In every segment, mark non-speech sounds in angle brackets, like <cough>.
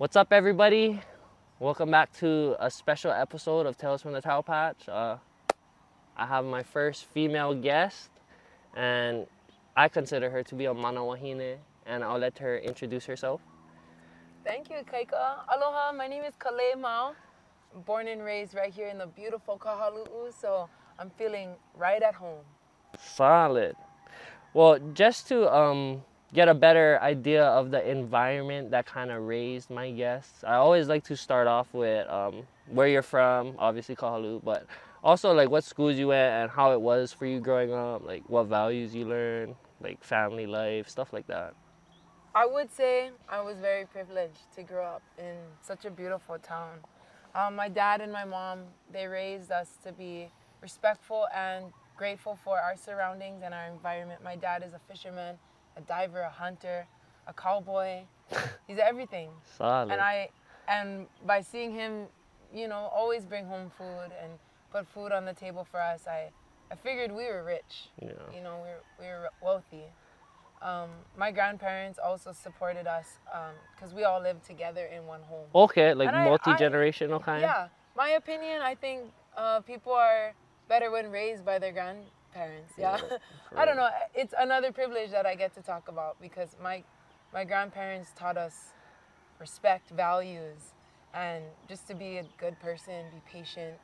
What's up, everybody? Welcome back to a special episode of Tales from the Taro Patch. Uh, I have my first female guest, and I consider her to be a mana wahine, and I'll let her introduce herself. Thank you, Kaika. Aloha, my name is Kalei Mau. Born and raised right here in the beautiful Kahalu'u, so I'm feeling right at home. Solid. Well, just to um, get a better idea of the environment that kind of raised my guests, I always like to start off with um, where you're from, obviously Kahalu, but also like what schools you went and how it was for you growing up, like what values you learned, like family life, stuff like that. I would say I was very privileged to grow up in such a beautiful town. Um, my dad and my mom, they raised us to be respectful and grateful for our surroundings and our environment. My dad is a fisherman, a diver, a hunter, a cowboy. <laughs> He's everything. Solid. And I, and by seeing him, you know, always bring home food and put food on the table for us, I, I figured we were rich. Yeah. You know, we were, we were wealthy. Um, my grandparents also supported us because we all lived together in one home. Okay, like And I- I- multi generational kind. Yeah, my opinion, I think uh, people are better when raised by their grandparents. Yeah, <laughs> I don't know. It's another privilege that I get to talk about because my my grandparents taught us respect, values, and just to be a good person, be patient,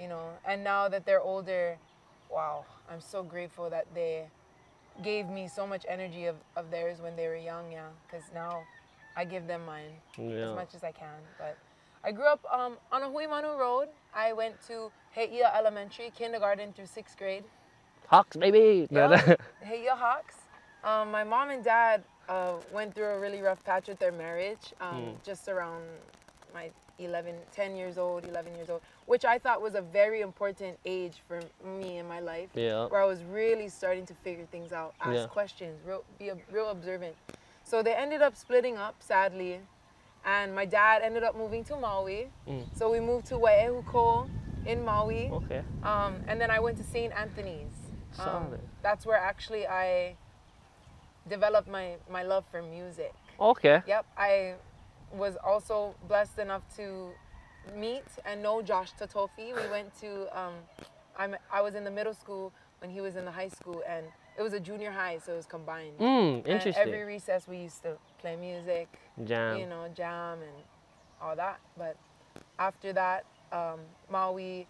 you know. And now that they're older, wow, I'm so grateful that they gave me so much energy of, of theirs when they were young, yeah. Because now I give them mine Yeah. as much as I can. But I grew up um, on a Huimanu Road. I went to He'eia Elementary, kindergarten through sixth grade. Hawks, baby. Yeah, <laughs> yo, Hawks. Um, my mom and dad uh, went through a really rough patch with their marriage, um, just around my 11, 10 years old, 11 years old, which I thought was a very important age for me in my life yeah. where I was really starting to figure things out, ask Yeah. questions, real, be a, real observant. So they ended up splitting up, sadly, and my dad ended up moving to Maui. Mm. So we moved to Waiehu Kou in Maui, Okay. um, and then I went to St. Anthony's. Um, that's where actually I developed my, my love for music. Okay. Yep, I was also blessed enough to meet and know Josh Tatofi. We went to, um, I'm, I was in the middle school when he was in the high school, and it was a junior high, so it was combined. Mm, And interesting. every recess we used to play music, Jam. you know, jam and all that. But after that, um, Maui,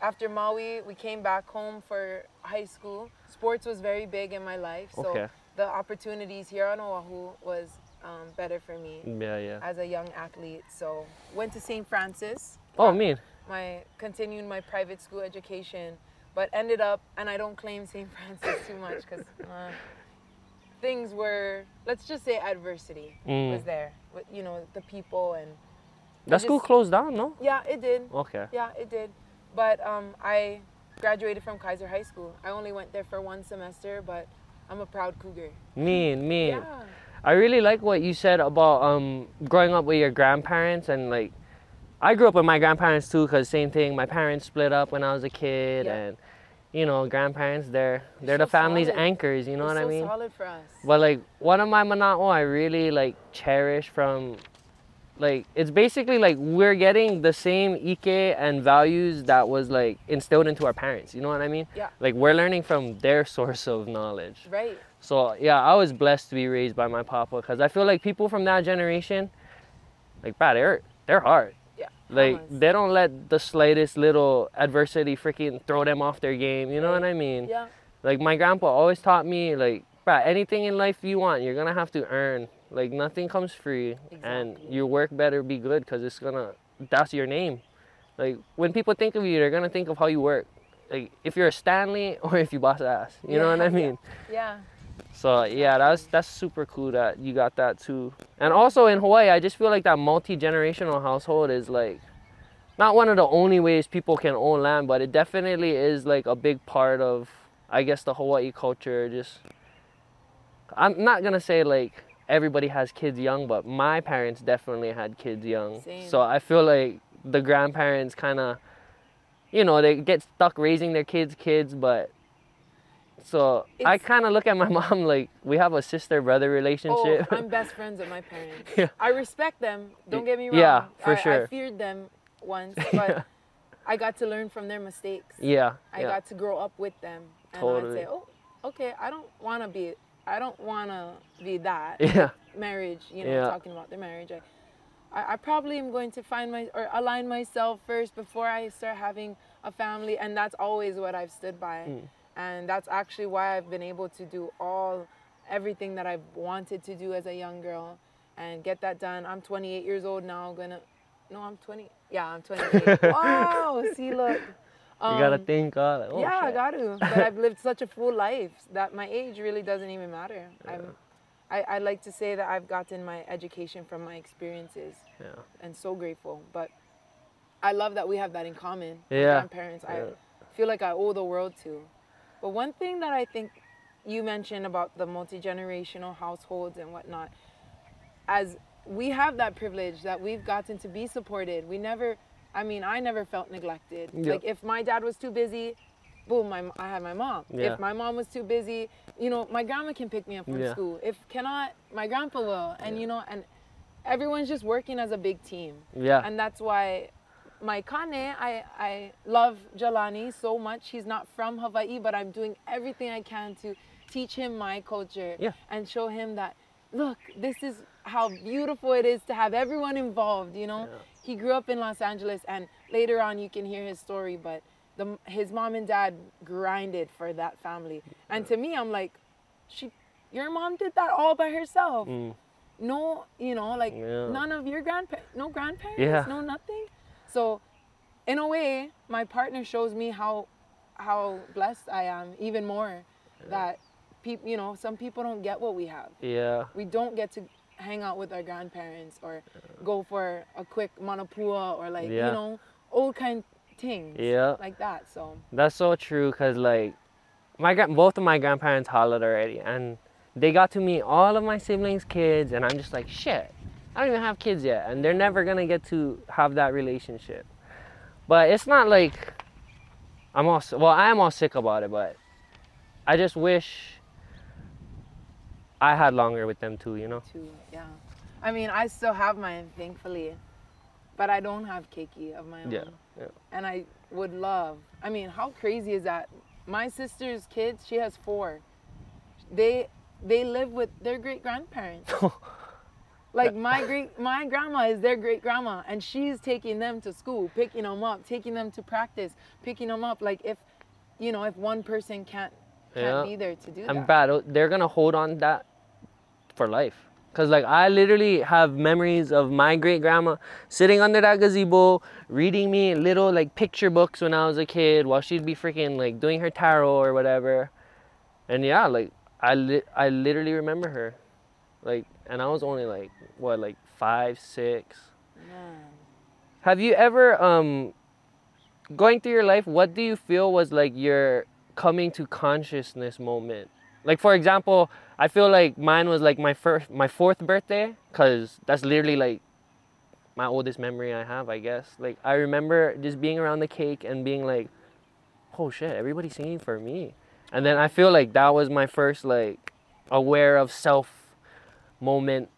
after Maui, we came back home for high school. Sports was very big in my life, so Okay. the opportunities here on Oahu was um, better for me Yeah, yeah. as a young athlete. So went to St. Francis. Oh, mean. My continued my private school education, but ended up, and I don't claim St. <laughs> Francis too much because uh, things were, let's just say, adversity Mm. was there. With you know the people and That school closed down, no? yeah, it did. Okay. Yeah, it did. But um, I graduated from Kaiser High School. I only went there for one semester, but I'm a proud cougar. Mean, mean. Yeah. I really like what you said about um, growing up with your grandparents and like I grew up with my grandparents too cuz same thing my parents split up when I was a kid Yeah. and you know grandparents they're they're so the family's solid. anchors you know what I so mean solid for us. but like one of my mana'o I really like cherish from like it's basically like we're getting the same ike and values that was like instilled into our parents you know what I mean Yeah. like we're learning from their <laughs> source of knowledge Right. so yeah, I was blessed to be raised by my papa because I feel like people from that generation, like, bro, they're they're hard. Yeah. Like promise. they don't let the slightest little adversity freaking throw them off their game. You know what I mean? Yeah. Like my grandpa always taught me, like, bro, anything in life you want, you're gonna have to earn. Like nothing comes free, and your work better be good because it's gonna. That's your name. Like when people think of you, they're gonna think of how you work. Like if you're a Stanley <laughs> or if you boss ass. You know what I Yeah, yeah. mean? <laughs> Yeah. So yeah, that's that's super cool that you got that too. And also in Hawaii, I just feel like that multi generational household is like not one of the only ways people can own land, but it definitely is like a big part of I guess the Hawaii culture. Just I'm not gonna say like everybody has kids young, but my parents definitely had kids young. Same. So I feel like the grandparents kind of, you know, they get stuck raising their kids' kids, but So I kind of look at my <laughs> mom like we have a sister brother Oh, relationship. I'm <laughs> best friends with my parents. Yeah. I respect them. Don't get me wrong. Yeah, for I, I feared them once, <laughs> but I got to learn from their mistakes. yeah. I yeah. got to grow up with them, and Totally. I'd say, "Oh, okay, I don't want to be, I don't want to be that <laughs> yeah. marriage." You know, Yeah. talking about their marriage. I, I, I probably am going to find my or align myself first before I start having a family, and that's always what I've stood by, Mm. and that's actually why I've been able to do all, everything that I've wanted to do as a young girl, and get that done. I'm 28 years old now. Gonna, no, I'm 20. Yeah, I'm 28. <laughs> oh, see, look. You gotta Um, think, uh, like, oh, yeah, I got to. <laughs> But I've lived such a full life that my age really doesn't even matter. I'm, I, I like to say that I've gotten my education from my experiences Yeah. and so grateful. But I love that we have that in common. Yeah. grandparents, I feel like I owe the world to. But one thing that I think you mentioned about the multi generational households and whatnot, as we have that privilege that we've gotten to be supported. We never, I mean, I never felt neglected. Yeah. Like if my dad was too busy, boom, my, I had my mom. Yeah. If my mom was too busy, you know, my grandma can pick me up from Yeah. school. If cannot, my grandpa will. And you know, and everyone's just working as a big team. Yeah. And that's why my kane, I, I love Jahlani so much. He's not from Hawaii, but I'm doing everything I can to teach him my culture Yeah. and show him that, look, this is how beautiful it is to have everyone involved, you know? Yeah. He grew up in Los Angeles, and later on you can hear his story, but the, his mom and dad grinded for that family. And to me, I'm like, she, your mom did that all by herself Mm. no, you know, like Yeah. none of your grandparents, no grandparents, Yeah. no nothing. So, in a way, my partner shows me how how blessed I am even more. That people, you know, some people don't get what we have. yeah. We don't get to hang out with our grandparents or go for a quick manapua or like Yeah. you know old kind things Yeah. like that. So That's so true, cause like, my both of my grandparents hollered already, and they got to meet all of my siblings' kids, and I'm just like, shit, I don't even have kids yet, and they're never gonna get to have that relationship. But it's not like I'm all well, I am all sick about it, but I just wish I had longer with them too, you know. too, yeah. I mean, I still have mine, thankfully, but I don't have keiki of my own. Yeah, yeah. and I would love. I mean, how crazy is that? My sister's kids, she has four. They they live with their great grandparents. <laughs> like my great my grandma is their great grandma, and she's taking them to school, picking them up, taking them to practice, picking them up. Like if you know if one person can't can't Yeah. be there to do I'm that. bad. They're gonna hold on that for life. Cause like I literally have memories of my great grandma sitting under that gazebo, reading me little like picture books when I was a kid, while she'd be freaking like doing her tarot or whatever. And yeah, like I li- I literally remember her, like, and I was only like what like five, six. Man. Have you ever um going through your life, what do you feel was like your coming to consciousness moment? Like for example, I feel like mine was like my first my fourth birthday cuz that's literally like my oldest memory I have, I guess. Like I remember just being around the cake and being like, "Oh shit, everybody's singing for me." And then I feel like that was my first like aware of self moment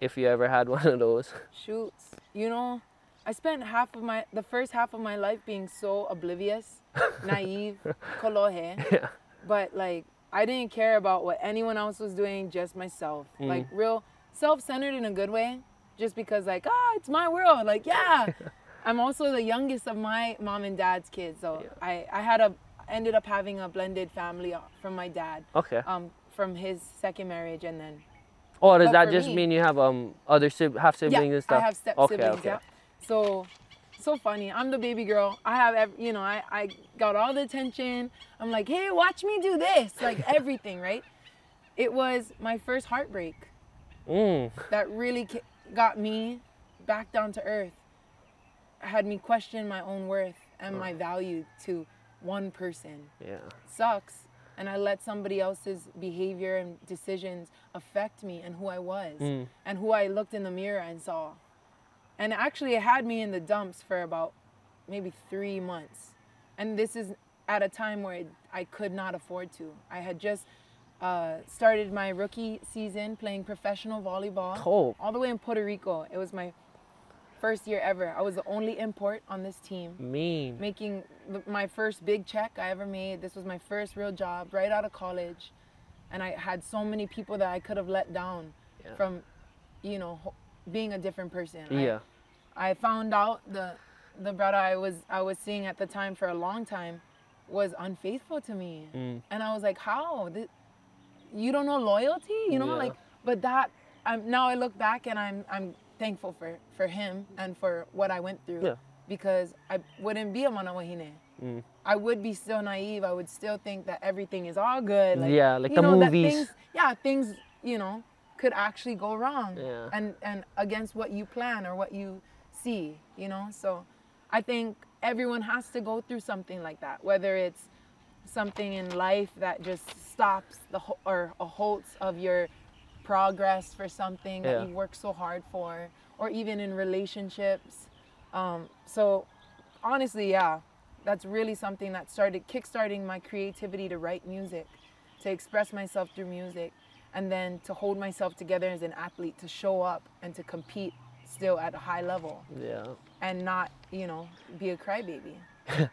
if you ever had <laughs> one of those. Shoots. You know, I spent half of my the first half of my life being so oblivious, naive, kolohe. <laughs> yeah. But like I didn't care about what anyone else was doing, just myself. Mm. Like real self-centered in a good way, just because like ah, it's my world. Like yeah. <laughs> I'm also the youngest of my mom and dad's kids, so Yeah. I I had a ended up having a blended family uh, from my dad, Okay. um, from his second marriage, and then Oh, does But that just me- mean you have um other sib- half siblings yeah, and stuff? I have step okay, siblings. okay. Yeah. So, so funny. I'm the baby girl. I have, ev- you know, I, I got all the attention. I'm like, hey, watch me do this. Like <laughs> everything, right? It was my first heartbreak Mm. that really got me back down to earth. Had me question my own worth and my value to one person Yeah. sucks and I let somebody else's behavior and decisions affect me and who I was Mm. and who I looked in the mirror and saw. And actually it had me in the dumps for about maybe 3 months. And this is at a time where I could not afford to. I had just uh, started my rookie season playing professional volleyball Oh. all the way in Puerto Rico. It was my first year ever. I was the only import on this team, Mean. making my first big check I ever made. This was my first real job right out of college, and I had so many people that I could have let down Yeah. from, you know, being a different person. I- Yeah. I found out the the brother I was I was seeing at the time for a long time was unfaithful to me, Mm. and I was like, how? Th- You don't know loyalty, you know, Yeah. like. But that I'm now I look back and I'm I'm thankful for for him and for what I went through Yeah. because I wouldn't be a manawahine. Mm. I would be still naive. I would still think that everything is all good. Like, Yeah, like you the know, that movies. Things, yeah, things you know could actually go wrong Yeah. and and against what you plan or what you see you know so i think everyone has to go through something like that whether it's something in life that just stops the ho- or a halts of your progress for something Yeah. that you work so hard for or even in relationships um, so honestly yeah that's really something that started kickstarting my creativity to write music to express myself through music and then to hold myself together as an athlete to show up and to compete still at a high level Yeah. and not you know be a crybaby <laughs>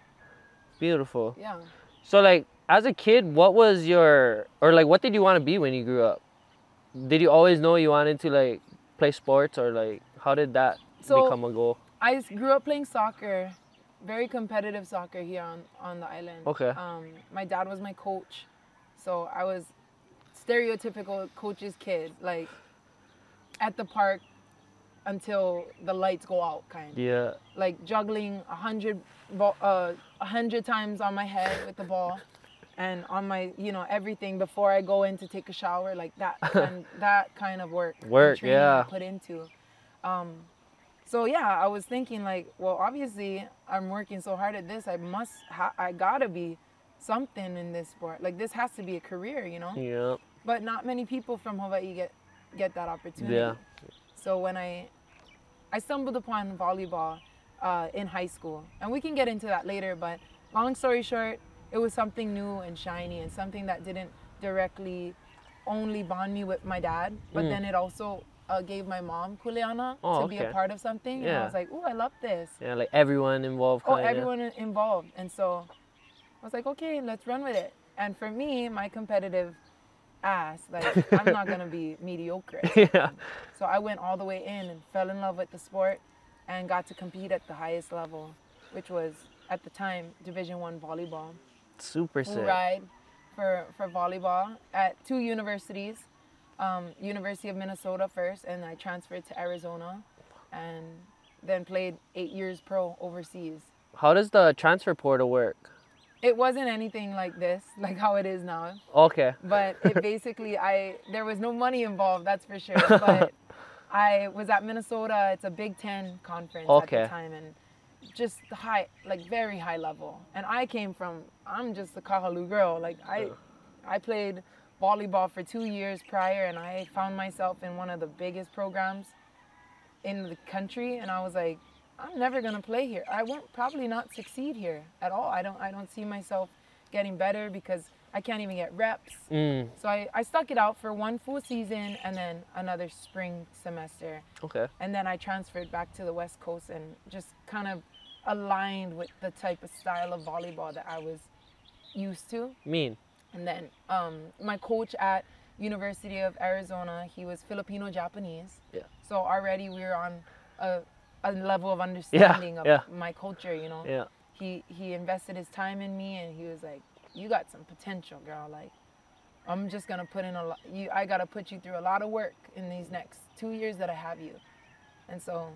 Beautiful. yeah So like as a kid, what was your or like what did you want to be when you grew up? Did you always know you wanted to like play sports or like how did that So- become a goal? I grew up playing soccer, very competitive soccer here on, on the island. Okay. Um, my dad was my coach, so I was stereotypical coach's kid, like at the park until the lights go out, kind. Of. Yeah. Like juggling a hundred, ball, uh, a hundred times on my head with the ball, and on my, you know, everything before I go in to take a shower, like that, <laughs> and that kind of work. Work, training I yeah. Put into. Um, so yeah, I was thinking like, well, obviously I'm working so hard at this. I must, ha- I gotta be something in this sport. Like this has to be a career, you know. Yeah. But not many people from Hawaii get get that opportunity. Yeah. So when I I stumbled upon volleyball uh, in high school, and we can get into that later. But long story short, it was something new and shiny, and something that didn't directly only bond me with my dad, but Mm. then it also uh, gave my mom kuleana Oh, to be a part of something. Yeah. And I was like, "Ooh, I love this." Yeah, like everyone involved Oh, kinda. everyone involved. And so I was like, okay, let's run with it. And for me, my competitive ass, like <laughs> I'm not gonna be mediocre. <laughs> Yeah. So I went all the way in and fell in love with the sport and got to compete at the highest level, which was at the time Division One volleyball. Super We sick. ride for, for volleyball at two universities, um, University of Minnesota first, and I transferred to Arizona, and then played eight years pro overseas. How does the transfer portal work? It wasn't anything like this, <laughs> like how it is now. Okay. But it basically, I there was no money involved, that's for sure. <laughs> But I was at Minnesota. It's a Big Ten conference at the time, and just high, like very high level. And I came from, I'm just a Kahalu girl. Like I, Yeah. I played volleyball for two years prior, and I found myself in one of the biggest programs in the country, and I was like, I'm never gonna play here. I won't probably not succeed here at all. I don't I don't see myself getting better because I can't even get reps. Mm. So I, I stuck it out for one full season and then another spring semester. Okay. And then I transferred back to the West Coast and just kind of aligned with the type of style of volleyball that I was used to. Mean. And then um, my coach at University of Arizona, he was Filipino Japanese. Yeah. So already we were on a, a level of understanding of yeah. my culture, you know. Yeah. He he invested his time in me and he was like, "You got some potential, girl. Like I'm just to put in a lot you I got to put you through a lot of work in these next 2 years that I have you." And so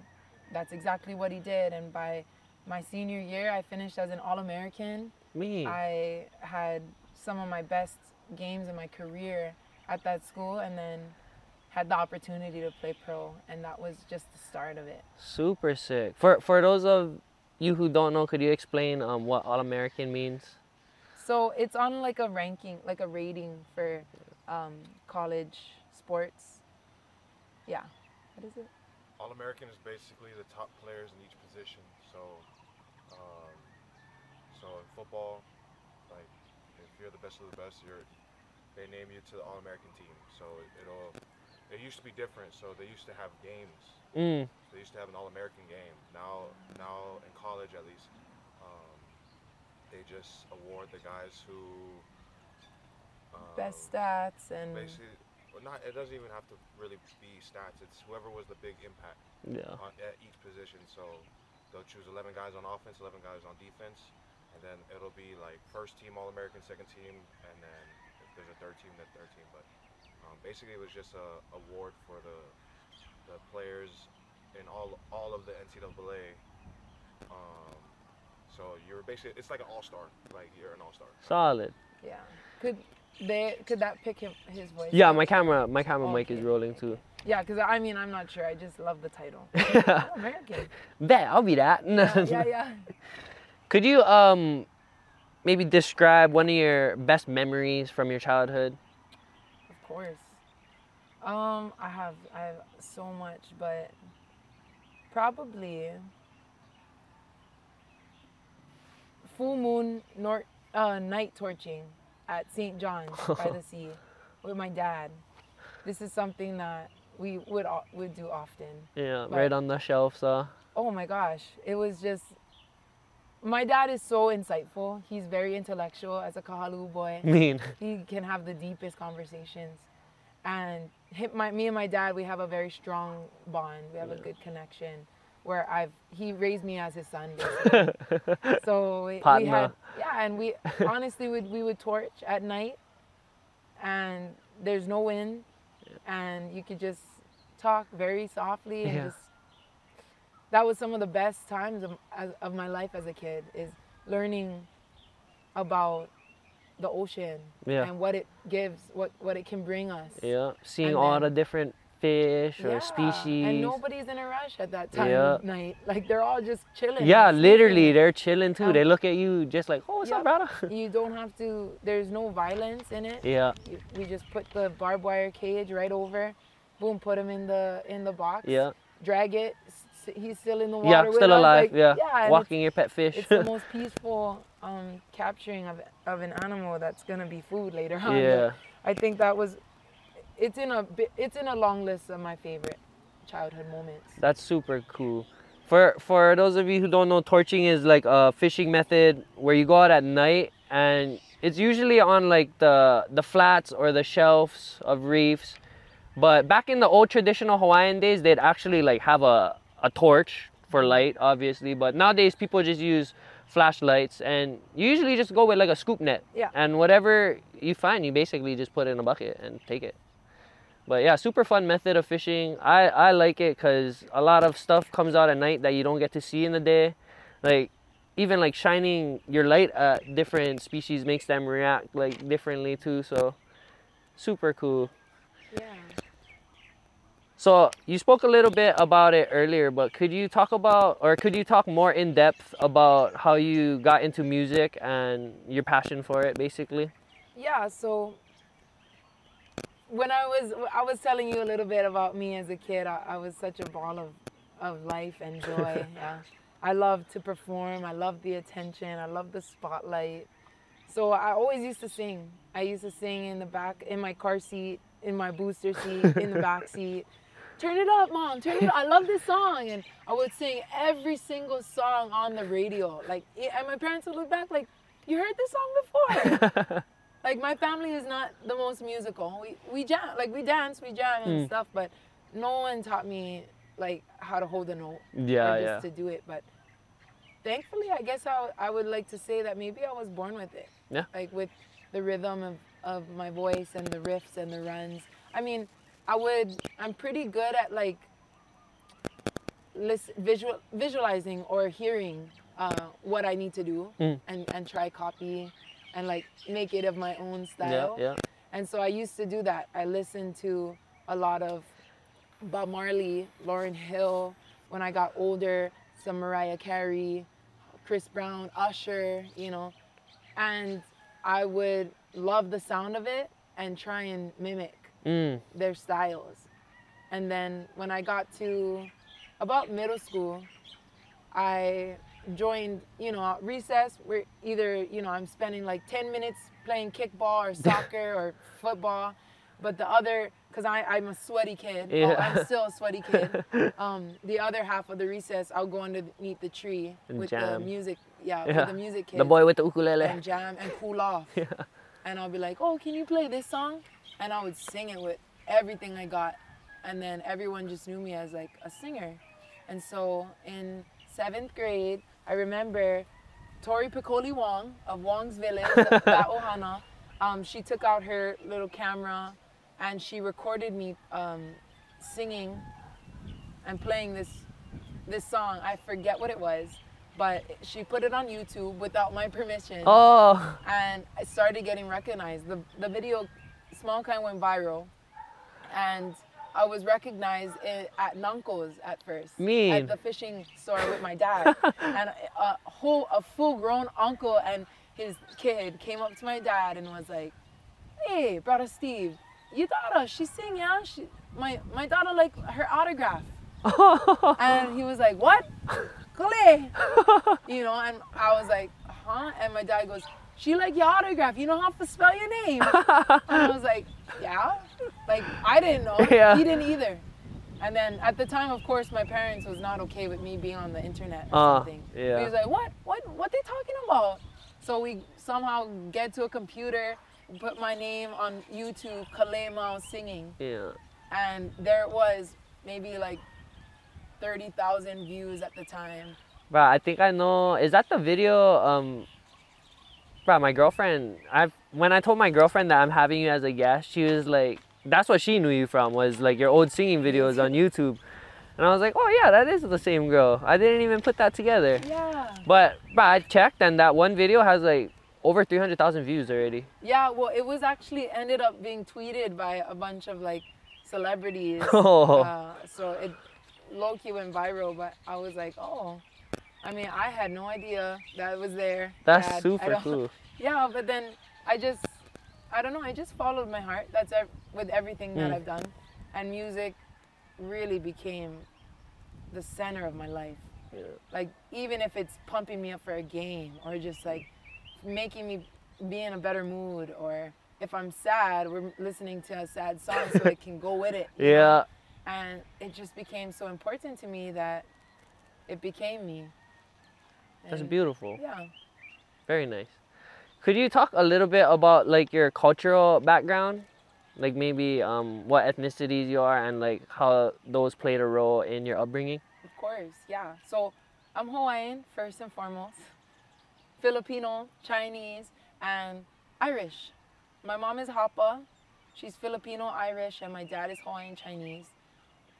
that's exactly what he did and by my senior year, I finished as an All-American. Me. I had some of my best games in my career at that school and then had the opportunity to play pro and that was just the start of it. Super sick. For for those of you who don't know, could you explain um what All American means? So it's on like a ranking, like a rating for um, college sports. Yeah. What is it? All American is basically the top players in each position. So, um, so in football, like if you're the best of the best, you're they name you to the All American team. So it, it'll it used to be different. So they used to have games. Mm. They used to have an All American game. Now now in college at least, um, they just award the guys who. Um, Best stats and Basically, well, not it doesn't even have to really be stats. It's whoever was the big impact Yeah. on, at each position. So they'll choose 11 guys on offense, 11 guys on defense, and then it'll be like first team All American, second team, and then if there's a third team, then third team. But um, basically, it was just a award for the the players in all all of the NCAA. Um, so you're basically it's like an all star. Like you're an all star. Solid. yeah. Could they could that pick him his voice? Yeah, my camera, my camera mic is rolling too. Yeah, because I mean I'm not sure. I just love the title. All <laughs> American. Bet I'll be that. Yeah, yeah, yeah. <laughs> Could you um maybe describe one of your best memories from your childhood? Of course. Um, I have I have so much, but probably full moon nor- uh, night torching at St. John's by the <laughs> sea with my dad. This is something that we would would do often. Yeah, But- right on the shelf. So Oh my gosh, it was just. My dad is so insightful. He's very intellectual as a Kahalu boy. <laughs> Mean. he can have the deepest conversations. And him, my, me and my dad we have a very strong bond. We have a good connection where i've he raised me as his son <laughs> so we, we had yeah and we honestly would we would torch at night and there's no wind and you could just talk very softly and Yeah. just that was some of the best times of, as- of my life as a kid is learning about the ocean Yeah. and what it gives, what what it can bring us. Yeah, seeing And all then- the different fish or Yeah, species. And nobody's in a rush at that time Yeah. of night. <laughs> Like they're all just chilling. yeah, literally, they're chilling too. Um, they look at you just like, oh, what's up, Yep. brother? <laughs> You don't have to. There's no violence in it. yeah, You, we just put the barbed wire cage right over. Boom, put them in the in the box. yeah, Drag it. He's still in the water. yeah, still alive. like, yeah, Yeah. walking your pet fish. it's the <laughs> most peaceful um, capturing of, of an animal that's gonna be food later on. Yeah, I think that was it's in a it's in a long list of my favorite childhood moments. that's super cool. For for those of you who don't know, torching is like a fishing method where you go out at night and it's usually on like the the flats or the shelves of reefs. But back in the old traditional Hawaiian days, they'd actually like have a a torch for mm-hmm. light, obviously. But nowadays, people just use flashlights and you usually just go with like a scoop net. Yeah. And whatever you find, you basically just put it in a bucket and take it. But yeah, super fun method of fishing. I, I like it because a lot of stuff comes out at night that you don't get to see in the day. Like even like shining your light at different species makes them react like differently too. So super cool. Yeah. So you spoke a little bit about it earlier, but could you talk about or could you talk more in depth about how you got into music and your passion for it basically? Yeah, so when I was I was telling you a little bit about me as a kid, I, I was such a ball of, of life and joy. <laughs> yeah. I loved to perform, I loved the attention, I loved the spotlight. So I always used to sing. I used to sing in the back in my car seat, in my booster seat, in the back seat. Turn it up, mom. Turn it up. I love this song. And I would sing every single song on the radio. Like and my parents would look back like, You heard this song before? <laughs> like my family is not the most musical. We we jam like we dance, we jam and Mm. stuff, but no one taught me like how to hold a note Yeah, or just yeah. to do it. But thankfully, I guess I, I would like to say that maybe I was born with it. Yeah. Like with the rhythm of, of my voice and the riffs and the runs. I mean, I would, I'm pretty good at like listen, visual, visualizing or hearing uh, what I need to do Mm. and, and try copy and like make it of my own Yeah, style. yeah. And so I used to do that. I listened to a lot of Bob Marley, Lauryn Hill. When I got older, some Mariah Carey, Chris Brown, Usher, you know. And I would love the sound of it and try and mimic Mm. their styles. And then when I got to about middle school, I joined, you know, recess, we're either, you know, I'm spending like 10 minutes playing kickball or <laughs> soccer or football, but the other, because I'm a sweaty kid, Yeah. oh, I'm still a sweaty kid. <laughs> Um, the other half of the recess, I'll go underneath the tree And with the music, yeah, Yeah. with the music kids The boy with the ukulele. and jam and cool off. <laughs> Yeah. And I'll be like, oh, can you play this song? And I would sing it with everything I got. And then everyone just knew me as like a singer. And so in seventh grade, I remember Tori Piccoli Wong of Wong's Village, that <laughs> Ohana. Um, she took out her little camera and she recorded me um, singing and playing this this song. I forget what it was, but she put it on YouTube without my permission Oh, and I started getting recognized. The, the video, Small Kind, went viral, and I was recognized at Nanko's at first. Mean. At the fishing store with my dad. <laughs> and a whole, a full grown uncle and his kid came up to my dad and was like, hey, brother Steve, your daughter, she sing, yeah? She, my, my daughter like her autograph. <laughs> and he was like, what? Kalei. <laughs> you know, and I was like, huh? And my dad goes, she like your autograph. You know how to spell your name? <laughs> and I was like, yeah. Like I didn't know. <laughs> Yeah. He didn't either. And then at the time, of course, my parents was not okay with me being on the internet or Uh, something. yeah. He was like, what? What? What they talking about? So we somehow get to a computer, put my name on YouTube, Kalei Mau singing, yeah. and there it was, maybe like 30,000 views at the time. Bro, I think I know. Is that the video? Um, bro, my girlfriend. I when I told my girlfriend that I'm having you as a guest, she was like, "That's what she knew you from was like your old singing videos on YouTube." And I was like, "Oh yeah, that is the same girl." I didn't even put that together. Yeah. But bro, I checked, and that one video has like over 300,000 views already. Yeah, well, it was actually ended up being tweeted by a bunch of like celebrities. <laughs> Oh. Uh, so it low key went viral, but I was like, oh. I mean, I had no idea that it was there. That's super cool. <laughs> Yeah, but then I just, I don't know, I just followed my heart. That's ev- with everything that Mm. I've done. And music really became the center of my life. Yeah. Like, even if it's pumping me up for a game or just like making me be in a better mood or if I'm sad, we're listening to a sad song so it can go with it. <laughs> you know? Yeah. And it just became so important to me that it became me. That's beautiful. Yeah. Very nice. Could you talk a little bit about like your cultural background? Like maybe um, what ethnicities you are and like how those played a role in your upbringing? Of course, yeah. So I'm Hawaiian first and foremost, Filipino, Chinese, and Irish. My mom is Hapa. She's Filipino, Irish, and my dad is Hawaiian Chinese.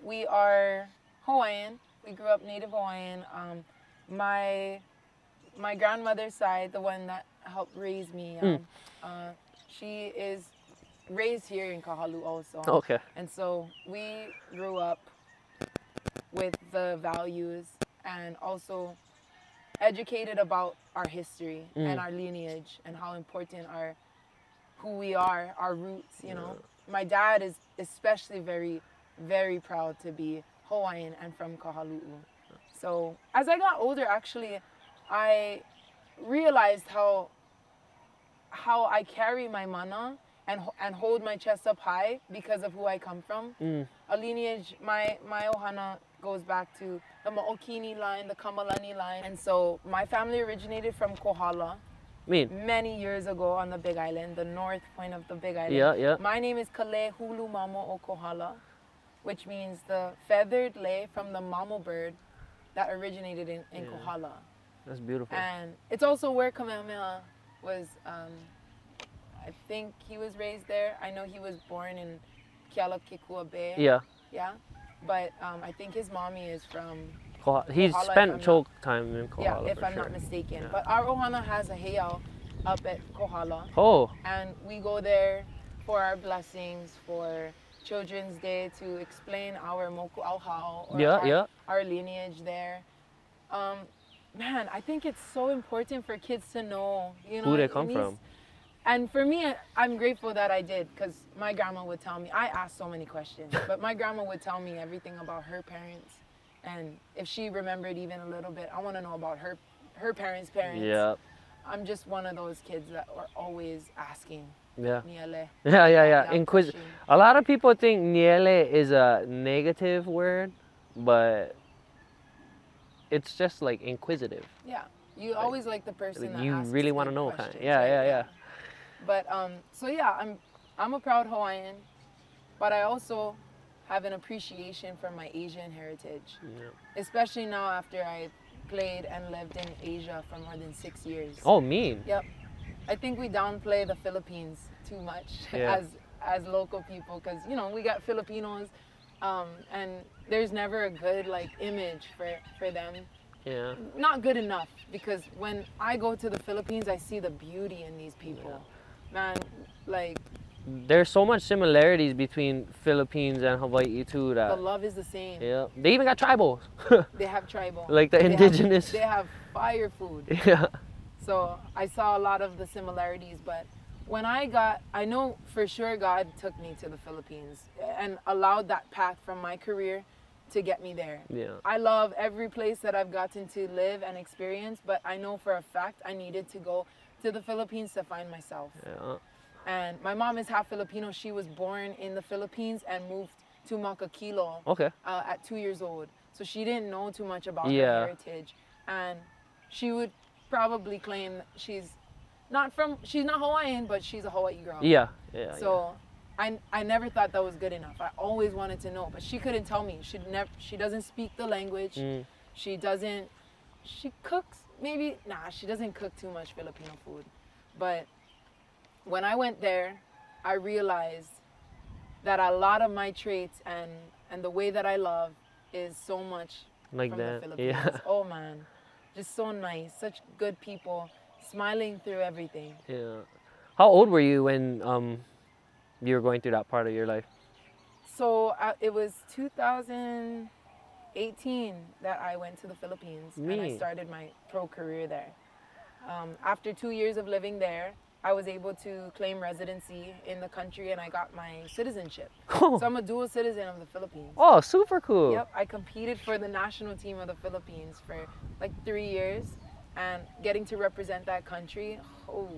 We are Hawaiian. We grew up native Hawaiian. Um, my my grandmother's side, the one that helped raise me, um, uh, she is raised here in Kahalu also. Okay. And so we grew up with the values and also educated about our history and Mm. our lineage and how important our who we are, our roots, you know. My dad is especially very very proud to be Hawaiian and from Kahalu'u. So, as I got older actually I realized how how I carry my mana and and hold my chest up high because of who I come from. Mm. A lineage, my my ohana goes back to the Mo'okini line, the Kamalani line, and so my family originated from Kohala Mean. many years ago on the Big Island, the north point of the Big Island. Yeah, yeah. My name is Kalei Hulu Mamo o Kohala, which means the feathered lei from the mamo bird that originated in, in Yeah. Kohala. That's beautiful. And it's also where Kamehameha was, um, I think he was raised there. I know he was born in Kealakekua Bay. yeah. Yeah. But um, I think his mommy is from, Koha- He's Kohala, spent choke time in Kohala yeah, if I'm sure. not mistaken. Yeah. But our Ohana has a heiau up at Kohala. Oh, And we go there for our blessings, for Children's Day to explain our mo'okū'auhau or Yeah, our, yeah. our lineage there. Um, man, I think it's so important for kids to know, you know, Who they come from. And for me, I'm grateful that I did because my grandma would tell me. I asked so many questions, but my grandma would tell me everything about her parents, and if she remembered even a little bit, I want to know about her her parents' parents. Yeah. I'm just one of those kids that are always asking. Yeah. Niele. <laughs> Yeah, yeah, yeah. Inquis- a lot of people think niele is a negative word, but it's just like inquisitive. Yeah. You always like the person Like, that you really wanna know kinda. Yeah, right? yeah, yeah. But um, so yeah, I'm I'm a proud Hawaiian, but I also have an appreciation for my Asian heritage, Yeah. especially now after I played and lived in Asia for more than six years. Oh, mean. Yep. I think we downplay the Philippines too much Yeah. <laughs> as as local people because you know we got Filipinos, um, and there's never a good like image for for them. Yeah. Not good enough because when I go to the Philippines, I see the beauty in these people. Man, like There's so much similarities between Philippines and Hawaii too That the love is the same. yeah. They even got tribal. <laughs> They have tribal. Like the They have- indigenous. they have fire food. <laughs> yeah. So I saw a lot of the similarities, but when I got, I know for sure God took me to the Philippines and allowed that path from my career to get me there. Yeah. I love every place that I've gotten to live and experience, but I know for a fact I needed to go to the Philippines to find myself. Yeah. And my mom is half Filipino. She was born in the Philippines and moved to Makakilo Okay. uh, at two years old. So she didn't know too much about Yeah. her heritage. And she would probably claim she's not from, she's not Hawaiian, but she's a Hawaii girl. Yeah. Yeah. So I, I never thought that was good enough. I always wanted to know, but she couldn't tell me. She never, she doesn't speak the language. Mm. She doesn't, she cooks maybe, nah, she doesn't cook too much Filipino food. But when I went there, I realized that a lot of my traits and, and the way that I love is so much Like from that. the Philippines. Yeah. <laughs> Oh man, just so nice, such good people, smiling through everything. Yeah. How old were you when um you were going through that part of your life? So uh, it was 2018 that I went to the Philippines and I started my pro career there. Um, after two years of living there, I was able to claim residency in the country and I got my citizenship. Cool. <laughs> So I'm a dual citizen of the Philippines. oh, super cool. Yep, I competed for the national team of the Philippines for like three years, and getting to represent that country, oh,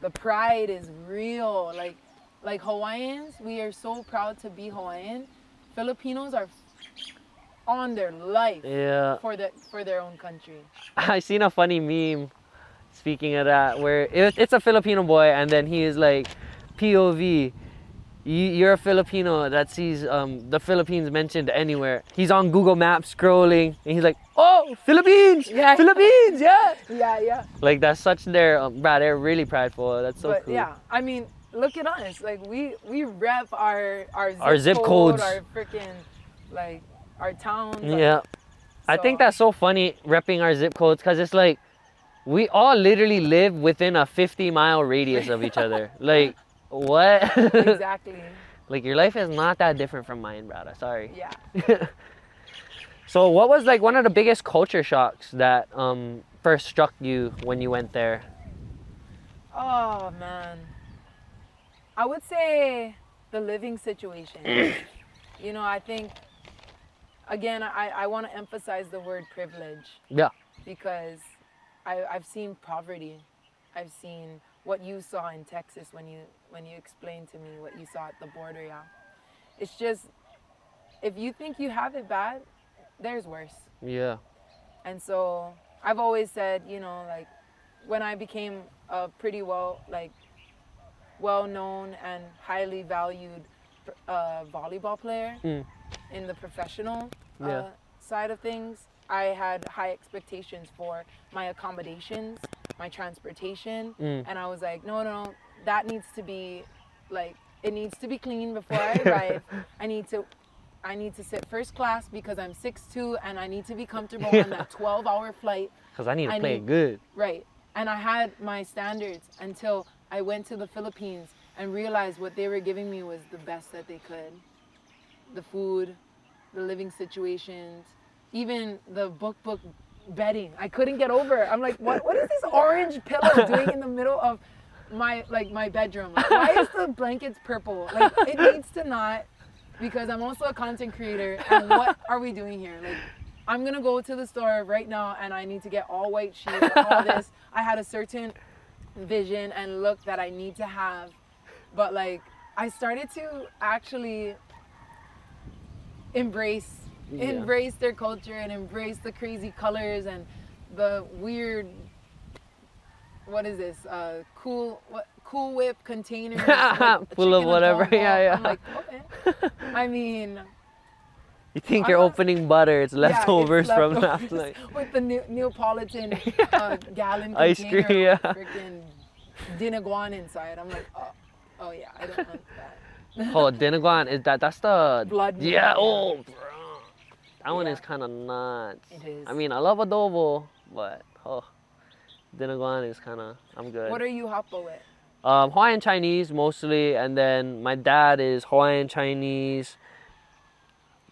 the pride is real. Like, like Hawaiians, we are so proud to be Hawaiian. Filipinos are on their life Yeah. for the for their own country. <laughs> I seen a funny meme. Speaking of that, where it, it's a Filipino boy, and then he is like, POV. You, you're a Filipino that sees um, the Philippines mentioned anywhere. He's on Google Maps scrolling, and he's like, "Oh, Philippines! Yeah. Philippines! Yeah!" <laughs> Yeah, yeah. Like that's such their, um, bro. They're really prideful. That's so but cool. yeah, I mean, look at us. Like we we rep our our zip, Our zip code, codes. our freaking like our towns. our- Yeah. I think that's so funny repping our zip codes because it's like we all literally live within a 50 mile radius of each other. <laughs> like, what? exactly. <laughs> like, your life is not that different from mine, brother. Sorry. Yeah. <laughs> so, what was like one of the biggest culture shocks that um, first struck you when you went there? Oh man. I would say the living situation. <clears throat> you know, I think again I, I want to emphasize the word privilege Yeah. because I, I've seen poverty. I've seen what you saw in Texas when you when you explained to me what you saw at the border, yeah. It's just if you think you have it bad, there's worse. Yeah. And so I've always said, you know, like when I became a pretty well, like well known and highly valued uh, volleyball player Mm. in the professional uh, Yeah. side of things, I had high expectations for my accommodations, my transportation, Mm. and I was like, no, no, no, that needs to be like it needs to be clean before I <laughs> arrive. I need to I need to sit first class because I'm 6'2 and I need to be comfortable on that <laughs> 12 hour flight. Because I need to I play need- good. Right. And I had my standards until I went to the Philippines and realized what they were giving me was the best that they could. The food, the living situations, even the book book bedding. I couldn't get over it. I'm like, what what is this orange pillow <laughs> doing in the middle of my like my bedroom? Like, why is the blankets purple? Like it needs to not because I'm also a content creator and what are we doing here? Like I'm gonna go to the store right now and I need to get all white sheets, and all this. I had a certain vision and look that I need to have, but like I started to actually embrace Yeah. embrace their culture and embrace the crazy colors and the weird what is this uh cool what cool whip containers <laughs> with a Full of whatever, yeah, yeah. I'm like, okay. <laughs> I mean, You think I'm you're not- opening butter? It's yeah, it's leftovers from last night. <laughs> with the Ne- Neapolitan uh, gallon Ice cream, yeah. freaking dinuguan inside. I'm like, oh, oh yeah, I don't want that. <laughs> Oh, Dinuguan is that? That's the Blood Yeah. Oh, bro. That one Yeah. is kind of nuts. It is. I mean, I love adobo, but oh, Dinuguan is kind of. I'm good. What are you hapa with? Um, Hawaiian Chinese mostly, and then my dad is Hawaiian Chinese,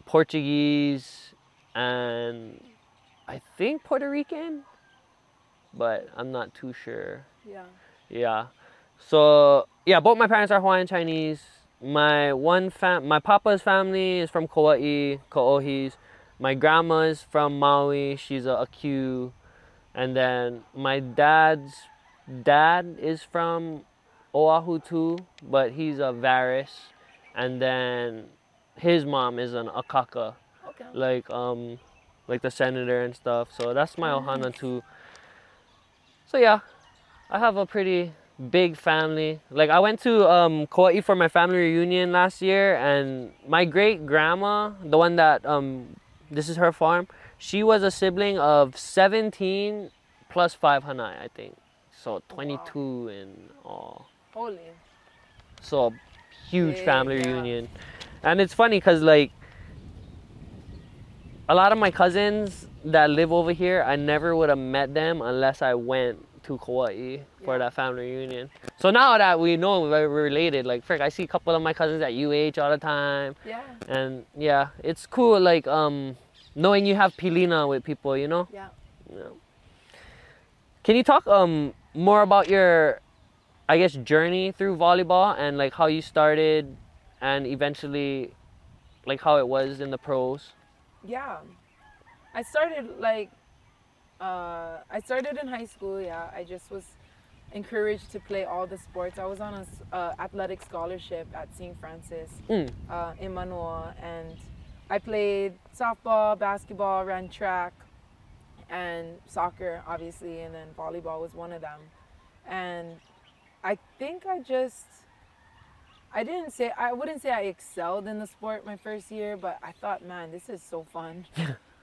Portuguese, and I think Puerto Rican, but I'm not too sure. Yeah. Yeah. So yeah, both my parents are Hawaiian Chinese. My one fam, my papa's family is from Kauai, Ka'ohis. My grandma's from Maui. She's a Aq. And then my dad's dad is from Oahu too, but he's a Varis. And then his mom is an Akaka, Okay. like um, like the senator and stuff. So that's my Ohana too. So yeah, I have a pretty big family. Like I went to um, Kauai for my family reunion last year, and my great grandma, the one that um, this is her farm, she was a sibling of 17 plus five Hanai, I think. So 22 in all. Holy. So huge Big, family yeah. reunion. And it's funny because like a lot of my cousins that live over here, I never would have met them unless I went to Kauai for that family reunion. So now that we know we're related, like frick, I see a couple of my cousins at UH all the time. Yeah. And yeah, it's cool like um knowing you have pilina with people, you know? Yeah. Yeah. Can you talk um more about your I guess journey through volleyball and like how you started and eventually like how it was in the pros? Yeah. I started like uh, I started in high school. Yeah, I just was encouraged to play all the sports. I was on a s- uh, athletic scholarship at St. Francis Mm. uh, in Manoa, and I played softball, basketball, ran track, and soccer, obviously, and then volleyball was one of them. And I think I just I didn't say I wouldn't say I excelled in the sport my first year, but I thought, man, this is so fun. <laughs>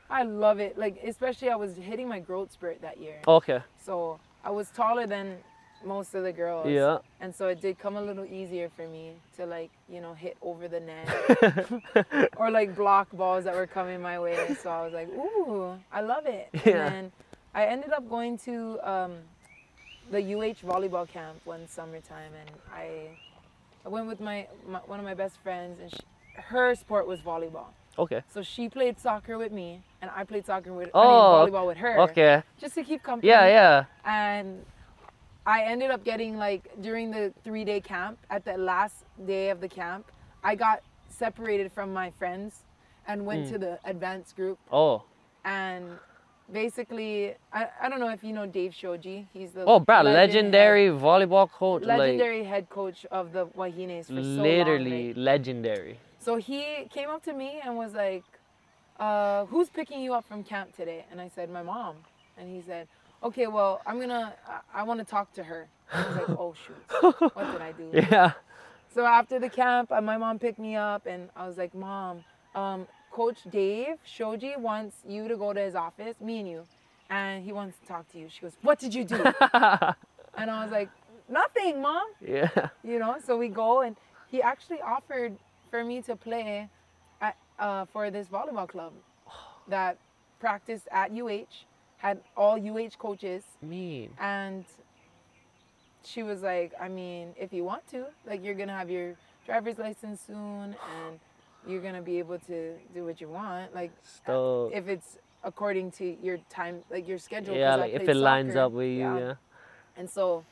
I love it. Like especially I was hitting my growth spurt that year. Okay. So I was taller than most of the girls. Yeah. And so it did come a little easier for me to like, you know, hit over the net <laughs> or like block balls that were coming my way. So I was like, ooh, I love it. Yeah. And then I ended up going to um, the UH volleyball camp one summertime, and I, I went with my, my one of my best friends, and she, her sport was volleyball. Okay. So she played soccer with me, and I played soccer with Oh, I mean, volleyball with her. Okay. Just to keep company Yeah, yeah. and I ended up getting like during the three day camp, at the last day of the camp, I got separated from my friends and went Mm. to the advanced group. Oh. And basically, I, I don't know if you know Dave Shoji. He's the Oh, bro, legend legendary volleyball coach. legendary head coach of the Wahines for like so literally long. like- legendary. So he came up to me and was like, uh, "Who's picking you up from camp today?" And I said, "My mom." And he said, "Okay, well, I'm gonna. I, I want to talk to her." And I was like, "Oh shoot, what did I do?" <laughs> Yeah. So after the camp, uh, my mom picked me up, and I was like, "Mom, um, Coach Dave Shoji wants you to go to his office, me and you, and he wants to talk to you." She goes, "What did you do?" <laughs> and I was like, "Nothing, mom." yeah. you know so we go and he actually offered for me to play at, uh, for this volleyball club that practiced at uh had all uh coaches Mean. and she was like i mean if you want to like you're gonna have your driver's license soon and you're gonna be able to do what you want like Stoked. if it's according to your time like your schedule. Yeah, like if it lines up with you, yeah. And so,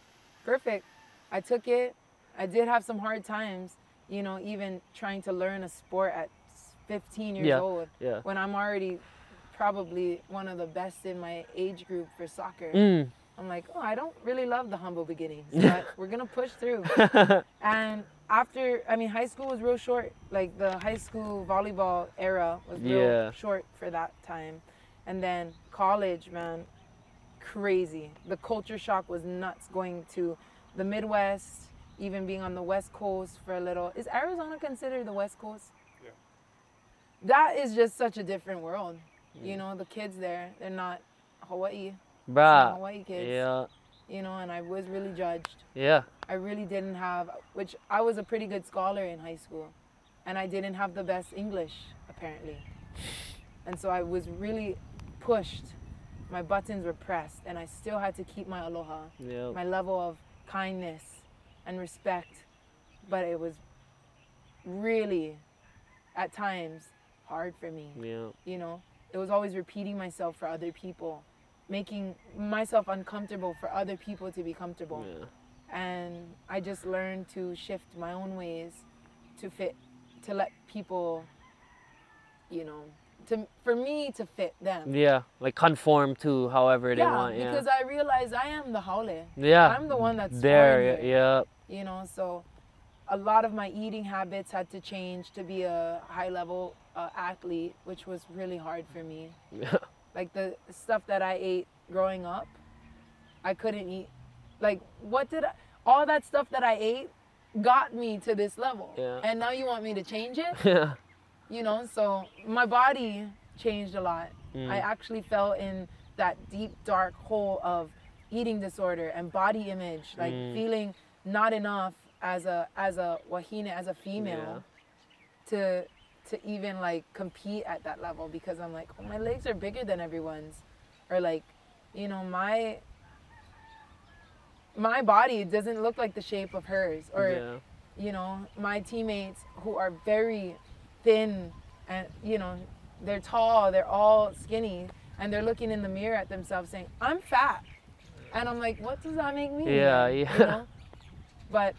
perfect. I took it. I did have some hard times, you know, even trying to learn a sport at 15 years Yeah, old Yeah. when I'm already probably one of the best in my age group for soccer. Mm. I'm like, oh, I don't really love the humble beginnings, <laughs> but we're gonna push through. <laughs> and after, I mean, high school was real short. Like the high school volleyball era was real Yeah. short for that time. And then college, man, crazy. The culture shock was nuts going to the Midwest, even being on the West Coast for a little. Is Arizona considered the West Coast? Yeah. That is just such a different world. You know, the kids there, they're not Hawaii. Some Bruh. Hawaii kids. Yeah. You know, and I was really judged. Yeah. I really didn't have, which I was a pretty good scholar in high school, and I didn't have the best English apparently, and so I was really pushed. My buttons were pressed, and I still had to keep my aloha, Yeah. my level of kindness and respect, but it was really, at times, hard for me Yeah. you know it was always repeating myself for other people making myself uncomfortable for other people to be comfortable Yeah. and i just learned to shift my own ways to fit to let people you know to for me to fit them Yeah. Like conform to however they yeah want. Yeah. because i realized i am the haole yeah. i'm the one that's there. Yeah. You know so a lot of my eating habits had to change to be a high level uh, athlete which was really hard for me Yeah. like the stuff that I ate growing up, I couldn't eat. Like, what did I, all that stuff that I ate got me to this level? Yeah. And now you want me to change it? <laughs> Yeah. You know, so my body changed a lot. Mm. I actually fell in that deep, dark hole of eating disorder and body image, like Mm. feeling not enough as a as a wahine, as a female, to to even like compete at that level because I'm like, oh, my legs are bigger than everyone's, or like, you know, my my body doesn't look like the shape of hers, or yeah. you know, my teammates who are very thin and you know, they're tall, they're all skinny, and they're looking in the mirror at themselves saying, I'm fat. And I'm like, what does that make me? Yeah, You yeah. know? <laughs> But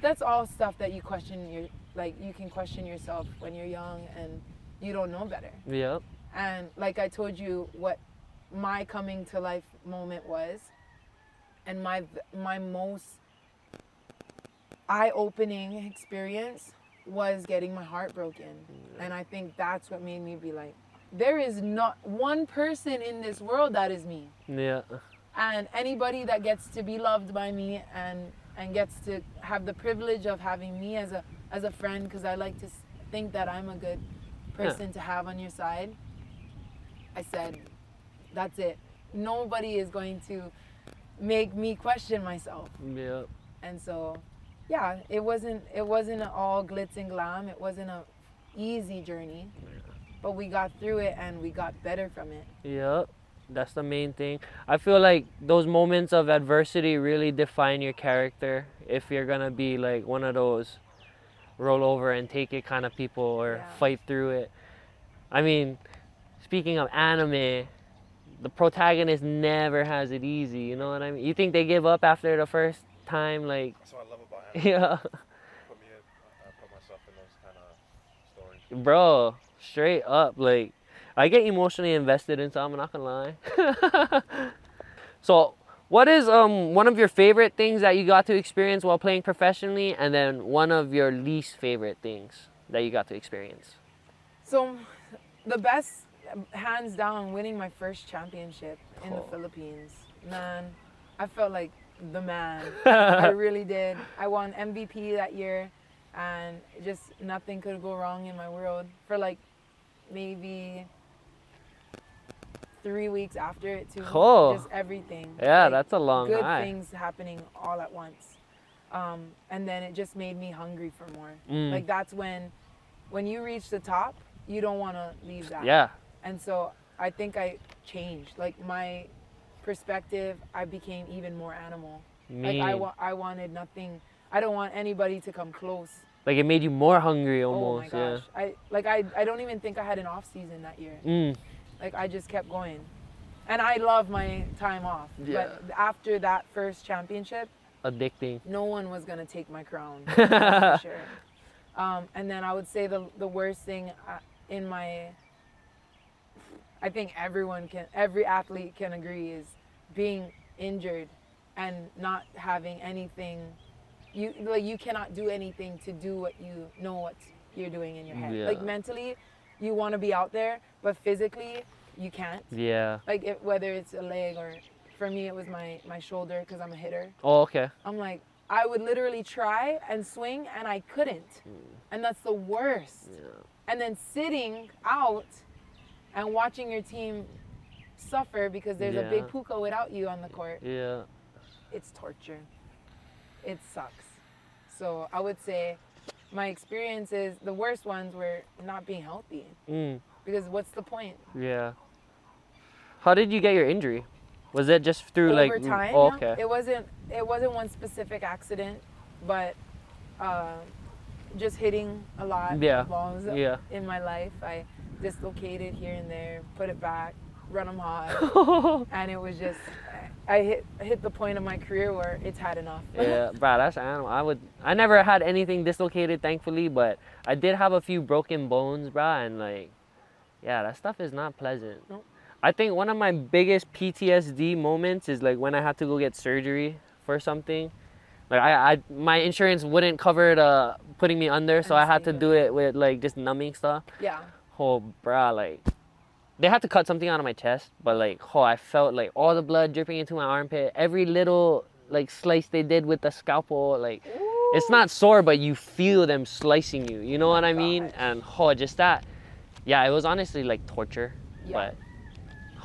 that's all stuff that you question your like you can question yourself when you're young and you don't know better. Yeah. And like I told you what my coming to life moment was and my my most eye-opening experience was getting my heart broken. And I think that's what made me be like there is not one person in this world that is me. Yeah. And anybody that gets to be loved by me and and gets to have the privilege of having me as a as a friend because I like to think that I'm a good person to have on your side. I said, that's it. Nobody is going to make me question myself. Yeah. And so, yeah, it wasn't it wasn't all glitz and glam. It wasn't a easy journey, but we got through it and we got better from it. Yep. That's the main thing. I feel like those moments of adversity really define your character. If you're gonna be like one of those roll over and take it kind of people or Yeah. fight through it. I mean, speaking of anime, the protagonist never has it easy. You know what I mean? You think they give up after the first time? Like, That's what I love about <laughs> anime. yeah, Put me in, I I put myself in those kind of stories. bro, straight up. Like, I get emotionally invested in some. I'm not gonna lie. <laughs> so, what is um one of your favorite things that you got to experience while playing professionally, and then one of your least favorite things that you got to experience? So, the best, hands down, winning my first championship in the. Philippines. Man, I felt like the man. <laughs> I really did. I won MVP that year, and just nothing could go wrong in my world for like maybe three weeks after it too. Oh. Just everything. Yeah, Like, that's a long good high. things happening all at once. Um, and then it just made me hungry for more. Mm. Like that's when, when you reach the top, you don't want to leave that. Yeah. And so I think I changed. Like my perspective, I became even more animal. Me. Like I, wa- I wanted nothing. I don't want anybody to come close. like it made you more hungry almost. oh my gosh. I like I, I don't even think I had an off season that year. yeah. Mm. Like I just kept going. And I love my time off. Yeah. But after that first championship, Addicting. no one was gonna take my crown. <laughs> for sure. Um, and then I would say the the worst thing uh, in my I think everyone can, every athlete can agree is being injured and not having anything. You like you cannot do anything to do what you know what you're doing in your head. Yeah. Like mentally, you want to be out there, but physically, you can't. Yeah. Like it, whether it's a leg or, for me, it was my my shoulder because I'm a hitter. Oh, okay. I'm like, I would literally try and swing and I couldn't. Hmm. And that's the worst. Yeah. And then sitting out and watching your team suffer because there's a big puka without you on the court, Yeah. it's torture. It sucks. So I would say my experiences, the worst ones were not being healthy. Mm. Because what's the point? Yeah. How did you get your injury? Was it just through over like? time. Oh, okay. It wasn't it wasn't one specific accident, but uh, just hitting a lot Yeah. of balls Yeah. in my life. I dislocated here and there, put it back, run them hard, <laughs> and it was just I hit hit the point of my career where it's had enough. yeah, <laughs> bro, that's animal. I would. I never had anything dislocated, thankfully, but I did have a few broken bones, bro, and like, yeah, that stuff is not pleasant. Nope. I think one of my biggest PTSD moments is like when I had to go get surgery for something. Like I, I my insurance wouldn't cover the uh, putting me under, so I had to do it with like just numbing stuff. yeah. Oh, bruh, like they had to cut something out of my chest, but like, oh, I felt like all the blood dripping into my armpit. Every little like slice they did with the scalpel, like it's not sore, but you feel them slicing you. You know what I mean? gosh. And oh, just that. Yeah, it was honestly like torture. Yeah. But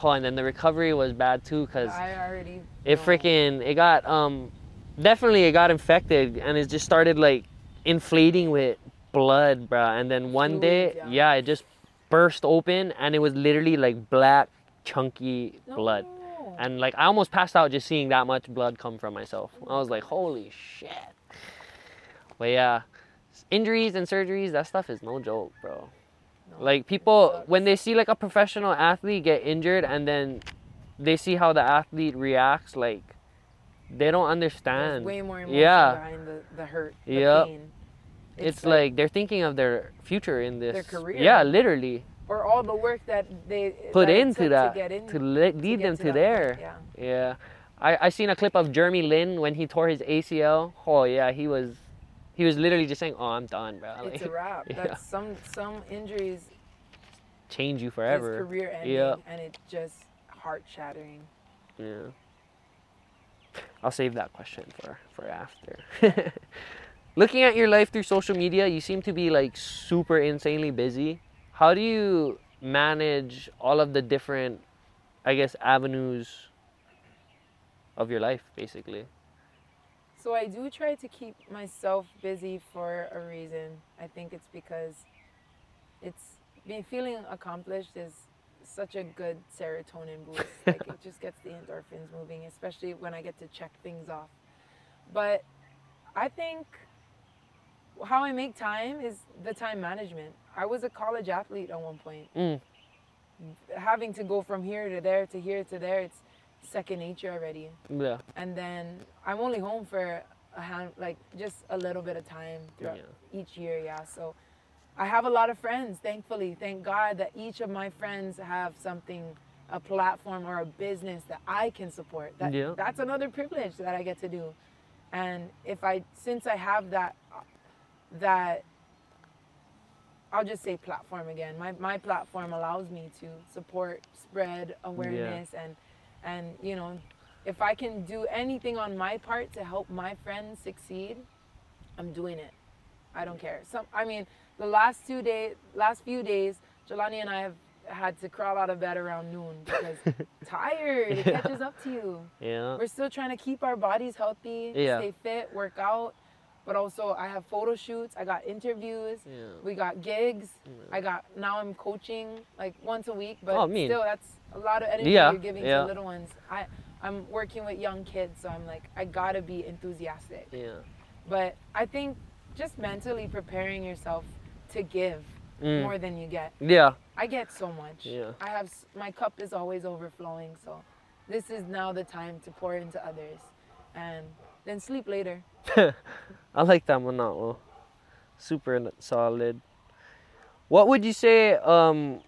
oh, and then the recovery was bad too, cause I already it freaking it got um definitely it got infected and it just started like inflating with blood bruh and then one day yeah. yeah. it just burst open and it was literally like black chunky blood No. and like i almost passed out just seeing that much blood come from myself i was like holy shit but yeah injuries and surgeries that stuff is no joke bro No, like people when they see like a professional athlete get injured and then they see how the athlete reacts like they don't There's understand way more emotion Yeah. behind the, the hurt, the Yep. pain. It's, like, they're thinking of their future in this career. yeah literally or all the work that they put that into that to get in to le- lead get them to to there Yeah. yeah I, I seen a clip of jeremy lin when he tore his acl oh yeah he was he was literally just saying oh i'm done bro It's like a <laughs> wrap. yeah. That's some some injuries change you forever career ending Yeah. and it's just heart shattering. Yeah. I'll save that question for for after. <laughs> Looking at your life through social media, you seem to be like super insanely busy. How do you manage all of the different I guess avenues of your life basically? So I do try to keep myself busy for a reason. I think it's because it's being feeling accomplished is such a good serotonin boost. <laughs> like it just gets the endorphins moving, especially when I get to check things off. But I think how I make time is the time management. I was a college athlete at one point. Mm. Having to go from here to there to here to there, it's second nature already Yeah. and then I'm only home for a hand, like just a little bit of time throughout each year. Yeah, so I have a lot of friends. Thankfully, thank God that each of my friends have something, a platform or a business that I can support. That Yeah. that's another privilege that I get to do. And if I, since I have that, that I'll just say platform again. My my platform allows me to support, spread awareness, and and you know, if I can do anything on my part to help my friends succeed, I'm doing it. I don't care. Some, I mean, the last two days, last few days, Jahlani and I have had to crawl out of bed around noon because <laughs> tired. It Yeah. catches up to you. Yeah. We're still trying to keep our bodies healthy, Yeah. stay fit, work out. But also, I have photo shoots. I got interviews. Yeah. We got gigs. I got now I'm coaching like once a week, but Oh, still that's a lot of energy Yeah, you're giving yeah. to little ones. I I'm working with young kids, so I'm like I gotta be enthusiastic. Yeah. But I think just mentally preparing yourself to give Mm. more than you get. Yeah. I get so much. Yeah. I have my cup is always overflowing, so this is now the time to pour into others, and then sleep later. <laughs> I like that one now. Super solid. What would you say um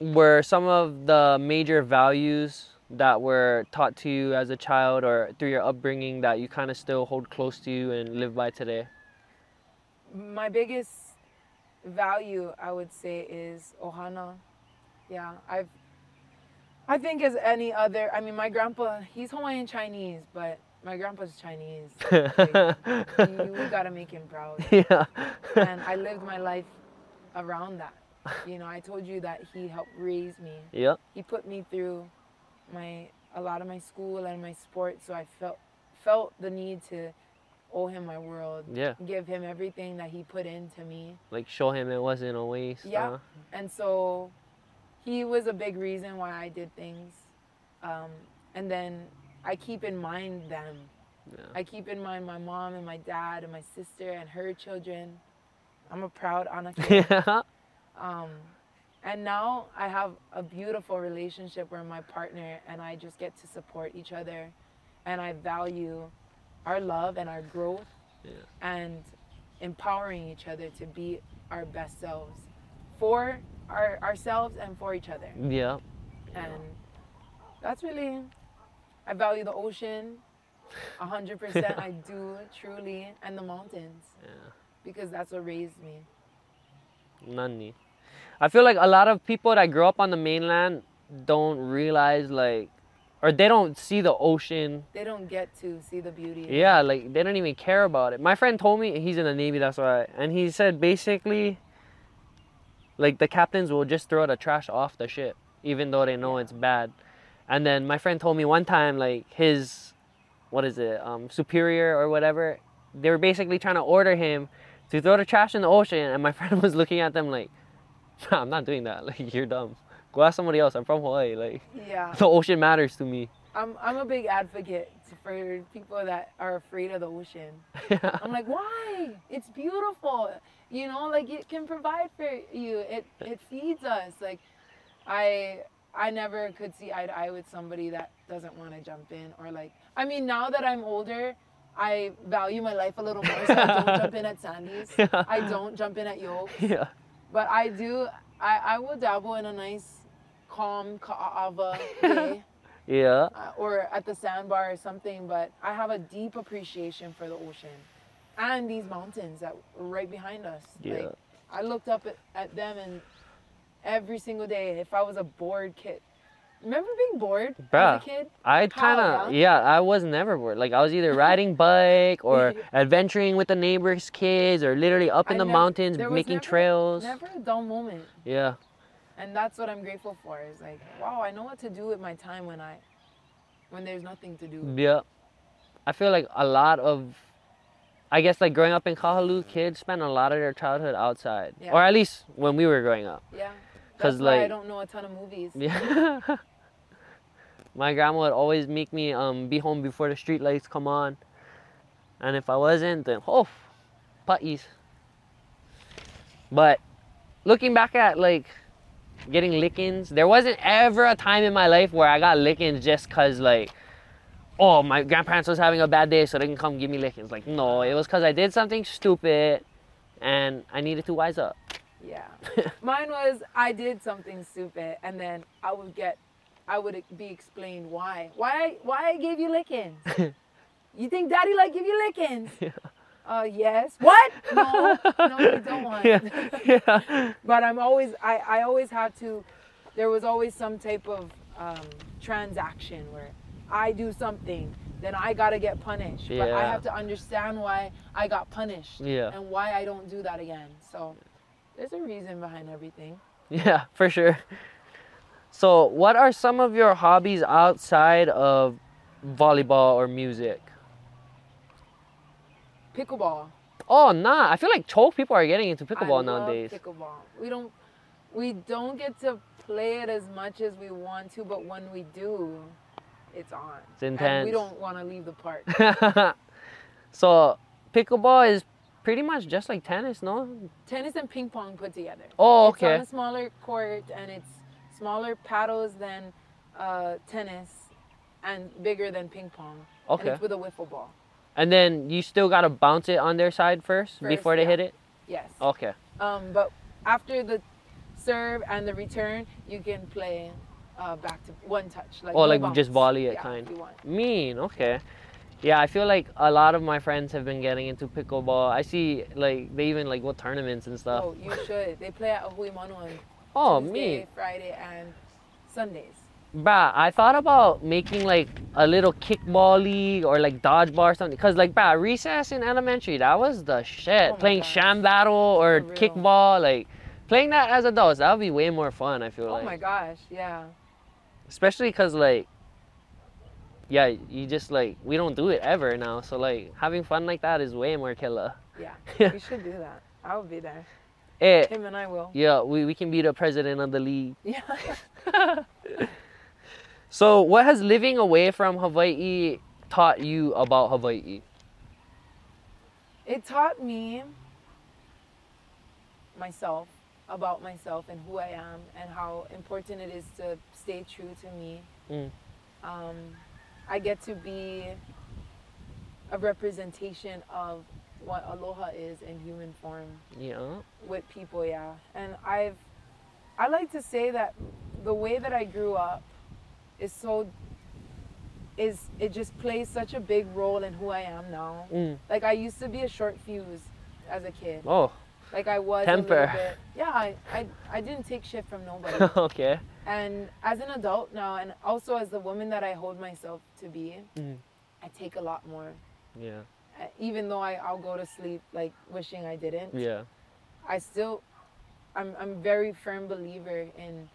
were some of the major values that were taught to you as a child or through your upbringing that you kind of still hold close to you and live by today? My biggest value, I would say, is ohana. Yeah, I've. I think as any other, I mean, my grandpa, he's Hawaiian Chinese, but my grandpa's Chinese. <laughs> Like, we, we gotta make him proud. <laughs> yeah. And I lived my life around that. You know, I told you that he helped raise me. yep. He put me through my a lot of my school and my sports, so I felt felt the need to owe him my world, Yeah. give him everything that he put into me. Like show him it wasn't a waste. Yeah. And so he was a big reason why I did things. Um, and then I keep in mind them. Yeah. I keep in mind my mom and my dad and my sister and her children. I'm a proud Anake. <laughs> yeah. Um, and now I have a beautiful relationship where my partner and I just get to support each other. And I value our love and our growth Yeah. and empowering each other to be our best selves for our, ourselves and for each other. Yeah. And that's really, I value the ocean. 100% I do, <laughs> truly, and the mountains Yeah. because that's what raised me. Nani. I feel like a lot of people that grow up on the mainland don't realize like or they don't see the ocean. They don't get to see the beauty. Yeah, like they don't even care about it. My friend told me he's in the Navy, that's why. And he said basically like the captains will just throw the trash off the ship even though they know Yeah. it's bad. And then my friend told me one time like his what is it? Um superior or whatever, they were basically trying to order him to throw the trash in the ocean and my <laughs> friend was looking at them like "Nah, <laughs> I'm not doing that. <laughs> Like you're dumb. Go ask somebody else. I'm from Hawaii. Like Yeah. the ocean matters to me. I'm, I'm a big advocate for people that are afraid of the ocean. I'm like, why? It's beautiful. You know, like it can provide for you. It it feeds us. Like I I never could see eye to eye with somebody that doesn't want to jump in or like I mean now that I'm older, I value my life a little more so I don't <laughs> jump in at Sandy's. I don't jump in at Yoke. yeah. But I do I, I will dabble in a nice calm ka'ava <laughs> day Yeah. uh, or at the sandbar or something, but I have a deep appreciation for the ocean and these mountains that are right behind us. Yeah. Like, I looked up at, at them and every single day, if I was a bored kid, remember being bored Bruh. as a kid? I kind of yeah? I was never bored. Like I was either riding <laughs> bike or <laughs> adventuring with the neighbors' kids, or literally up in I the nev- mountains making never- trails. Never a dull moment. Yeah, And that's what I'm grateful for. Is like, wow, I know what to do with my time when I, when there's nothing to do. yeah. I feel like a lot of, I guess like growing up in Kahaluʻu, kids spend a lot of their childhood outside, Yeah. or at least when we were growing up. Yeah. 'Cause, That's why I don't know a ton of movies. Yeah. <laughs> My grandma would always make me um, be home before the street lights come on. And if I wasn't, then oh, putties. But looking back at like getting lickings, there wasn't ever a time in my life where I got lickings just cause like, oh my grandparents was having a bad day, so they can come give me lickings. Like no, it was cause I did something stupid, and I needed to wise up. Yeah. <laughs> Mine was I did something stupid and then I would get I would be explained why. Why why I gave you lickings? <laughs> you think daddy like give you lickings? Yeah. Uh yes. What? <laughs> No, no, you don't want. yeah, yeah, But I'm always I, I always had to there was always some type of um, transaction where I do something, then I gotta get punished. Yeah. But I have to understand why I got punished Yeah. and why I don't do that again. So there's a reason behind everything. <laughs> yeah, for sure. So, what are some of your hobbies outside of volleyball or music? Pickleball. Oh, nah. I feel like choke people are getting into I pickleball love nowadays. Pickleball. We don't we don't get to play it as much as we want to, but when we do, it's on. It's And intense. we don't want to leave the park. <laughs> so, pickleball is pretty much just like tennis, no? Tennis and ping pong put together. Oh, okay. It's on a smaller court and it's smaller paddles than uh, tennis and bigger than ping pong. And Okay. it's with a wiffle ball. And then you still gotta bounce it on their side first, First, before they yeah. hit it. Yes. Okay. Um, but after the serve and the return, you can play uh, back to one touch. Like Oh, no like bounce. just volley it yeah, kind. If you want. Mean, okay. Yeah, I feel like a lot of my friends have been getting into pickleball. I see like they even like go tournaments and stuff. Oh, you should. They play at Ahuimanu on <laughs> Oh, Tuesday, me. Friday, and Sundays. Bah, I thought about making like a little kickball league or like dodgeball or something. Cause like bah, recess in elementary, that was the shit. Oh playing gosh. sham battle or kickball, like playing that as adults, that would be way more fun. I feel Oh like, Oh my gosh, yeah. especially cause like, yeah, you just like we don't do it ever now. So like having fun like that is way more killer. Yeah. <laughs> Yeah. You should do that. I will be there. Eh, Him and I will. yeah, we, we can be the president of the league. Yeah. <laughs> So, what has living away from Hawaii taught you about Hawaii? It taught me myself, about myself and who I am, and how important it is to stay true to me. Mm. Um, I get to be a representation of what aloha is in human form Yeah. with people, yeah. And I've, I like to say that the way that I grew up is so, is it just plays such a big role in who I am now. Mm. Like I used to be a short fuse as a kid. Oh, Like I was Temper. a little bit. Yeah, I, I, I didn't take shit from nobody. <laughs> okay. and as an adult now, and also as the woman that I hold myself to be, Mhm. I take a lot more. Yeah. Uh, Even though I, I'll go to sleep like wishing I didn't. Yeah. I still, I'm, I'm very firm believer in,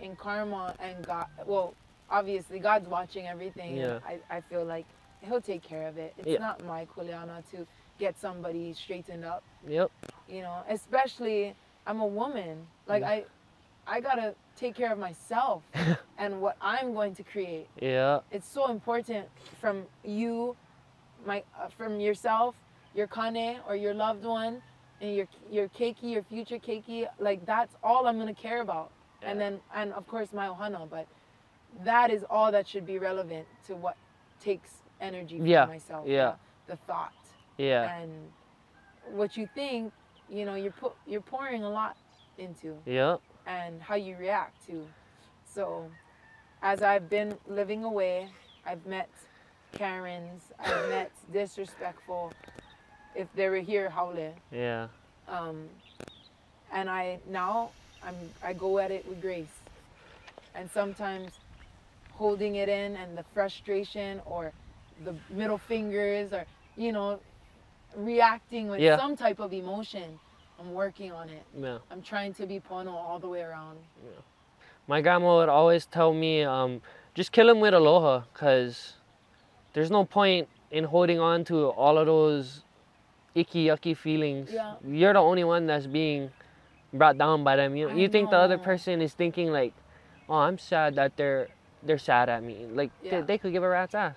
in karma and God. Well, obviously God's watching everything. Yeah. I, I feel like He'll take care of it. It's Yeah. not my kuleana to get somebody straightened up. Yep. You know, especially I'm a woman. Like Yeah. I, I gotta take care of myself <laughs> and what I'm going to create. Yeah. It's so important from you, my uh, from yourself, your kane or your loved one, and your your keiki, your future keiki. Like that's all I'm gonna care about. And then and of course my ohana, but that is all that should be relevant to what takes energy from Yeah, myself. yeah. The, the thought Yeah. and what you think. You know, you're put you're pouring a lot into Yep. and how you react to. So, as I've been living away, I've met Karens, I've <laughs> met disrespectful, if they were here, haole. Yeah. Um, and I now I'm I go at it with grace, and sometimes holding it in and the frustration or the middle fingers or you know reacting with Yeah. some type of emotion. I'm working on it. Yeah. I'm trying to be pono all the way around. My grandma would always tell me, um, just kill him with aloha, cause there's no point in holding on to all of those icky yucky feelings. Yeah. You're the only one that's being brought down by them. You I you think the other person is thinking like, oh, I'm sad that they're they're sad at me. Like Yeah. they, they could give a rat's ass.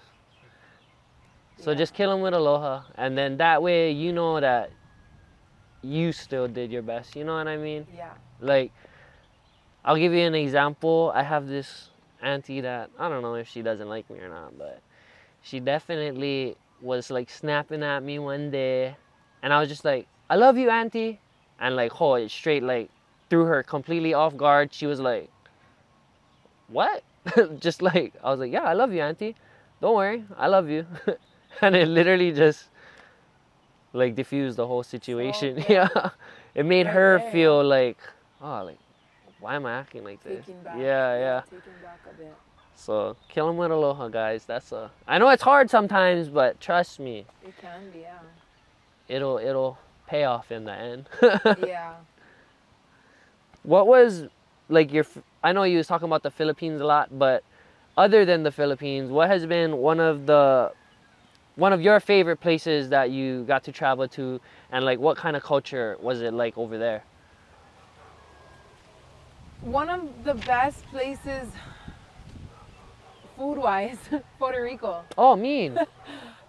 So Yeah. just kill them with aloha, and then that way you know that you still did your best. You know what I mean? Yeah. Like, I'll give you an example. I have this auntie that I don't know if she doesn't like me or not, but she definitely was like snapping at me one day, and I was just like, "I love you, auntie," and like, oh, it straight like threw her completely off guard. She was like, "What?" <laughs> just like I was like, "Yeah, I love you, auntie. Don't worry, I love you," <laughs> <laughs> and it literally just like diffused the whole situation. <laughs> yeah. yeah, it made Right her there. feel like, oh, like why am I acting like this? Taking back. Yeah, yeah. Taking back a bit. So kill him with aloha, guys. That's a. I know it's hard sometimes, but trust me, It can be, yeah. it'll it'll pay off in the end. <laughs> yeah. what was like your? I know you was talking about the Philippines a lot, but other than the Philippines, what has been one of the one of your favorite places that you got to travel to, and like what kind of culture was it like over there? One of the best places, food-wise, <laughs> Puerto Rico. Oh, mean, <laughs>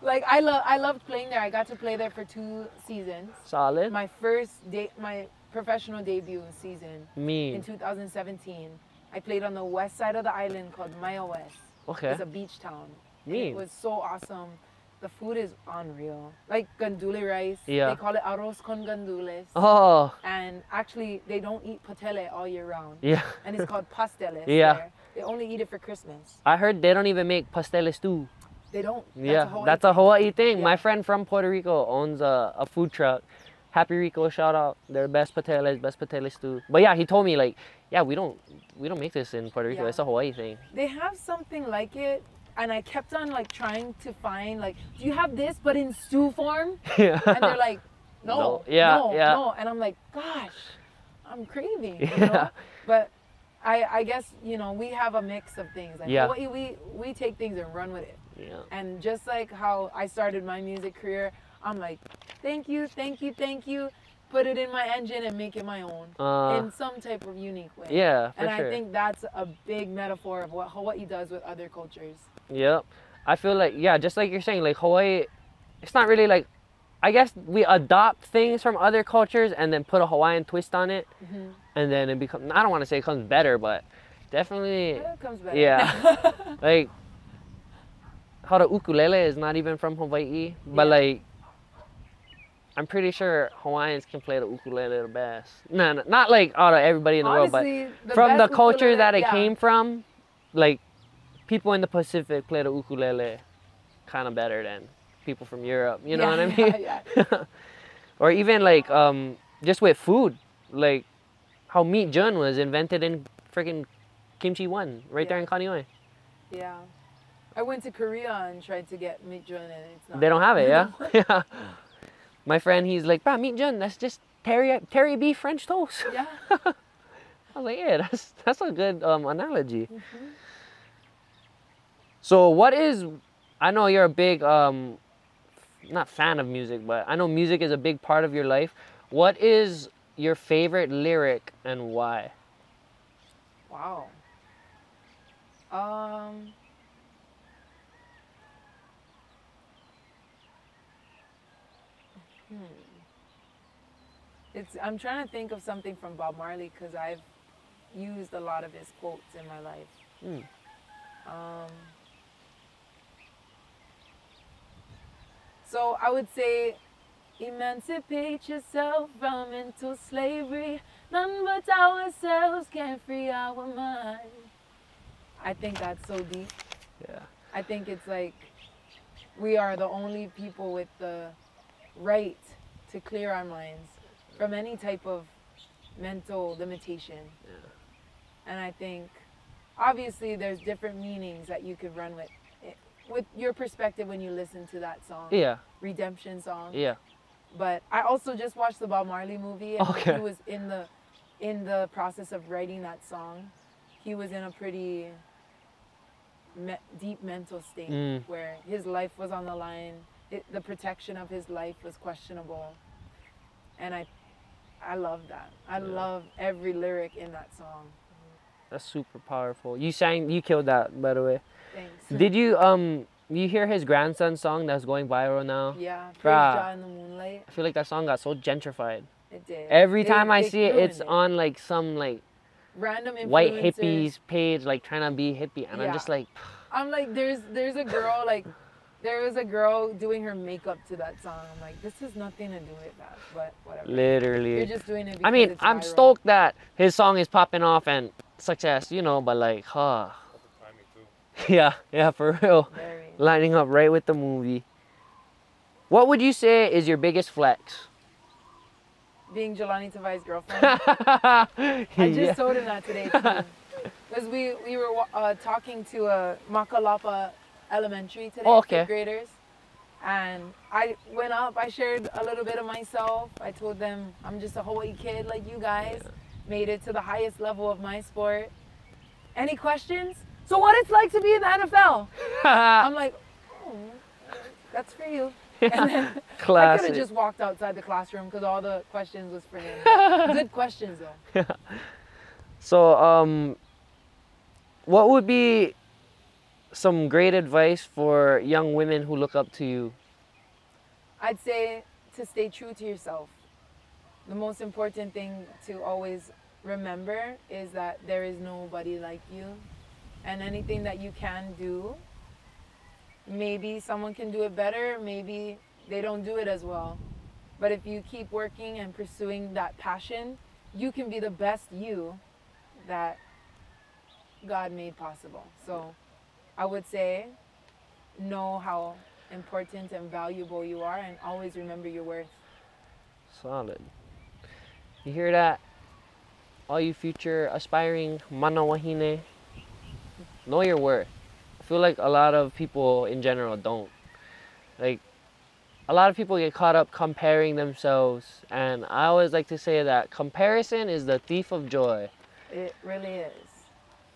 Like I love, I loved playing there. I got to play there for two seasons. solid, My first day, my professional debut season mean in 2017. I played on the west side of the island called Mayagüez. Okay, It's a beach town. Mean. It was so awesome. The food is unreal. Like gandule rice. Yeah. They call it arroz con gandules. Oh, And actually, they don't eat patele all year round. yeah. And it's called pasteles. <laughs> Yeah. there. They only eat it for Christmas. I heard they don't even make pasteles too. They don't. That's yeah, a Hawaii that's a thing. Hawaii thing. Yeah. My friend from Puerto Rico owns a, a food truck. Happy Rico, shout out. Their best pateles, best pateles too. But yeah, he told me like, yeah, we don't we don't make this in Puerto Rico. Yeah. It's a Hawaii thing. They have something like it. And I kept on like trying to find like, do you have this but in stew form? <laughs> yeah. And they're like, no, No. Yeah, no, yeah. no. And I'm like, gosh, I'm craving. You <laughs> Yeah. know? But I, I guess you know we have a mix of things. Like Yeah. Hawaii, we we take things and run with it. yeah. And just like how I started my music career, I'm like, thank you, thank you, thank you. Put it in my engine and make it my own Uh, in some type of unique way. yeah, for And sure. I think that's a big metaphor of what Hawaii does with other cultures. Yep. I feel like yeah, just like you're saying, like Hawaii, it's not really like, I guess we adopt things from other cultures and then put a Hawaiian twist on it, Mhm. and then it becomes. I don't want to say it comes better, but definitely It comes better. Yeah. <laughs> like how the ukulele is not even from Hawaii, but Yeah. like I'm pretty sure Hawaiians can play the ukulele the best. No, no not like out of everybody in the world, but the from the culture that it yeah. came from, like people in the Pacific play the ukulele kind of better than people from Europe. You know Yeah, what I <laughs> mean? yeah. <laughs> or even like um, just with food, like how meat jun was invented in freaking kimchi one right there in Kaneohe. Yeah. I went to Korea and tried to get meat jun and it's not. They don't have it, yeah. <laughs> yeah. My friend, he's like, "Bro, meat jun, that's just terry terry beef French toast." yeah. <laughs> I was like, "Yeah, that's that's a good um, analogy." Mm-hmm. So, what is? I know you're a big um, not fan of music, but I know music is a big part of your life. What is your favorite lyric and why? Wow. Um. Hmm. It's. I'm trying to think of something from Bob Marley because I've used a lot of his quotes in my life. Hmm. Um. So I would say, emancipate yourself from mental slavery. None but ourselves can free our mind. I think that's so deep. Yeah. I think it's like we are the only people with the right to clear our minds from any type of mental limitation. And I think obviously there's different meanings that you could run with it- with your perspective when you listen to that song. Yeah. Redemption song. Yeah. But I also just watched the Bob Marley movie and Okay. he was in the in the process of writing that song. He was in a pretty me- deep mental state Mm. where his life was on the line. It, the protection of his life was questionable. And I I love that. I Yeah. love every lyric in that song. That's super powerful. You sang, you killed that, by the way. Thanks. Did you um, you hear his grandson song that's going viral now? Yeah, Praise in the Moonlight. I feel like that song got so gentrified. It did. Every They- time I see it, it's on like some like random white hippies page, like trying to be hippie, and I'm just like, <sighs> I'm like, there's there's a girl like, there was a girl doing her makeup to that song. I'm like, this has nothing to do with that, but whatever. Literally. You're just doing it. I mean, I'm viral. stoked that his song is popping off and success, you know, but like, huh. <laughs> Yeah, yeah, for real. Very. Lining up right with the movie. What would you say is your biggest flex? Being Jahlani Tavai's girlfriend. <laughs> <laughs> I just Yeah. told him that today because we we were uh, talking to a Makalapa Elementary today, Oh, okay. fifth graders, and I went up. I shared a little bit of myself. I told them I'm just a Hawaii kid like you guys. Made it to the highest level of my sport. Any questions? So what it's like to be in the NFL? <laughs> I'm like, oh, that's for you. And then I could have just walked outside the classroom because all the questions was for him. <laughs> Good questions though. <laughs> So, um, what would be some great advice for young women who look up to you? I'd say to stay true to yourself. The most important thing to always remember is that there is nobody like you, and anything that you can do, maybe someone can do it better, maybe they don't do it as well. But if you keep working and pursuing that passion, you can be the best you that God made possible. So I would say know how important and valuable you are and always remember your worth. Solid. You hear that? All you future aspiring mana wahine, know your worth. I feel like a lot of people in general don't. Like, a lot of people get caught up comparing themselves, and I always like to say that comparison is the thief of joy. It really is.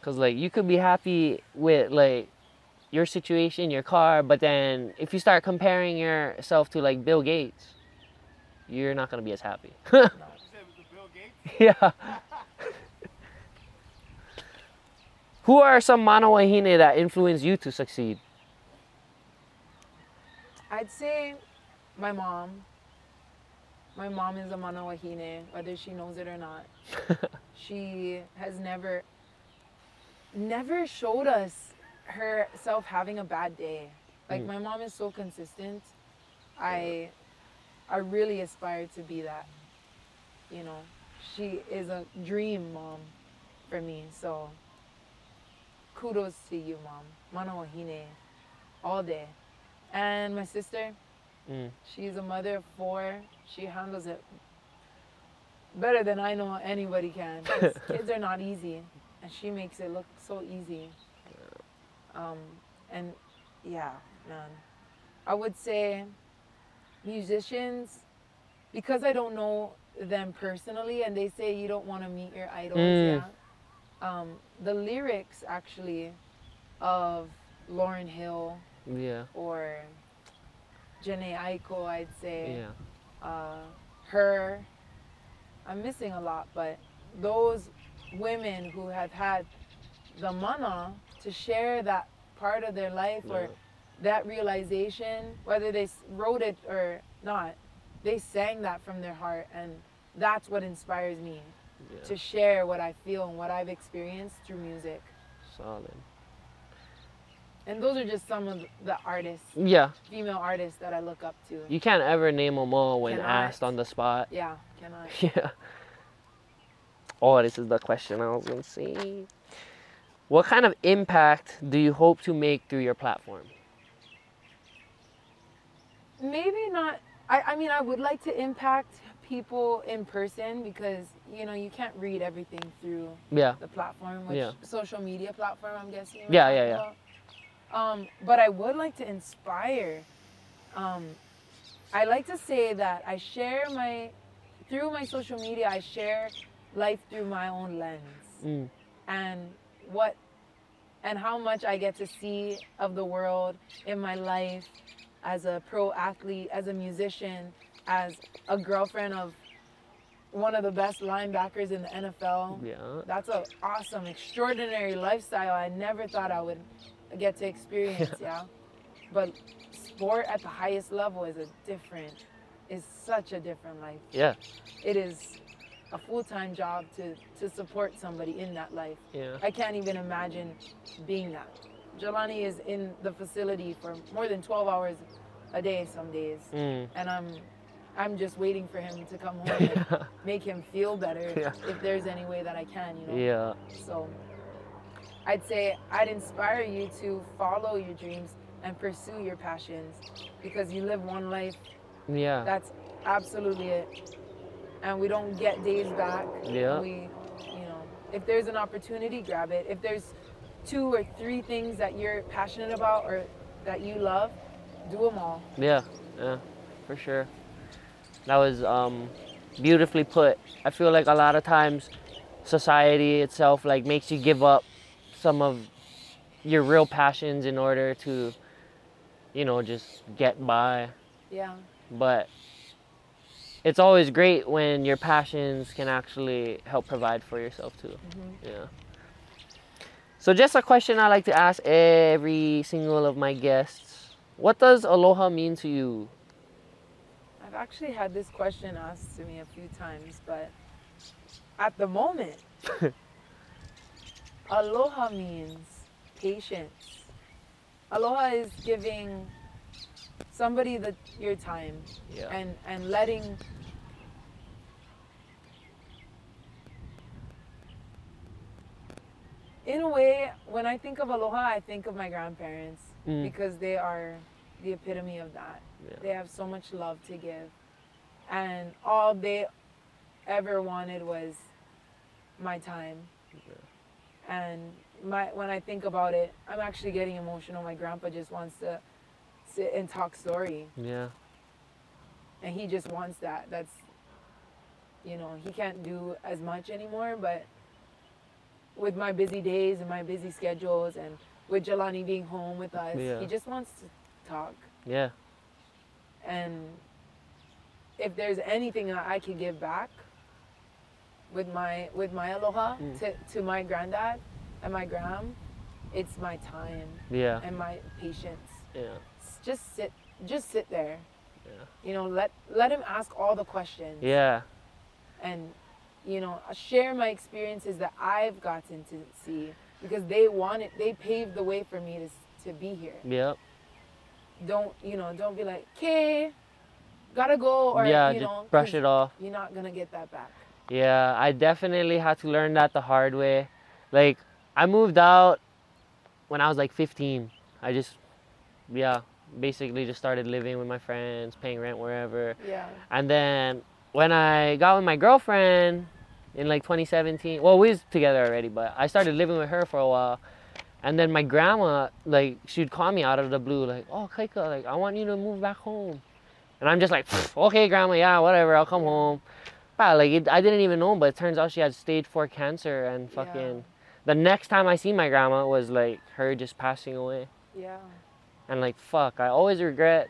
Cause like you could be happy with like your situation, your car, but then if you start comparing yourself to like Bill Gates, you're not gonna be as happy. <laughs> yeah. Who are some mana wahine that influence you to succeed? I'd say my mom. My mom is a mana wahine, whether she knows it or not. <laughs> she has never never showed us herself having a bad day. Like Mm. my mom is so consistent. I I really aspire to be that. You know, she is a dream mom for me. So kudos to you, mom. Mana wahine all day. And my sister, Mm. she's a mother of four. She handles it better than I know anybody can. <laughs> kids are not easy, and she makes it look so easy. Um, and yeah, man, I would say musicians, because I don't know them personally, and they say you don't want to meet your idols. Mm. Yeah. Um, the lyrics actually of Lauryn Hill Yeah. or Jhené Aiko, I'd say Yeah. uh, her. I'm missing a lot, but those women who have had the mana to share that part of their life Yeah. or that realization, whether they wrote it or not, they sang that from their heart, and that's what inspires me Yeah. to share what I feel and what I've experienced through music. Solid. And those are just some of the artists, Yeah. female artists that I look up to. You can't ever name them all when Cannot. asked on the spot. Yeah, can I? <laughs> Yeah. Oh, this is the question I was gonna say. What kind of impact do you hope to make through your platform? maybe not I, I mean i would like to impact people in person because you know you can't read everything through Yeah. the platform which Yeah. social media platform i'm guessing we're Yeah, yeah, um but i would like to inspire um i like to say that i share my through my social media i share life through my own lens Mm. and what and how much I get to see of the world in my life as a pro athlete, as a musician, as a girlfriend of one of the best linebackers in the NFL. Yeah. That's an awesome, extraordinary lifestyle I never thought I would get to experience, <laughs> yeah. But sport at the highest level is a different, is such a different life. Yeah. It is a full-time job to, to support somebody in that life. Yeah. I can't even imagine being that. Jahlani is in the facility for more than 12 hours a day some days. Mm. And I'm I'm just waiting for him to come home and <laughs> make him feel better Yeah. if there's any way that I can, you know. Yeah. So I'd say I'd inspire you to follow your dreams and pursue your passions because you live one life. Yeah. That's absolutely it. And we don't get days back. Yeah. We, you know, if there's an opportunity, grab it. If there's two or three things that you're passionate about or that you love, do them all. Yeah, yeah, for sure. That was um, beautifully put. I feel like a lot of times society itself like makes you give up some of your real passions in order to, you know, just get by. Yeah. But it's always great when your passions can actually help provide for yourself too. Mm-hmm. Yeah. So just a question I like to ask every single of my guests. What does aloha mean to you? I've actually had this question asked to me a few times, but at the moment, <laughs> aloha means patience, aloha is giving somebody the your time Yeah. and and letting in a way when i think of aloha i think of my grandparents Mm. because they are the epitome of that. Yeah. they have so much love to give. And all they ever wanted was my time. And my when i think about it i'm actually getting emotional. My grandpa just wants to sit and talk story. Yeah. and he just wants that. That's you know he can't do as much anymore but with my busy days and my busy schedules and with Jahlani being home with us Yeah. he just wants to talk Yeah. and if there's anything that I can give back with my with my aloha Mm. to, to my granddad and my gram it's my time Yeah. and my patience Yeah. Just sit just sit there Yeah. you know let let him ask all the questions Yeah. and you know share my experiences that I've gotten to see because they wanted they paved the way for me to to be here. Yep. Don't you know? Don't be like, okay, gotta go, or yeah. you know, brush it off. You're not gonna get that back. Yeah, I definitely had to learn that the hard way. Like, I moved out when I was like 15. I just, yeah, basically just started living with my friends, paying rent wherever. Yeah. And then when I got with my girlfriend in like 2017, well, we was together already, but I started living with her for a while. And then my grandma, like, she'd call me out of the blue, like, oh, Kaika, like, I want you to move back home. And I'm just like, okay, grandma, yeah, whatever, I'll come home. But, like, it, I didn't even know, but it turns out she had stage four cancer. And fucking, the next time I see my grandma was like her just passing away. Yeah. And, like, fuck, I always regret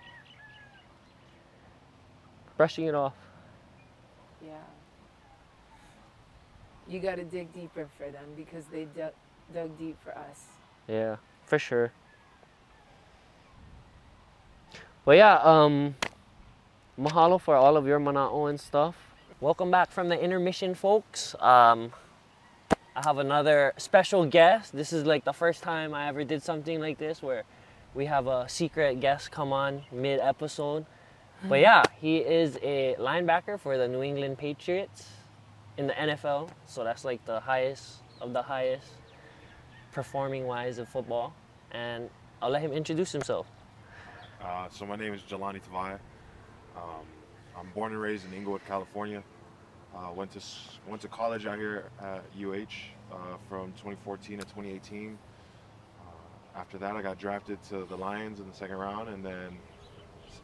brushing it off. Yeah. You gotta dig deeper for them because they dug, dug deep for us. Yeah, for sure. But yeah, um, mahalo for all of your mana'o and stuff. Welcome back from the intermission, folks. Um, I have another special guest. This is like the first time I ever did something like this where we have a secret guest come on mid episode. But yeah, he is a linebacker for the New England Patriots in the NFL. So that's like the highest of the highest performing wise of football. And I'll let him introduce himself. Uh, so my name is Jahlani Tavai. Um, I'm born and raised in Inglewood, California. Uh, went to went to college out here at UH uh, from 2014 to 2018. Uh, after that, I got drafted to the Lions in the second round, and then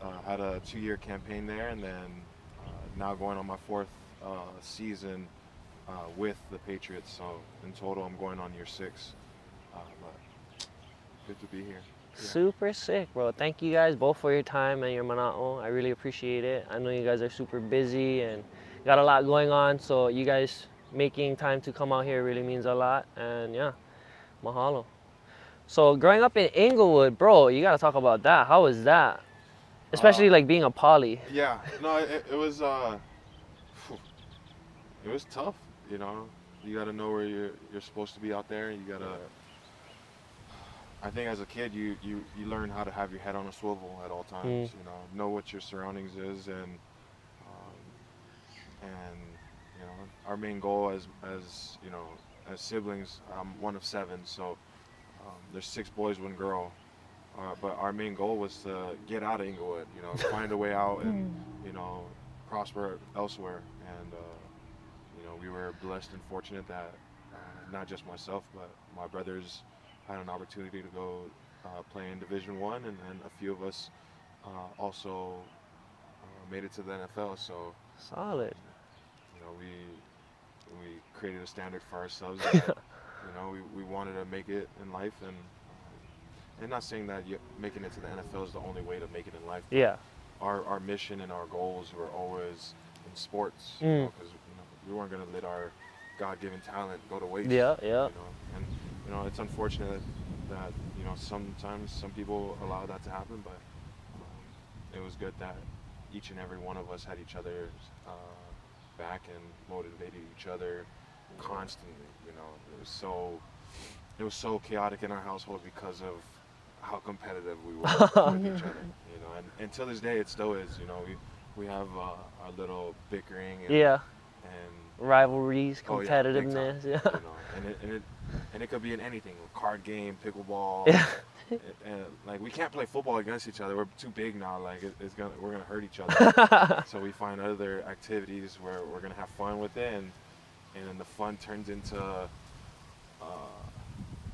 uh, had a two-year campaign there, and then uh, now going on my fourth uh, season uh, with the Patriots. So in total, I'm going on year six. Uh, but good to be here. Yeah. Super sick, bro. Thank you guys both for your time and your mana'o. I really appreciate it. I know you guys are super busy and got a lot going on, so you guys making time to come out here really means a lot. And yeah, mahalo. So growing up in Inglewood, bro, you gotta talk about that. How was that? Especially Uh, like being a poly. Yeah, no, it, it was uh, it was tough. You know, you got to know where you're you're supposed to be out there. You gotta. I think as a kid, you you you learn how to have your head on a swivel at all times. Mm. You know, know what your surroundings is, and um, and you know, our main goal as as you know as siblings, I'm one of seven, so um, there's six boys, one girl. Uh, but our main goal was to get out of Inglewood, you know, find a way out and, you know, prosper elsewhere. And, uh, you know, we were blessed and fortunate that uh, not just myself, but my brothers had an opportunity to go uh, play in Division One, and then a few of us uh, also uh, made it to the NFL. So, Solid. you know, we we created a standard for ourselves. <laughs> That, you know, we, we wanted to make it in life, and um, and not saying that making it to the NFL is the only way to make it in life. Yeah. Our our mission and our goals were always in sports, Mm. because you know, we weren't gonna let our God-given talent go to waste. Yeah, yeah. You know, and you know, it's unfortunate that you know sometimes some people allow that to happen, but um, it was good that each and every one of us had each other's uh, back and motivated each other constantly. You know, it was so it was so chaotic in our household because of how competitive we were <laughs> with each other. You know, and, and to this day it still is. You know, we we have uh, our little bickering. And, Yeah. And Rivalries, Oh, yeah, competitiveness. you Yeah. know, and it, and it and it could be in anything, card game, pickleball. Yeah. and, and, like we can't play football against each other. We're too big now. Like it, it's gonna we're gonna hurt each other. <laughs> so we find other activities where we're gonna have fun with it, and and then the fun turns into, uh,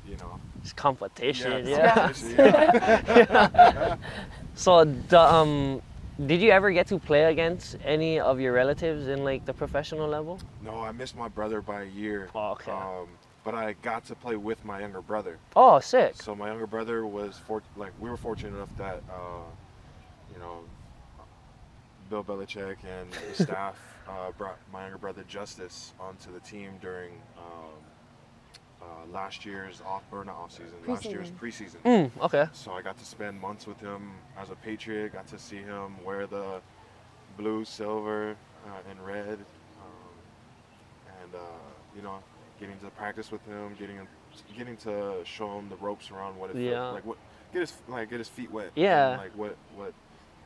you know, It's competition. yeah, Yeah. competition, yeah. <laughs> <laughs> So, the, um, did you ever get to play against any of your relatives in like the professional level? no, I missed my brother by a year. Oh, okay. Um, but I got to play with my younger brother. Oh, sick. So my younger brother was for like we were fortunate enough that uh, you know Bill Belichick and the <laughs> staff uh, brought my younger brother Justice onto the team during uh, last year's off or not off season, last year's preseason. Mm, okay. So I got to spend months with him as a Patriot. Got to see him wear the blue, silver, uh, and red, um, and uh, you know, getting to practice with him, getting him, getting to show him the ropes around what it feels- Yeah. like what get his like get his feet wet. Yeah. and, like what what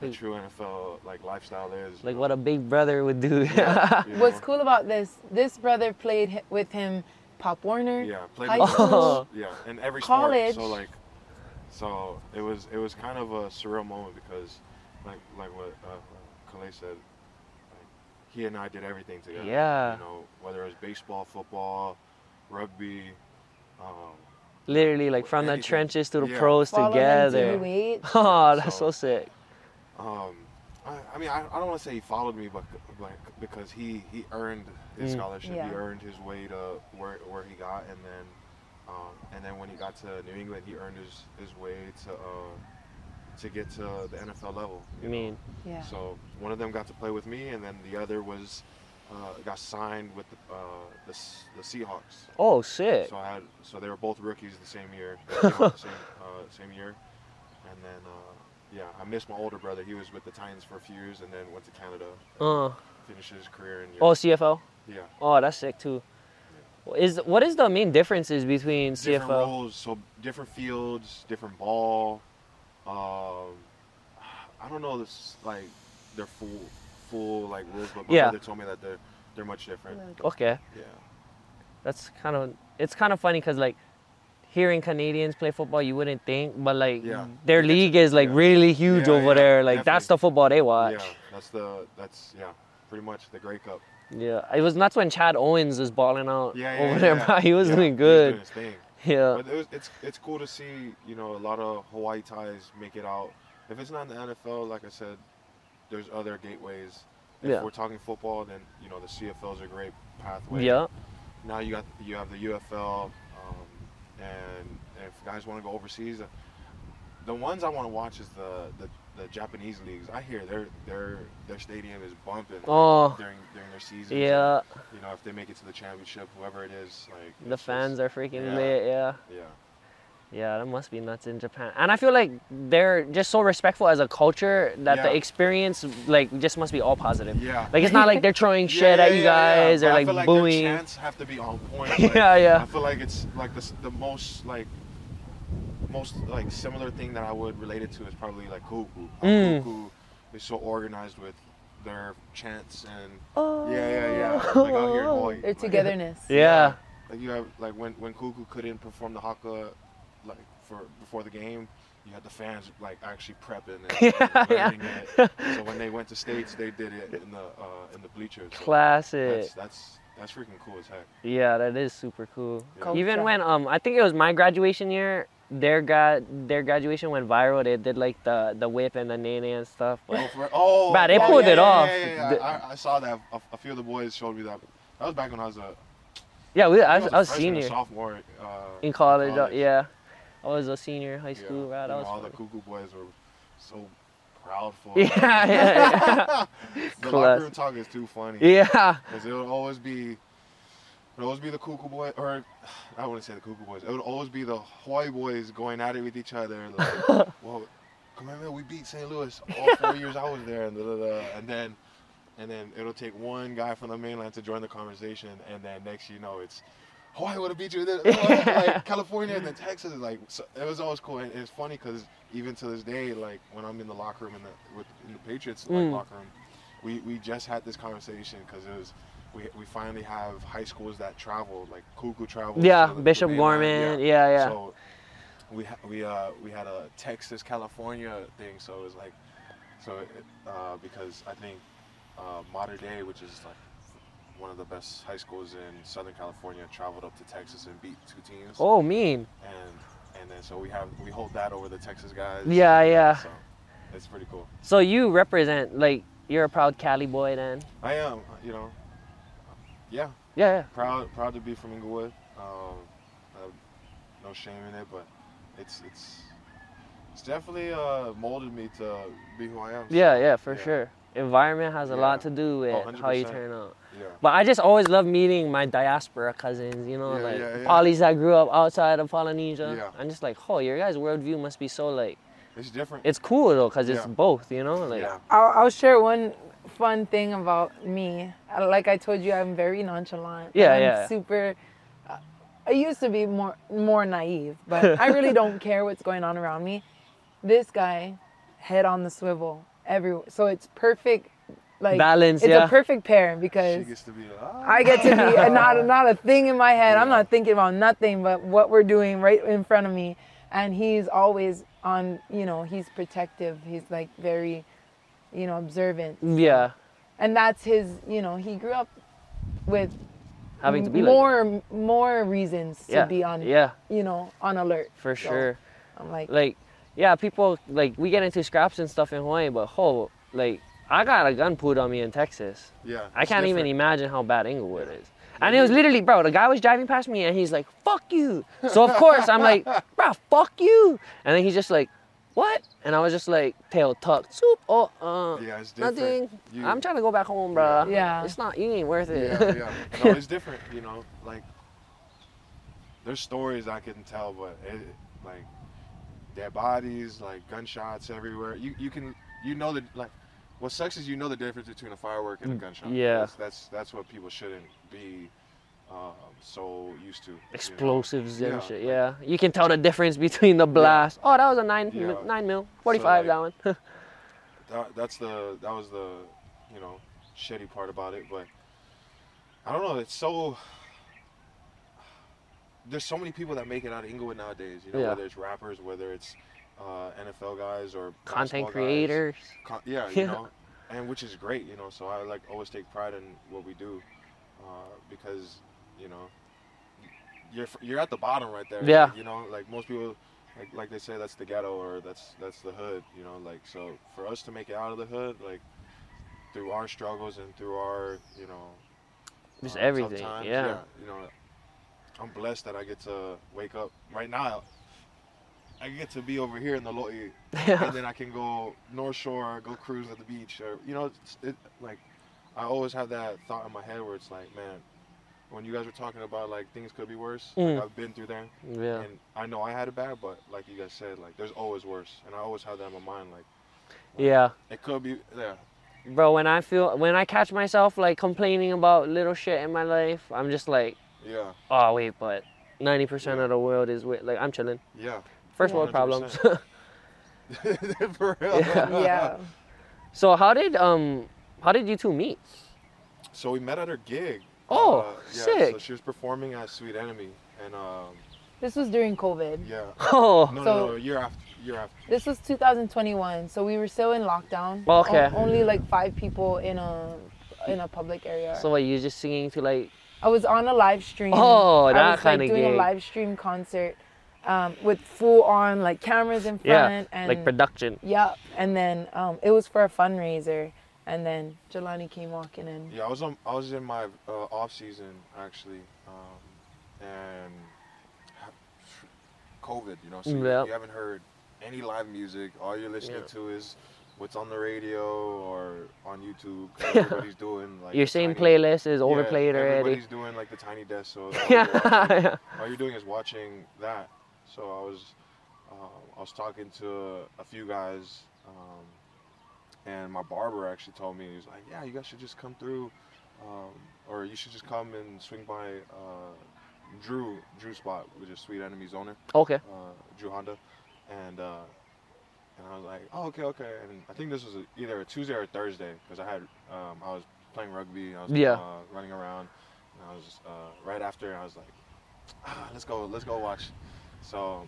a Like- true NFL like lifestyle is. Like know. what a big brother would do. Yeah, you What's cool about this? This brother played hi- with him, Pop Warner. Yeah, played high school. girls. <laughs> Yeah, and every College. sport. So like, so it was it was kind of a surreal moment because, like like what uh, Kalei said, like, he and I did everything together. Yeah. You know, whether it was baseball, football, rugby. Um, Literally, like from the trenches to the Yeah. pros Follow together. <laughs> Oh, that's So- so sick. um, I, I mean, I, I don't want to say he followed me, but like because he he earned his Mm. scholarship, Yeah. he earned his way to where where he got, and then um, and then when he got to New England, he earned his his way to uh, to get to the NFL level. I you know? mean, Yeah. So one of them got to play with me, and then the other was uh, got signed with the, uh, the the Seahawks. oh, sick. So I had so they were both rookies the same year, they came out the same uh, same year, and then uh, yeah, I missed my older brother. He was with the Titans for a few years, and then went to Canada, Uh, finished his career in Europe. oh, CFL. yeah, Oh, that's sick too. Is what is the main differences between different CFL? roles, so different fields, different ball. Um, I don't know this like their full full like rules, but my Yeah. brother told me that they're they're much different. Okay, Yeah. that's kind of it's kind of funny because like hearing Canadians play football, you wouldn't think, but like Yeah. their league is like yeah. really huge Yeah, over there. Like that's the football they watch. Yeah, that's the that's yeah, pretty much the Grey Cup. Yeah, it was that's when Chad Owens was balling out Yeah, over there. <laughs> He was doing good. Was doing. Yeah, But it was, it's it's cool to see you know a lot of Hawaii ties make it out. If it's not in the NFL, like I said, there's other gateways. If we're talking football, then you know the CFL is a great pathway. yeah, Now you got you have the UFL, and if guys want to go overseas, uh, the ones I want to watch is the, the the Japanese leagues. I hear their their their stadium is bumping Oh. during during their season. yeah. You know, if they make it to the championship, whoever it is, like The fans just- are freaking yeah. lit. Yeah. Yeah. Yeah, that must be nuts in Japan. And I feel like they're just so respectful as a culture that the experience like just must be all positive. Yeah. Like it's not like they're throwing <laughs> shit yeah, at you yeah, yeah. guys But or I like feel like booing. Their chants have to be on point. <laughs> Like, Yeah, yeah. I feel like it's like the the most like most like similar thing that I would relate it to is probably like Kahuku. How Mm. Kahuku is so organized with their chants and Oh. yeah, yeah, yeah. Like out here in Hawaii. Their like- togetherness. <laughs> Yeah. Like you have like when when Kahuku couldn't perform the haka like for before the game, you had the fans like actually prepping and, <laughs> Yeah, and yeah. learning it. So when they went to states, they did it in the uh, in the bleachers. So Classic. That's that's that's freaking cool as heck. Yeah, that is super cool. Yeah. Even when um I think it was my graduation year, their gra- their graduation went viral. They did like the the whip and the nene and stuff. But Oh, for, oh, Bruh, they yeah, pulled yeah, it yeah, off. Yeah, yeah, The- I, I saw that. A, a few of the boys showed me that. That was back when I was a, yeah, we, I, I was, was, I was a senior sophomore uh, in college. uh, yeah, I was a senior in high Yeah, school. Right, you that know, was all the Kahuku boys were so proud for. <laughs> Yeah, yeah, yeah. <laughs> the Class. locker room talk is too funny. yeah. Because it would always be, it would always be the Kahuku boy, or <sighs> I wouldn't say the Kahuku boys. It would always be the Hawaii boys going at it with each other. Like, <laughs> well, come on, man, we beat St. Louis all four years I was there, and da, da, da. and then, and then it'll take one guy from the mainland to join the conversation, and then next you know it's, Hawaii would have beat you. Then, <laughs> like California and then Texas. Like so it was always cool. And it's funny because even to this day, like when I'm in the locker room in the with in the Patriots like, Mm. locker room, we we just had this conversation because it was. We, we finally have high schools that travel, like Kahuku travels. Yeah, to the- the Bishop Gorman. Yeah, yeah. So we ha- we uh we had a Texas California thing, so it was like so it, uh, because I think uh, Mater Dei, which is like one of the best high schools in Southern California, traveled up to Texas and beat two teams. Oh, mean. And and then so we have we hold that over the Texas guys. Yeah, yeah. So it's pretty cool. So you represent like you're a proud Cali boy then. I am, you know. Yeah, Yeah, yeah. proud proud to be from Inglewood. Um, uh, no shame in it, but it's it's it's definitely uh, molded me to be who I am. so, Yeah, yeah, for yeah. sure. Environment has a lot to do with Oh, how you turn out. Yeah. But I just always love meeting my diaspora cousins, you know, Yeah, like yeah, yeah. polys that grew up outside of Polynesia. Yeah. I'm just like, oh, your guys' worldview must be so like, It's different. it's cool though, cause it's Yeah. both, you know, like. yeah. I'll, I'll share one fun thing about me. Like I told you, I'm very nonchalant. Yeah, I'm yeah. Super. uh, I used to be more more naive, but <laughs> I really don't care what's going on around me. This guy, head on the swivel, everywhere. So it's perfect. Like Balance, It's yeah. a perfect pair She because gets to be like. I get to be a, not <laughs> not a thing in my head. I'm not thinking about nothing but what we're doing right in front of me. And he's always on. You know, he's protective. He's like very, you know, observant. Yeah. And that's his. You know, he grew up with Having to be like. more more reasons to Yeah. be on. Yeah, You know, on alert. for So, sure. I'm like, Like, yeah, people like we get into scraps and stuff in Hawaii, but oh, like I got a gun pulled on me in Texas. Yeah. I can't even imagine how bad Inglewood is. And it was literally, bro, the guy was driving past me and he's like, fuck you. So of course I'm like, <laughs> bro, fuck you. And then he's just like, what? And I was just like, tail tucked, soup, oh, uh, Yeah, it's different. nothing. You- I'm trying to go back home, bro. Yeah. It's not, you ain't worth it. Yeah, yeah. <laughs> No, it's different. You know, like there's stories I can tell, but it, like dead bodies, like gunshots everywhere. You you can you know that like what sucks is you know the difference between a firework and a gunshot. Mm, yeah. That's that's, that's what people shouldn't be um, so used to. you know? Explosives and Yeah, shit, yeah. You can tell the difference between the blast. Oh, that was a nine, Yeah. nine mil, 45, like- that one. <laughs> that, that's the that was the you know shitty part about it but i don't know it's so there's so many people that make it out of inglewood nowadays you know Yeah. whether it's rappers whether it's uh, nfl guys or Content creators. Con- yeah Yeah. <laughs> you know and which is great you know so i like always take pride in what we do uh, because you know you're you're at the bottom right there Yeah. you know like most people like, like they say that's the ghetto or that's that's the hood you know like so for us to make it out of the hood like through our struggles and through our you know Just uh, everything, times, yeah. you know i'm blessed that i get to wake up right now i get to be over here in the Loi <laughs> Yeah. and then I can go North Shore, go cruise at the beach, or you know, it's, it like I always have that thought in my head where it's like, man, when you guys were talking about like things could be worse, Mm. like I've been through there, Yeah. and I know I had it bad, but like you guys said, like there's always worse, and I always have that in my mind, like Yeah. it could be, yeah, Bro, when I feel, when I catch myself like complaining about little shit in my life, I'm just like, yeah, oh, wait, but 90% Yeah. of the world is, wi- like, I'm chilling. yeah, First Yeah. world problems. 100%. <laughs> for real. yeah. so how did, um, how did you two meet? So we met at her gig. Oh, uh, yeah, sick. So she was performing at Sweet Enemy, and um, This was during COVID. yeah, <laughs> Oh, no, So- no, no, year after, year after. This was 2021, so we were still in lockdown. Okay. O- only like five people in a in a public area. so what, you just singing to like, I was on a live stream. Oh, I that was, kinda like, doing gig. a live stream concert um, with full on like cameras in yeah, front and like production. Yeah, And then um, it was for a fundraiser, and then Jahlani came walking in. Yeah, I was on. I was in my uh, off season actually, um, and COVID. You know, so you, Yep. you haven't heard any live music. All you're listening Yeah. to is what's on the radio or on YouTube. 'cause <laughs> Everybody's doing like Your same tiny- playlist is Yeah, overplayed already. Everybody's doing like the tiny desk. So <laughs> all you're, watching- yeah. all you're doing is watching that. So I was, um, I was talking to a, few guys, um, and my barber actually told me he was like, "Yeah, you guys should just come through, um, or you should just come and swing by uh, Drew Drew spot, which is Sweet Enemy's owner, Okay. uh, Drew Honda, and uh, and I was like, oh okay okay, and I think this was a, either a Tuesday or a Thursday because I had um, I was playing rugby, I was Yeah. uh, running around, and I was uh, right after I was like, ah, let's go let's go watch. So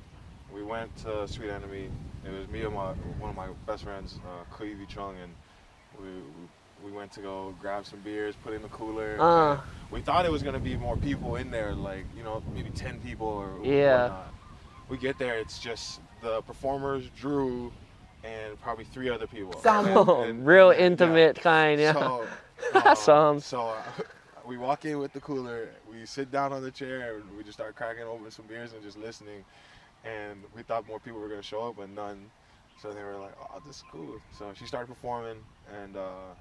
we went to Sweet Enemy. It was me and my one of my best friends, uh, Kui Vi Chung, and we, we we went to go grab some beers, put in the cooler. Uh. We thought it was gonna be more people in there, like you know maybe ten people or Yeah. whatnot. We get there, it's just the performers, Drew, and probably three other people. Some. And- and- real yeah. intimate kind, yeah. So, <laughs> um, Some. so uh, we walk in with the cooler, we sit down on the chair, and we just start cracking open some beers and just listening. And we thought more people were gonna show up, but none. So they were like, "Oh, this is cool." So she started performing, and uh,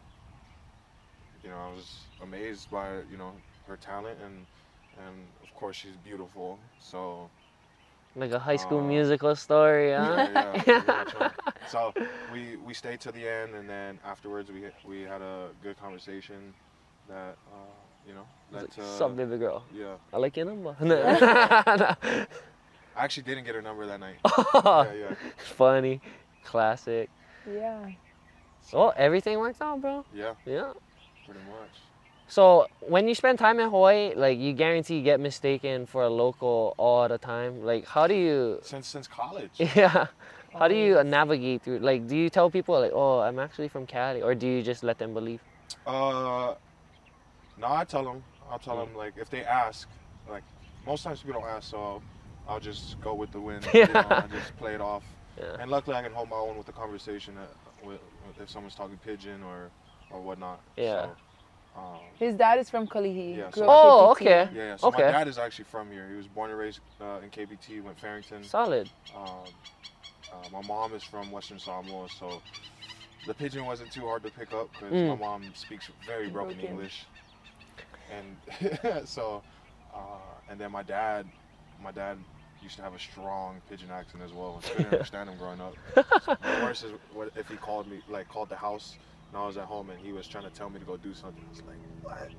you know, I was amazed by you know her talent, and and of course she's beautiful. So Like a high school Uh, musical story, huh? yeah, yeah, <laughs> pretty much, huh? So we we stayed to the end, and then afterwards we we had a good conversation that uh, you know led Like, to Sup, baby girl? yeah. I like your number. <laughs> I actually didn't get her number that night. <laughs> yeah, yeah, Funny, classic. Yeah. Oh, everything worked out, bro. yeah, Yeah. pretty much. So when you spend time in Hawaii, like you guarantee you get mistaken for a local all the time. Like how do you? Since since college. <laughs> Yeah. How do you Always. navigate through? Like, do you tell people like, "Oh, I'm actually from Cali," or do you just let them believe? Uh, no, I tell them. I'll tell them like if they ask, like most times people don't ask, so I'll, I'll just go with the wind. You know, <laughs> Yeah. and just play it off. Yeah. And luckily, I can hold my own with the conversation uh, with, with if someone's talking Pidgin or or whatnot. Yeah. So, um, His dad is from Kalihi. Yeah, so- Oh, KPT. okay. yeah, yeah. So Okay. my dad is actually from here. He was born and raised uh, in KPT, went Farrington. Solid. Um, uh, my mom is from Western Samoa, so the Pidgin wasn't too hard to pick up because Mm. my mom speaks very broken, Broken. English, and <laughs> so, uh, and then my dad, my dad used to have a strong Pidgin accent as well. I couldn't <laughs> understand him growing up. <laughs> the worst is what if he called me, like called the house, and I was at home and he was trying to tell me to go do something. I was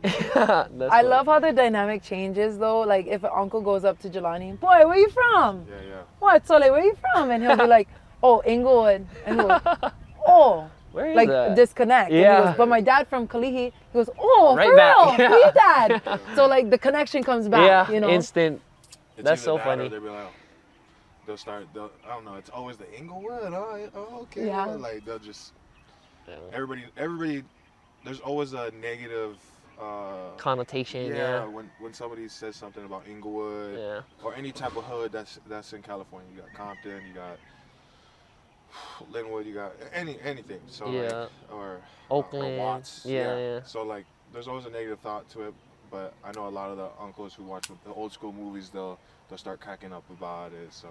like, what? I love how the dynamic changes though. Like if an uncle goes up to Jahlani, boy, where you from? Yeah, yeah. What? So like, where you from? And he'll be like, oh, Inglewood. And he'll go, oh, Where is like that? disconnect. And he Yeah. goes, but my dad from Kalihi, he goes, oh, Right for back. real? Who your dad? <laughs> so like the connection comes back. yeah, you know. instant. It's That's so that or funny. They'll be like, they'll start. They'll, I don't know. It's always the Inglewood. Oh, oh, okay. Yeah. Like they'll just everybody. Everybody. There's always a negative. Uh, Connotation. yeah, Yeah. When when somebody says something about Inglewood Yeah. or any type of hood that's that's in California, you got Compton, you got Lynwood, you got any anything. So like, or Oakland. or Watts. Yeah, yeah. So like, there's always a negative thought to it, but I know a lot of the uncles who watch the old school movies, they'll they'll start cracking up about it. So,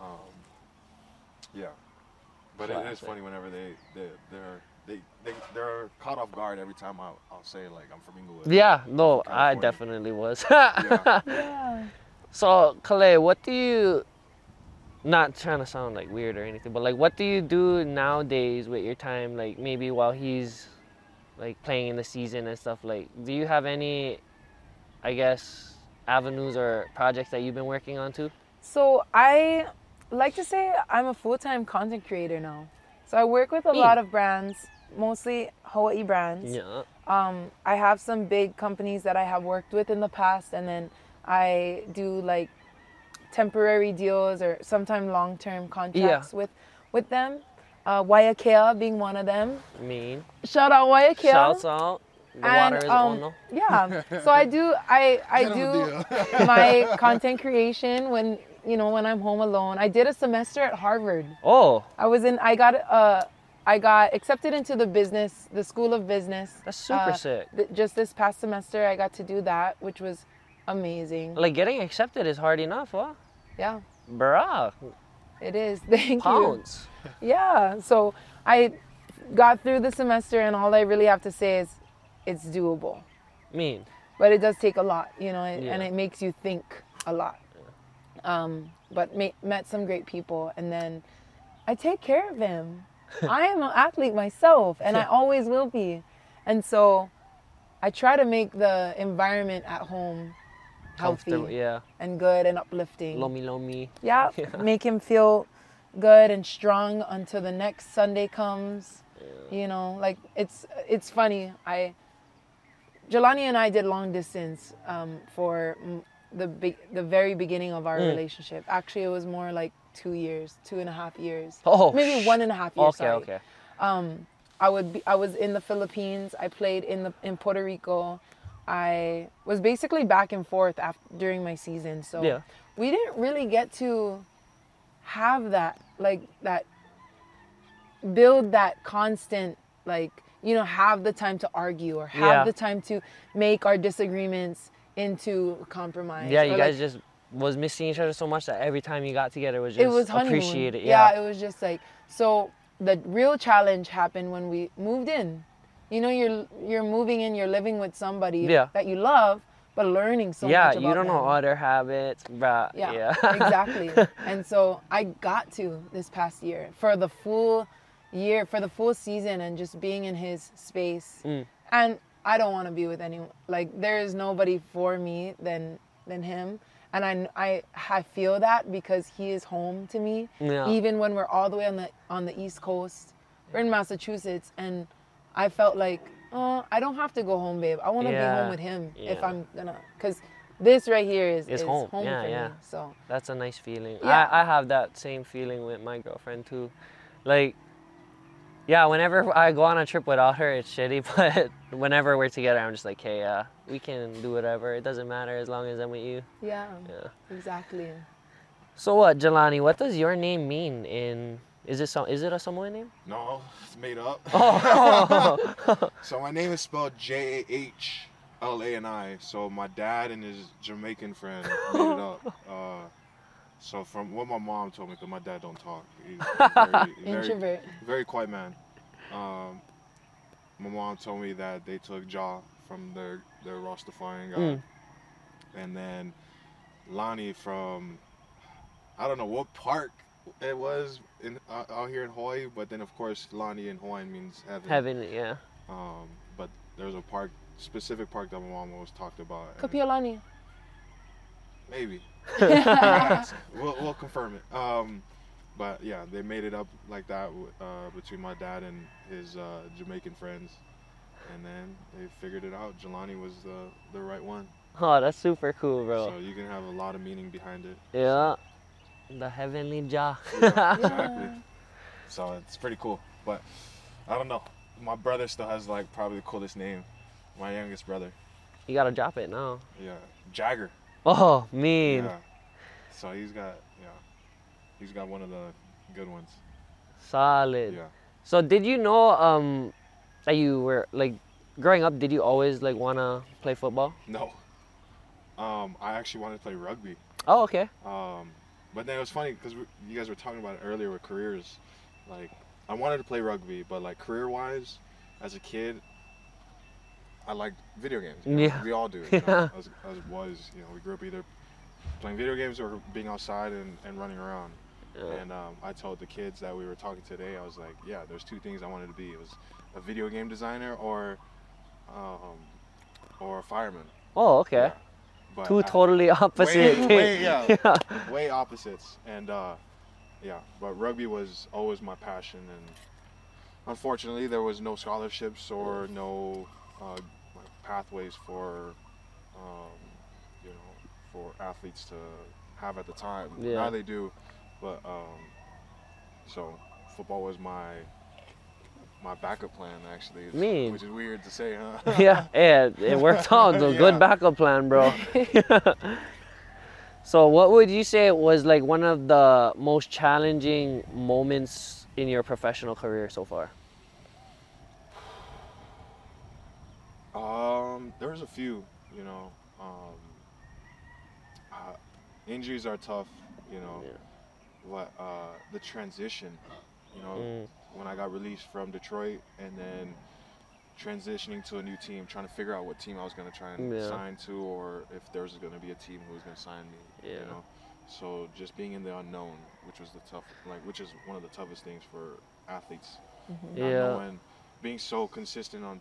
um, yeah. But it is funny whenever they they they're they, they they're caught off guard every time I I'll say like I'm from Inglewood. Yeah. No, I definitely was. Yeah. <laughs> yeah. So, Kalei, what do you? Not trying to sound like weird or anything, but like, what do you do nowadays with your time? Like, maybe while he's like playing in the season and stuff. Like, do you have any, I guess, avenues or projects that you've been working on too? So I like to say I'm a full-time content creator now. So I work with a lot of brands, mostly Hawaii brands. Yeah. Um, I have some big companies that I have worked with in the past, and then I do like temporary deals or sometimes long-term contracts with with them. Uh, Waiakea being one of them. Mean. Shout out Waiakea. Shouts out. The And, water is um, on. Yeah. <laughs> So I do I I do <laughs> my content creation when you know when I'm home alone. I did a semester at Harvard. Oh, I was in I got uh I got accepted into the business the school of business. that's super uh, sick. th- just this past semester I got to do that, which was amazing. Like getting accepted is hard enough, huh? Yeah, Bruh, it is. <laughs> Thank you. pounds. Yeah. So I got through the semester and all I really have to say is it's doable. Mean. but it does take a lot, you know, and, and it makes you think a lot. Um, but ma- met some great people, and then I take care of him. <laughs> I am an athlete myself, and I always will be, and so I try to make the environment at home healthy yeah. and good and uplifting. Lomi lomi. <laughs> Yeah, make him feel good and strong until the next Sunday comes. You know, like it's it's funny. I Jahlani and I did long distance um, for the be- the very beginning of our Mm. relationship. Actually, it was more like two years, two and a half years, Oh, maybe one and a half years. Okay, sorry. okay. Um, I would be, I was in the Philippines. I played in the in Puerto Rico. I was basically back and forth after, during my season. So Yeah. we didn't really get to have that like that build that constant like you know have the time to argue or have Yeah. the time to make our disagreements into compromise. Yeah, or, you like, guys just was missing each other so much that every time you got together was just it was honeymoon. appreciated. Yeah. Yeah. it was just like so. The real challenge happened when we moved in. You know, you're you're moving in, you're living with somebody Yeah. that you love, but learning so yeah, much Yeah, you don't know them. other habits, but Yeah, Yeah. <laughs> exactly. And so I got to this past year for the full year, for the full season, and just being in his space. Mm. And I don't want to be with anyone. Like there is nobody for me than than him. And I, I, I feel that because he is home to me. Yeah. Even when we're all the way on the on the East Coast, we're in Massachusetts, and I felt like, oh, I don't have to go home, babe. I want to be home with him if I'm gonna, because this right here is, is home. home, Yeah, for yeah. me. So That's a nice feeling. Yeah. I, I have that same feeling with my girlfriend too. Like, yeah, whenever I go on a trip without her, it's shitty. <laughs> But whenever we're together, I'm just like, hey, uh, we can do whatever. It doesn't matter as long as I'm with you. yeah, Yeah. exactly. So what, Jahlani? What does your name mean in? Is it some? Is it a Samoan name? No, it's made up. Oh. <laughs> So my name is spelled J A H L A N I. So my dad and his Jamaican friend made it up. <laughs> Uh, so from what my mom told me, because my dad don't talk. He's <laughs> very, very, Introvert. very quiet man. Um, my mom told me that they took Jah from their their Rastafarian god, Mm. and then Lani from I don't know what park it was in uh, out here in Hawaii, but then of course Lani in Hawaiian means heaven. Heaven, yeah. Um, but there's a park, specific park that my mom always talked about. and Kapiolani. Maybe. <laughs> <laughs> we'll, we'll confirm it. Um, but yeah, they made it up like that uh, between my dad and his uh, Jamaican friends, and then they figured it out. Jahlani was the the right one. Oh, that's super cool, bro. So you can have a lot of meaning behind it. Yeah. The heavenly Jah. Yeah, <laughs> exactly. So it's pretty cool. But I don't know. My brother still has like probably the coolest name. My youngest brother. you gotta drop it now. Yeah, Jagger. Oh, mean. Yeah. So he's got yeah, he's got one of the good ones. Solid. Yeah. So did you know um that you were like growing up? Did you always like wanna play football? No. Um, I actually wanted to play rugby. Oh, okay. Um, but then it was funny because you guys were talking about it earlier with careers. Like, I wanted to play rugby, but like career-wise, as a kid, I liked video games. you know? Yeah. We all do. <laughs> You know? as, as boys, you know, we grew up either playing video games or being outside and, and running around. Yeah. And um, I told the kids that we were talking today, I was like, yeah, there's two things I wanted to be. It was a video game designer or um, or a fireman. Oh, okay. Yeah. But Two I- totally <laughs> opposite way, way, <laughs> yeah, way opposites. And uh, yeah, but rugby was always my passion. And unfortunately, there was no scholarships or no uh, pathways for um, you know for athletes to have at the time. Yeah. Now they do, but um, so football was my my backup plan actually, Mean. which is weird to say, huh? <laughs> yeah, yeah, it <laughs> worked out. A good backup plan, bro. <laughs> so, what would you say was like one of the most challenging moments in your professional career so far? Um, there was a few, you know. Um, uh, injuries are tough, you know. Yeah. But uh, the transition, you know, Mm. When I got released from Detroit and then transitioning to a new team, trying to figure out what team I was going to try and Yeah. sign to, or if there was going to be a team who was going to sign me, Yeah. you know. So just being in the unknown, which was the tough, like, which is one of the toughest things for athletes mm-hmm. not Yeah. knowing, being so consistent on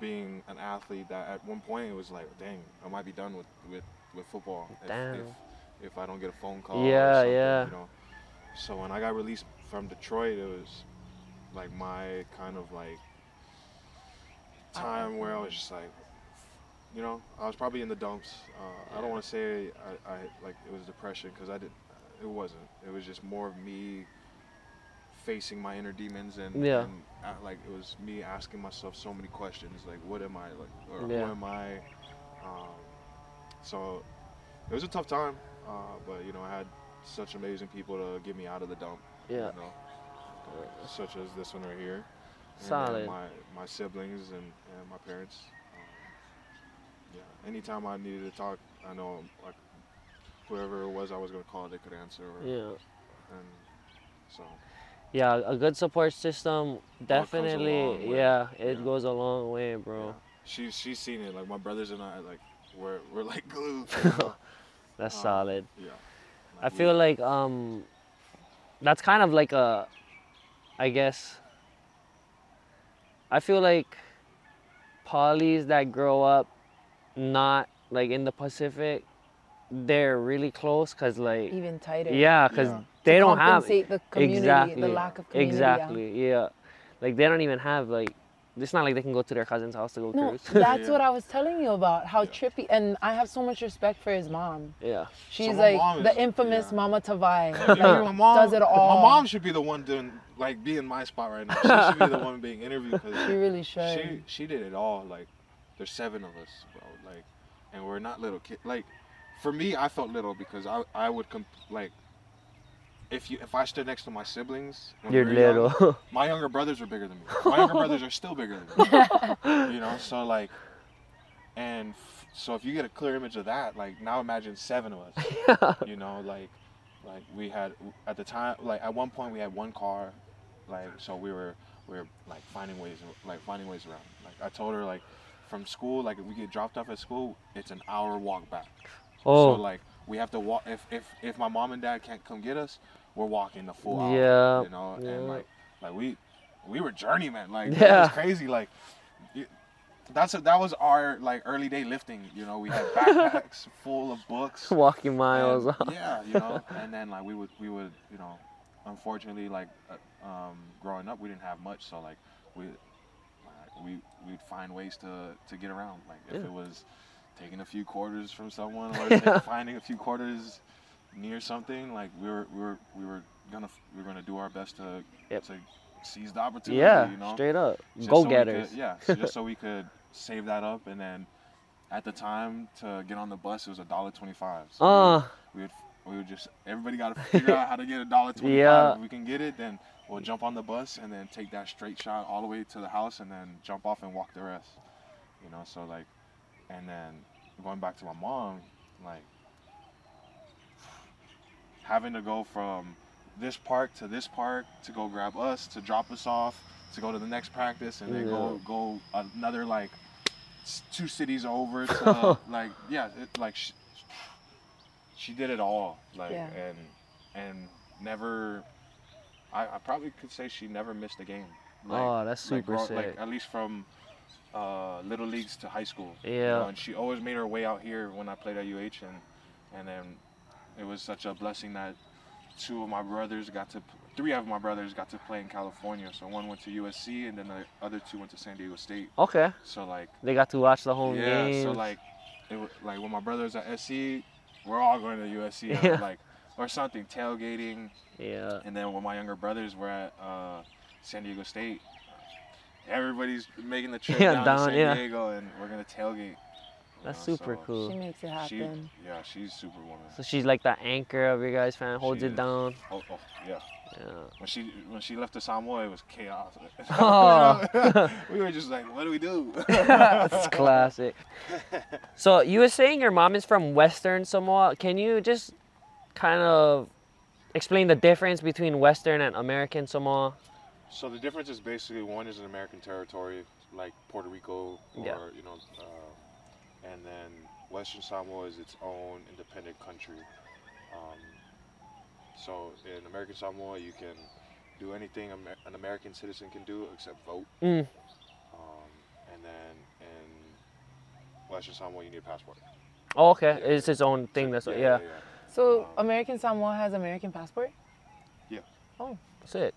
being an athlete that at one point it was like, dang, I might be done with with with football. If, Damn. If, if I don't get a phone call. Yeah, yeah. You know. So when I got released from Detroit, it was like my kind of like time where I was just like, you know, I was probably in the dumps. Uh, I don't want to say I, I like it was depression because I didn't. It wasn't. It was just more of me facing my inner demons and, Yeah. and uh, like it was me asking myself so many questions like what am I like or Yeah. who am I um, so it was a tough time uh, but you know I had such amazing people to get me out of the dump Yeah. you know such as this one right here and Solid. my my siblings and, and my parents um, yeah anytime I needed to talk I know like whoever it was I was gonna call they could answer or, Yeah. and so Yeah, a good support system definitely. Yeah, it Yeah. goes a long way, bro. Yeah. She she's seen it. Like my brothers and I, like we're we're like glue. you <laughs> know? That's Um, solid. Yeah. I Like, we- feel like um, that's kind of like a, I guess. I feel like polys that grow up not like in the Pacific, they're really close because like Even tighter. yeah, because Yeah. they To don't have the community, exactly the lack of community. yeah. exactly yeah. like they don't even have like it's not like they can go to their cousin's house to go No, cruise. that's Yeah. <laughs> what I was telling you about. How Yeah. trippy, and I have so much respect for his mom. yeah, She's my like mom the infamous yeah. Mama Tavai. Like, my mom does it all. My mom should be the one doing like be in my spot right now. <laughs> She should be the one being interviewed because She really should. she she did it all. Like there's seven of us, bro. Like and we're not little kids. Like for me, I felt little because I I would comp- like. If you if I stood next to my siblings, you're were young, little. <laughs> my younger brothers are bigger than me. My younger brothers are still bigger than me. <laughs> You know, so like, and f- so if you get a clear image of that, like now imagine seven of us. You know, like, like we had at the time, like at one point we had one car, like so we were we were like finding ways like finding ways around. Like I told her like from school, like if we get dropped off at school, it's an hour walk back. oh, So like we have to walk if if if my mom and dad can't come get us, we're walking the full hour. Yeah, You know, yeah. and like like we we were journeymen. Like Yeah. yeah, crazy. Like that's a, that was our like early day lifting. You know, we had <laughs> backpacks full of books. walking miles. and- yeah, you know, and then like we would we would you know, unfortunately like uh, um, growing up we didn't have much, so like we like, we we'd find ways to to get around. Like if Yeah. it was taking a few quarters from someone or <laughs> take- finding a few quarters near something, like we were we were we were gonna we were gonna do our best to Yep. to seize the opportunity. yeah, you know, straight up. just go so getters. could- yeah, so <laughs> just so we could save that up, and then at the time to get on the bus, it was a dollar twenty-five. So Uh, we would we would just everybody got to figure out how to get a dollar <laughs> twenty-five. Yeah. If we can get it, then we'll jump on the bus and then take that straight shot all the way to the house, and then jump off and walk the rest. You know, so like, and then going back to my mom, like having to go from this park to this park to go grab us to drop us off to go to the next practice and then go go another like two cities over <laughs> to like yeah it, like she, she did it all like Yeah. and and never I, I probably could say she never missed a game like, oh, that's super grow- sick. like at least from uh, little leagues to high school you Yeah. know, and she always made her way out here when I played at UH and and then it was such a blessing that two of my brothers got to three of my brothers got to play in California so one went to USC and then the other two went to San Diego State okay, so like they got to watch the home yeah games. so like it was like when my brothers at SC we're all going to USC <laughs> Yeah. like or something tailgating yeah, and then when my younger brothers were at uh, San Diego State, everybody's making the trip <laughs> Yeah, down, down, to San yeah. Diego, and we're gonna tailgate. that's know, super so cool. She makes it She, happen. yeah, she's superwoman. So she's like the anchor of your guys' fan, holds She it is. down. Oh, oh, yeah. Yeah. When she when she left to Samoa, it was chaos. Oh. <laughs> we were just like, what do we do? <laughs> That's classic. So you were saying your mom is from Western Samoa. Can you just kind of explain the difference between Western and American Samoa? So the difference is basically one is an American territory, like Puerto Rico, or Yeah. you know, uh, and then Western Samoa is its own independent country. Um, so in American Samoa, you can do anything Amer- an American citizen can do except vote. Mm. Um, and then in Western Samoa, you need a passport. Oh, okay. It's his own thing. That's what, yeah. So American Samoa has American passport. Yeah. Oh, sick.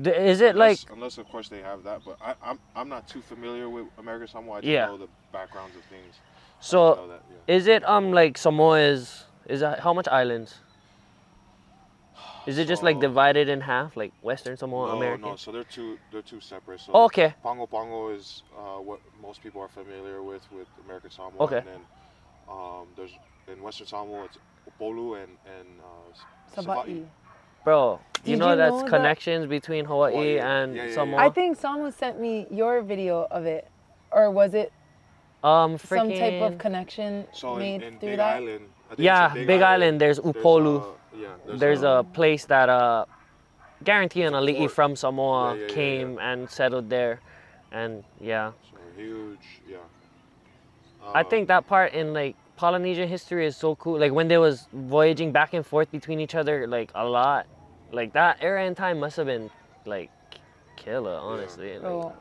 D- Is it like? unless, unless of course they have that, but I, I'm I'm not too familiar with American Samoa. I just Yeah. know the backgrounds of things. So know that, yeah. is it um like Samoa is is that how much islands? Is it just like divided in half, like Western Samoa, no, American? no. So they're two they're two separate. So Oh, okay. Pago Pago is uh, what most people are familiar with with American Samoa. Okay. And then um, there's in Western Samoa it's Upolu and and uh, Savai'i. Bro, you Did know you that's know that- connections between Hawaii Hawaii, and yeah, yeah, yeah. Samoa. I think Samu sent me your video of it, or was it um some type of connection So made in, in through Big that? Island. I think Yeah, it's in Big Island, there's Upolu. uh, yeah, there's a place that uh guarantee an It's ali'i from Samoa Yeah, yeah, yeah, came and settled there and yeah. so huge. Yeah. I Uh, think that part in like Polynesian history is so cool. Like when they was voyaging back and forth between each other like a lot. Like that era and time must have been like killer, honestly. Like, So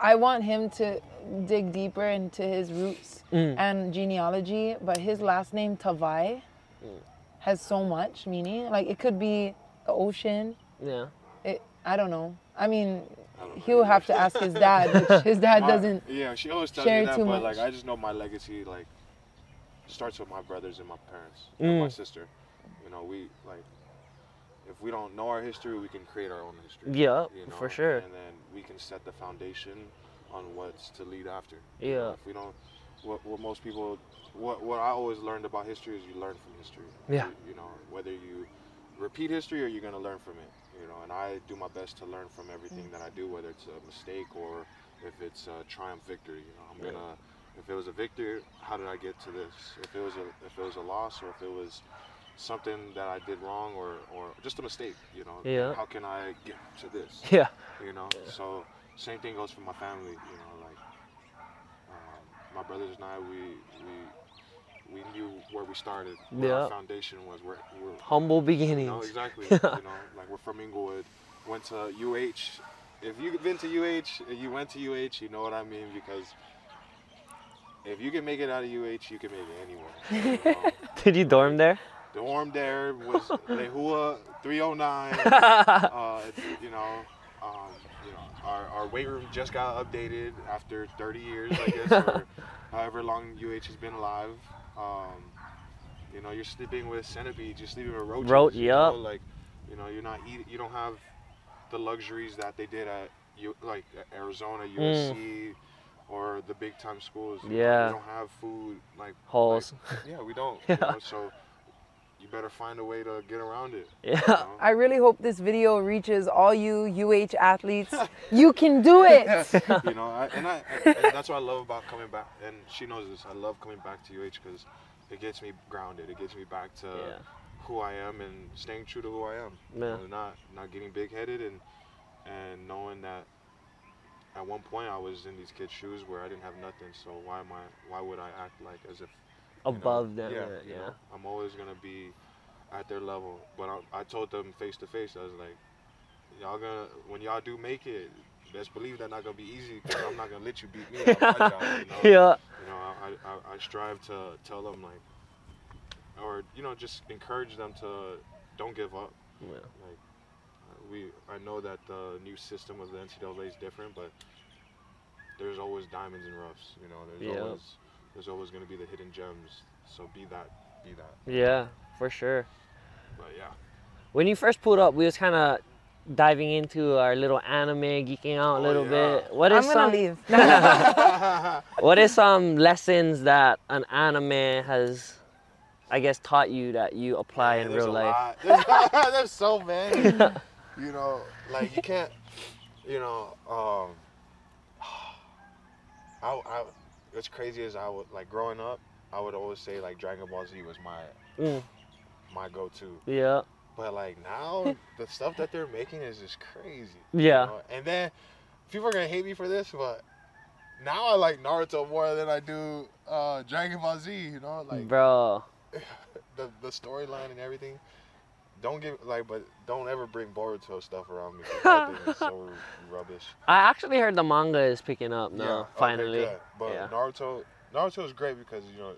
I want him to dig deeper into his roots Mm. and genealogy, but his last name Tavai Mm. has so much meaning. Like it could be the ocean. yeah. It, I don't know. I mean, I don't know. he'll have to ask his dad, which his dad <laughs> My- doesn't. Yeah, she always tells share me that, too but much. like I just know my legacy like starts with my brothers and my parents and my Mm. sister. You know, we like if we don't know our history, we can create our own history. Yeah, you know, for sure. And then we can set the foundation on what's to lead after. Yeah. If we don't, what what most people, what what I always learned about history is you learn from history. Yeah. You, you know, whether you repeat history or you're gonna learn from it. You know, and I do my best to learn from everything Mm. that I do, whether it's a mistake or if it's a triumph victory. You know, I'm Yeah. gonna. If it was a victory, how did I get to this? If it was a if it was a loss or if it was something that I did wrong or or just a mistake, you know, Yeah. how can I get to this? <laughs> Yeah. you know. So same thing goes for my family, you know, like um, my brothers and I, we we we knew where we started. Where Yeah. Our foundation was where we're. Humble You beginnings. know, exactly. <laughs> You know, like we're from Inglewood, went to UH. If you've been to UH, you went to UH, you know what I mean because if you can make it out of UH, you can make it anywhere. You know? <laughs> Did you dorm there? Dorm there was <laughs> Lehua 309. uh, you know, um, you know, our, our weight room just got updated after 30 years, I guess, or <laughs> however long UH has been alive. Um, you know, you're sleeping with centipedes, you're sleeping with roaches. Ro- you know, like, you know, you're not eat, you don't have the luxuries that they did at U, like Arizona, USC, or the big time schools. you know, Mm. Yeah. we don't have food like Halls. like- <laughs> yeah, we don't. <laughs> Yeah. You know, so you better find a way to get around it. you Yeah. know? I really hope this video reaches all you UH athletes. <laughs> you can do it. <laughs> you know, I, and I, I and <laughs> that's what I love about coming back. And she knows this. I love coming back to UH because it gets me grounded. It gets me back to Yeah. who I am and staying true to who I am. You know, not not getting big headed and and knowing that at one point I was in these kids' shoes where I didn't have nothing. So why am I? Why would I act like as if you know, Above them. Yeah, Yeah. you know, I'm always gonna be at their level. But I, I told them face to face. I was like, y'all gonna when y'all do make it, best believe that not gonna be easy because I'm not gonna let you beat me job. You <laughs> know? yeah. You know, I, I, I strive to tell them like, or you know, just encourage them to don't give up. Yeah. Like uh, we, I know that the new system of the NCAA is different, but there's always diamonds and roughs. You know, there's Yeah. always there's always gonna be the hidden gems. So be that, be that. Yeah, for sure. But yeah. When you first pulled up, we was kind of diving into our little anime, geeking out a Oh, little yeah. bit. What I'm gonna some leave. <laughs> <laughs> What is some lessons that an anime has, I guess, taught you that you apply in there's real a life? lot. <laughs> There's, there's so many. you know, like you can't. You know, um, <sighs> I, I, what's crazy is I would like growing up. I would always say like Dragon Ball Z was my Mm, my go-to. yeah, But like now, <laughs> the stuff that they're making is just crazy. you yeah, know? And then people are gonna hate me for this, but now I like Naruto more than I do uh, Dragon Ball Z. You know, like bro. <laughs> the the storyline and everything. Don't give like, but don't ever bring Boruto stuff around me. <laughs> That thing is so rubbish. I actually heard the manga is picking up now. Yeah, okay, finally, good. But yeah. Naruto, Naruto is great because you know,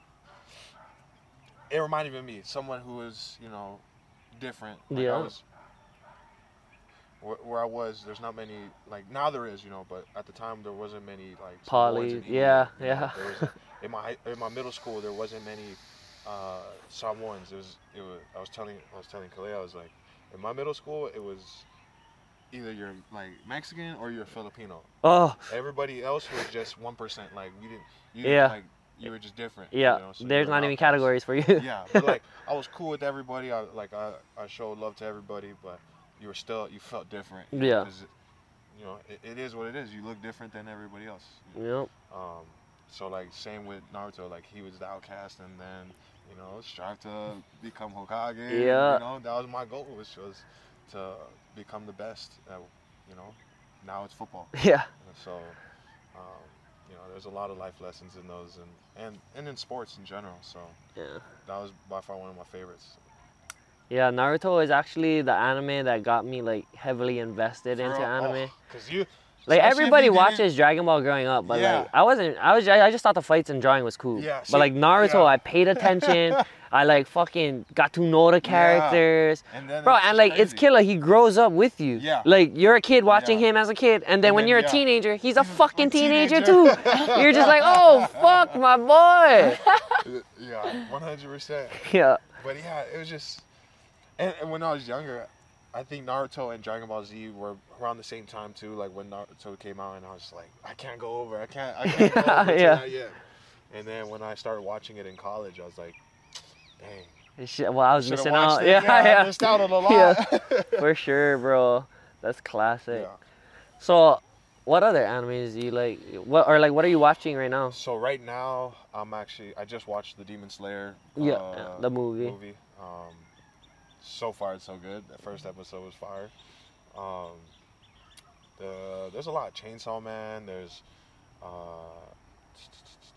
it reminded me of me, someone who was, you know, different. Like Yeah. I was, where, where I was, there's not many. Like now there is, you know, but at the time there wasn't many like. Samoans Poly, yeah, yeah. there was- in my in my middle school, there wasn't many uh, Samoans. It was, it was. I was telling I was telling Kalei, I was like, in my middle school, it was either you're like Mexican or you're Filipino. Oh, Everybody else was just one percent. Like we didn't. You, Yeah. Like you were just different. yeah. You know, so There's not even categories for you. <laughs> Yeah, but like <laughs> I was cool with everybody. I like I, I showed love to everybody, but you were still you felt different. Yeah. you know, it, it is what it is. You look different than everybody else. yep. Um, so like same with Naruto, like he was the outcast, and then you know strive to become Hokage. Yeah. You know that was my goal, which was to become the best. At, you know, now it's football. <laughs> Yeah. And so, um, you know, there's a lot of life lessons in those, and and and in sports in general. So Yeah. that was by far one of my favorites. Yeah, Naruto is actually the anime that got me like heavily invested For into anime. Oh, Cause you, Like especially everybody watches Dragon Ball growing up, but Yeah. like I wasn't. I was. I just thought the fights and drawing was cool. Yeah, see, but like Naruto, yeah. I paid attention. <laughs> I like fucking got to know the characters, And then bro. And like it's killer. He grows up with you. Yeah. Like you're a kid watching Yeah. him as a kid, and then And when then, you're a teenager, he's <laughs> a fucking teenager, teenager. too. <laughs> you're just like, oh fuck, my boy. Yeah, 100. percent yeah. But yeah, it was just, and, and when I was younger, I think Naruto and Dragon Ball Z were around the same time too. Like when Naruto came out, and I was like, I can't go over. I can't. I can't go <laughs> over Yeah. yet. And then when I started watching it in college, I was like, dang. Well, I was missing out. Yeah, I yeah. missed out on a <laughs> lot. Yeah. <laughs> For sure, bro. That's classic. Yeah. So, what other animes do you like? What or like what are you watching right now? So right now, I'm actually I just watched the Demon Slayer. Yeah, uh, the movie. Movie. Um, so far, it's so good. The first episode was fire. Um, the there's a lot. Chainsaw Man. There's uh,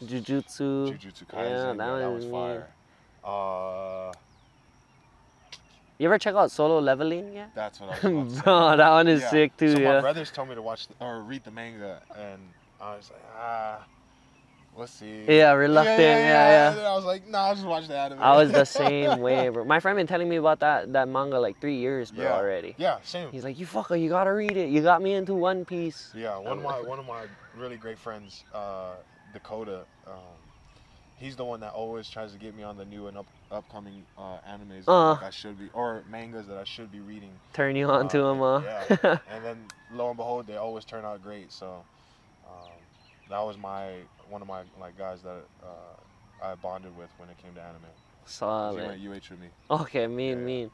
Jujutsu. Jujutsu Kaisen. Yeah, Yeah, that that, was fire. Uh, You ever check out Solo Leveling yet? that's what I was <laughs> about to say. Bro, that one is Yeah. sick too. So my brothers told me to watch the, or read the manga, and I was like, ah, let's see. Yeah, reluctant. Yeah, And yeah. then I was like, nah, I'll just watch the anime. I was the same <laughs> way, bro. My friend been telling me about that that manga like three years, bro, Yeah. already. Yeah, same. He's like, you fucker, you gotta read it. You got me into One Piece. Yeah, one of my one of my really great friends, uh, Dakota. Um, he's the one that always tries to get me on the new and up, upcoming uh, animes that Uh. like, I should be or mangas that I should be reading. Turn you on to Uh, huh? Yeah, <laughs> and then lo and behold, they always turn out great. So um, that was my one of my like guys that uh, I bonded with when it came to anime. 'Cause He Solid. went UH with me. Okay, mean, Yeah. mean.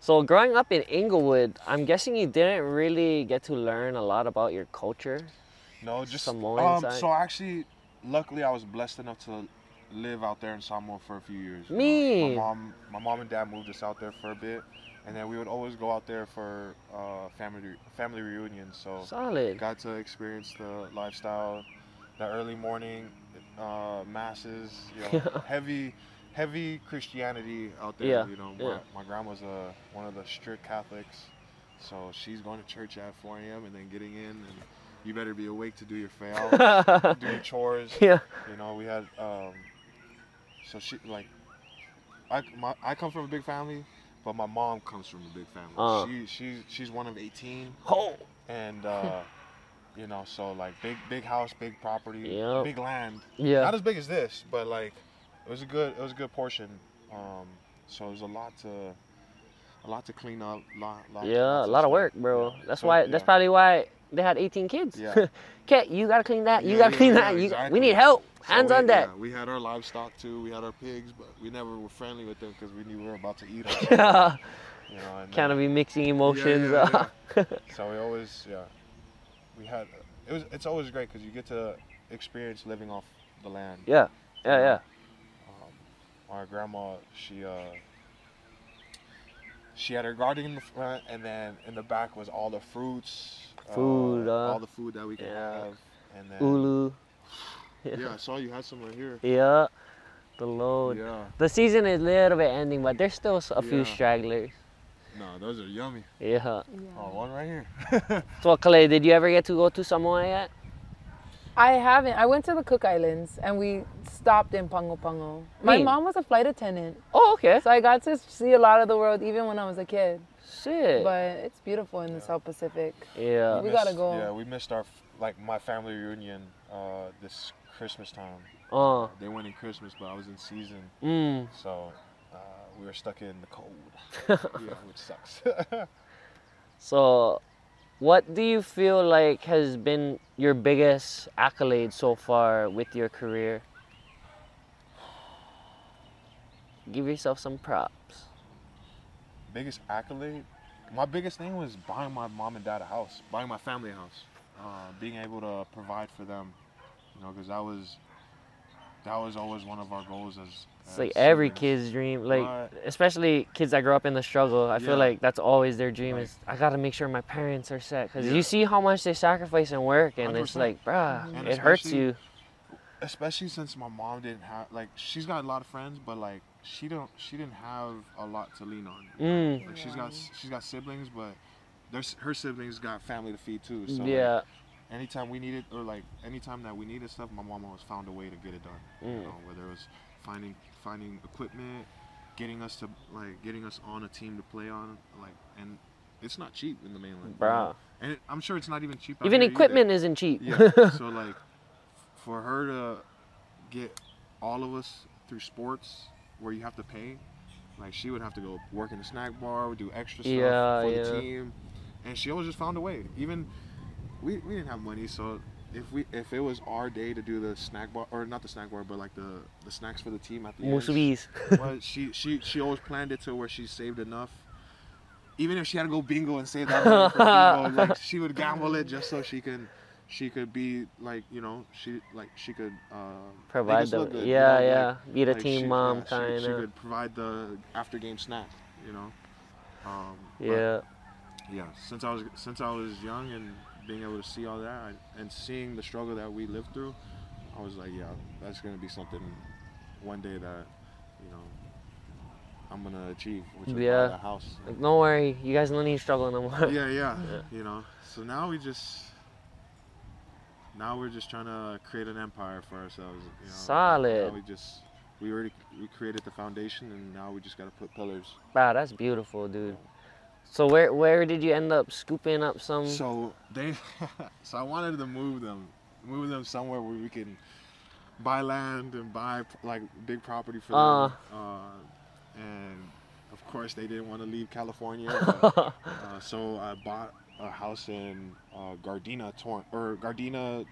So growing up in Inglewood, I'm guessing you didn't really get to learn a lot about your culture. No, just Samoan um, side? So actually, luckily, I was blessed enough to live out there in Samoa for a few years. you. Me. My mom, my mom and dad moved us out there for a bit, and then we would always go out there for uh, family family reunions. So Solid. got to experience the lifestyle, the early morning uh, masses, you know, <laughs> heavy. Heavy Christianity out there, Yeah, you know. yeah. My, my grandma's a, one of the strict Catholics, so she's going to church at 4 a.m. and then getting in, and you better be awake to do your fail, do your <laughs> chores. yeah. You know, we had um, so she like, I my, I come from a big family, but my mom comes from a big family. Uh. She she's she's one of 18, Oh. and uh, <laughs> you know, so like big big house, big property, Yep. big land. Yeah. Not as big as this, but like it was a good it was a good portion. Um, so it was a lot to a lot to clean up. Lot, lot, Yeah, a lot of work, bro. Yeah. That's So, why. yeah. That's probably why they had 18 kids. Yeah. <laughs> Okay, you gotta clean that. You Yeah, gotta clean that. You, exactly. we need help. So Hands we- on deck. Yeah, we had our livestock too. We had our pigs, but we never were friendly with them because we knew we were about to eat them. Yeah. <laughs> you know, kind of be mixing emotions. yeah, <laughs> So we always, yeah, we had. It was. It's always great because you get to experience living off the land. yeah, yeah, yeah. Um, my grandma, she uh, she had her garden in the front, and then in the back was all the fruits, Food, uh, uh, all the food that we could yeah. have, and then Ulu. <sighs> yeah, <laughs> I saw you had some right here. Yeah. The load. Yeah, The season is a little bit ending, but there's still a few Yeah. stragglers. No, those are yummy. Yeah. Oh, one right here. So, Kalei, did you ever get to go to Samoa yet? I haven't. I went to the Cook Islands and we stopped in Pago Pago. My Mean. mom was a flight attendant, Oh, okay. so I got to see a lot of the world even when I was a kid. Shit. But it's beautiful in the South Pacific. yeah. We gotta go. Yeah, we missed our like my family reunion uh, this Christmas time. Uh. They went in Christmas, but I was in season, Mm. so we were stuck in the cold, <laughs> yeah, which sucks. <laughs> So, what do you feel like has been your biggest accolade so far with your career? Give yourself some props. biggest accolade, my biggest thing was buying my mom and dad a house, buying my family a house, uh, being able to provide for them, you know, because that was that was always one of our goals as. It's as like every kid's dream, like Right. especially kids that grow up in the struggle. I feel like that's always their dream Like- is I gotta make sure my parents are set because Yeah. you see how much they sacrifice and work, and it's 100%. like, bruh, And it hurts you. especially since my mom didn't have like she's got a lot of friends, but like she don't she didn't have a lot to lean on. Mm. Like she's got she's got siblings, but there's her siblings got family to feed too. So like, yeah. Anytime we needed or like anytime that we needed stuff, my mom always found a way to get it done. You Mm. know, whether it was finding finding equipment, getting us to like getting us on a team to play on, like and it's not cheap in the mainland. you? Bruh. And it, I'm sure it's not even cheap. Even here either. equipment isn't cheap. Yeah. <laughs> so like, for her to get all of us through sports where you have to pay, like she would have to go work in the snack bar, do extra stuff Yeah, for yeah. the team, and she always just found a way. Even we, we didn't have money, so if we if it was our day to do the snack bar or not the snack bar, but like the the snacks for the team at the end, Musubis. <laughs> well, she she she always planned it to where she saved enough. Even if she had to go bingo and save that money for bingo, <laughs> like she would gamble it just so she could she could be like you know she like she could uh, Provide the good, yeah you know, yeah like- be the like team she- mom yeah, she- kind She, of could provide the after game snack, you know. Um, but, yeah yeah. Since I was since I was young and being able to see all that and seeing the struggle that we lived through, I was like, yeah, that's gonna be something one day that you know I'm gonna achieve, which is Yeah. house. like don't worry you guys don't need to struggle no more yeah, yeah, <laughs> Yeah. You know, so now we just now we're just trying to create an empire for ourselves. You know? Solid. Now we just we already we created the foundation, and now we just gotta put pillars. wow that's beautiful dude so where where did you end up scooping up some So they, <laughs> so I wanted to move them, move them somewhere where we can buy land and buy like big property for Uh. them. Uh, and of course they didn't want to leave California. <laughs> but, uh, so I bought a house in uh, Gardena, Torn or Gardena,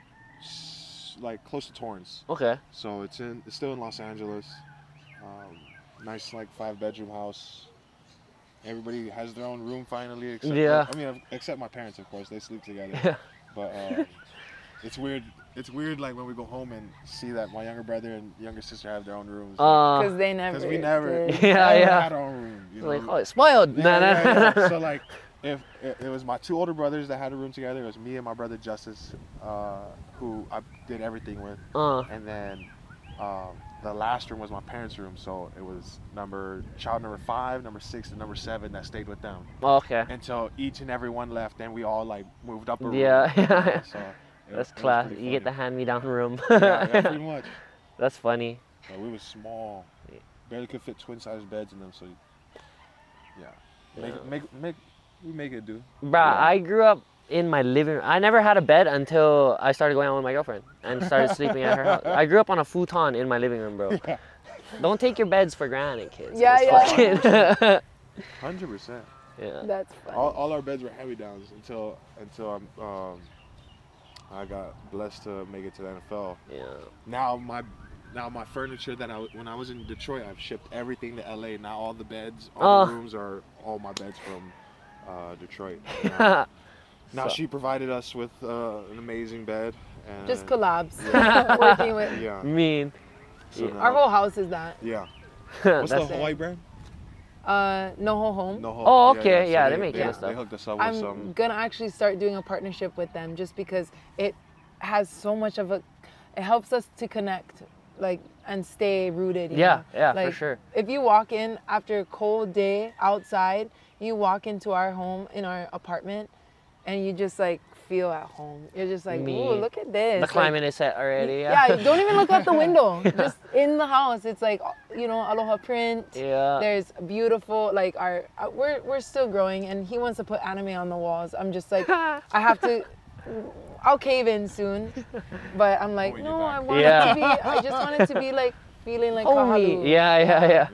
like close to Torrance. okay So it's in, it's still in Los Angeles. Um, nice like five bedroom house. Everybody has their own room finally. Except Yeah. I mean, except my parents, of course. They sleep together. Yeah. But um, <laughs> it's weird. It's weird, like when we go home and see that my younger brother and younger sister have their own rooms. uh Because they never. Because we never, did. <laughs> Yeah, never yeah. had our own room. You know? like oh it's spoiled Yeah, nah, nah, yeah, yeah. <laughs> So like, if it, it was my two older brothers that had a room together, it was me and my brother Justice, uh, who I did everything with, uh and then um, the last room was my parents' room. So it was number child number five, number six, and number seven that stayed with them oh, okay until each and every one left. Then we all like moved up a room. Yeah, yeah. So it <laughs> that's it class you get the hand me down room yeah, yeah, <laughs> pretty much. that's funny So we were small, barely could fit twin size beds in them. So yeah, make Yeah. make make we make it do. Bruh, Yeah. I grew up in my living room. I never had a bed until I started going out with my girlfriend and started sleeping at her <laughs> house. I grew up on a futon in my living room, bro. Don't take your beds for granted, kids. Yeah, It's fucking- <laughs> Hundred percent. yeah. That's funny. All, all our beds were heavy downs until until I'm um, I got blessed to make it to the NFL. Yeah. Now my now my furniture that I when I was in Detroit, I've shipped everything to LA. Now all the beds, all the Oh. rooms are all my beds from uh, Detroit. <laughs> you know. now So- she provided us with uh, an amazing bed. And Just collabs. <laughs> Yeah. <laughs> Working with. Yeah. mean. So Yeah. Our whole house is that. yeah. <laughs> What's the That's- Hawaii brand? Uh, NoHo Home. No. Oh, okay, yeah, they make they, good they hooked us up with I'm some. gonna actually start doing a partnership with them just because it has so much of a. It helps us to connect, like, and stay rooted. you Yeah, know? yeah, for like, sure. If you walk in after a cold day outside, you walk into our home in our apartment, and you just like feel at home. You're just like, Me. ooh, look at this. The Like, climate is set already. Yeah. yeah, don't even look out the <laughs> window. Just in the house, it's like you know, aloha print. Yeah. There's beautiful like our uh, we're we're still growing, and he wants to put anime on the walls. I'm just like, <laughs> I have to. I'll cave in soon, but I'm like, no. I want Yeah. it to be. I just want it to be like feeling like Homie. Kahaluʻu. Yeah, yeah, yeah. Yeah.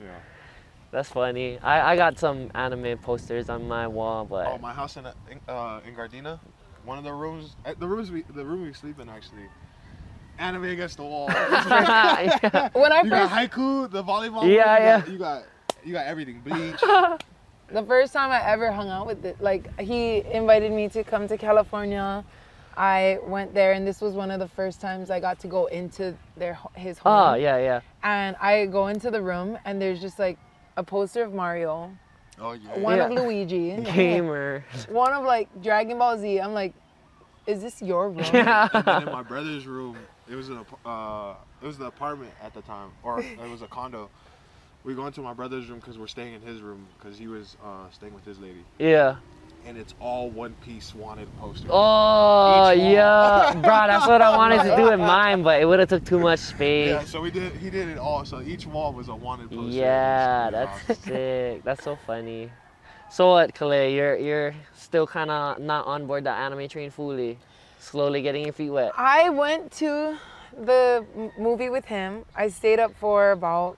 That's funny. I, I got some anime posters on my wall, but Oh, my house in uh, in, uh, Gardena, one of the rooms, uh, the rooms we the room we sleep in actually, anime against the wall. <laughs> <laughs> Yeah. When I you got Haikyuu, the volleyball. Yeah, you yeah. Got, you got you got everything. Bleach. <laughs> the first time I ever hung out with it, like he invited me to come to California. I went there, and this was one of the first times I got to go into their his home. Oh, yeah, yeah. And I go into the room, and there's just like a poster of Mario, oh yeah. one of Yeah. Luigi, <laughs> <laughs> Gamer. one of like Dragon Ball Z. I'm like, is this your room? <laughs> And then in my brother's room, it was an uh, it was the apartment at the time, or it was a condo. We go into my brother's room because we're staying in his room because he was uh, staying with his lady, Yeah. And it's all One Piece wanted posters. Oh, yeah. <laughs> Bro, that's what I wanted to do in mine, but it would have took too much space. Yeah, so we did. He did it all. So each wall was a wanted poster. Yeah, that's awesome. sick. That's so funny. So what, Kalei? You're you're still kind of not on board the anime train fully, slowly getting your feet wet. I went to the movie with him. I stayed up for about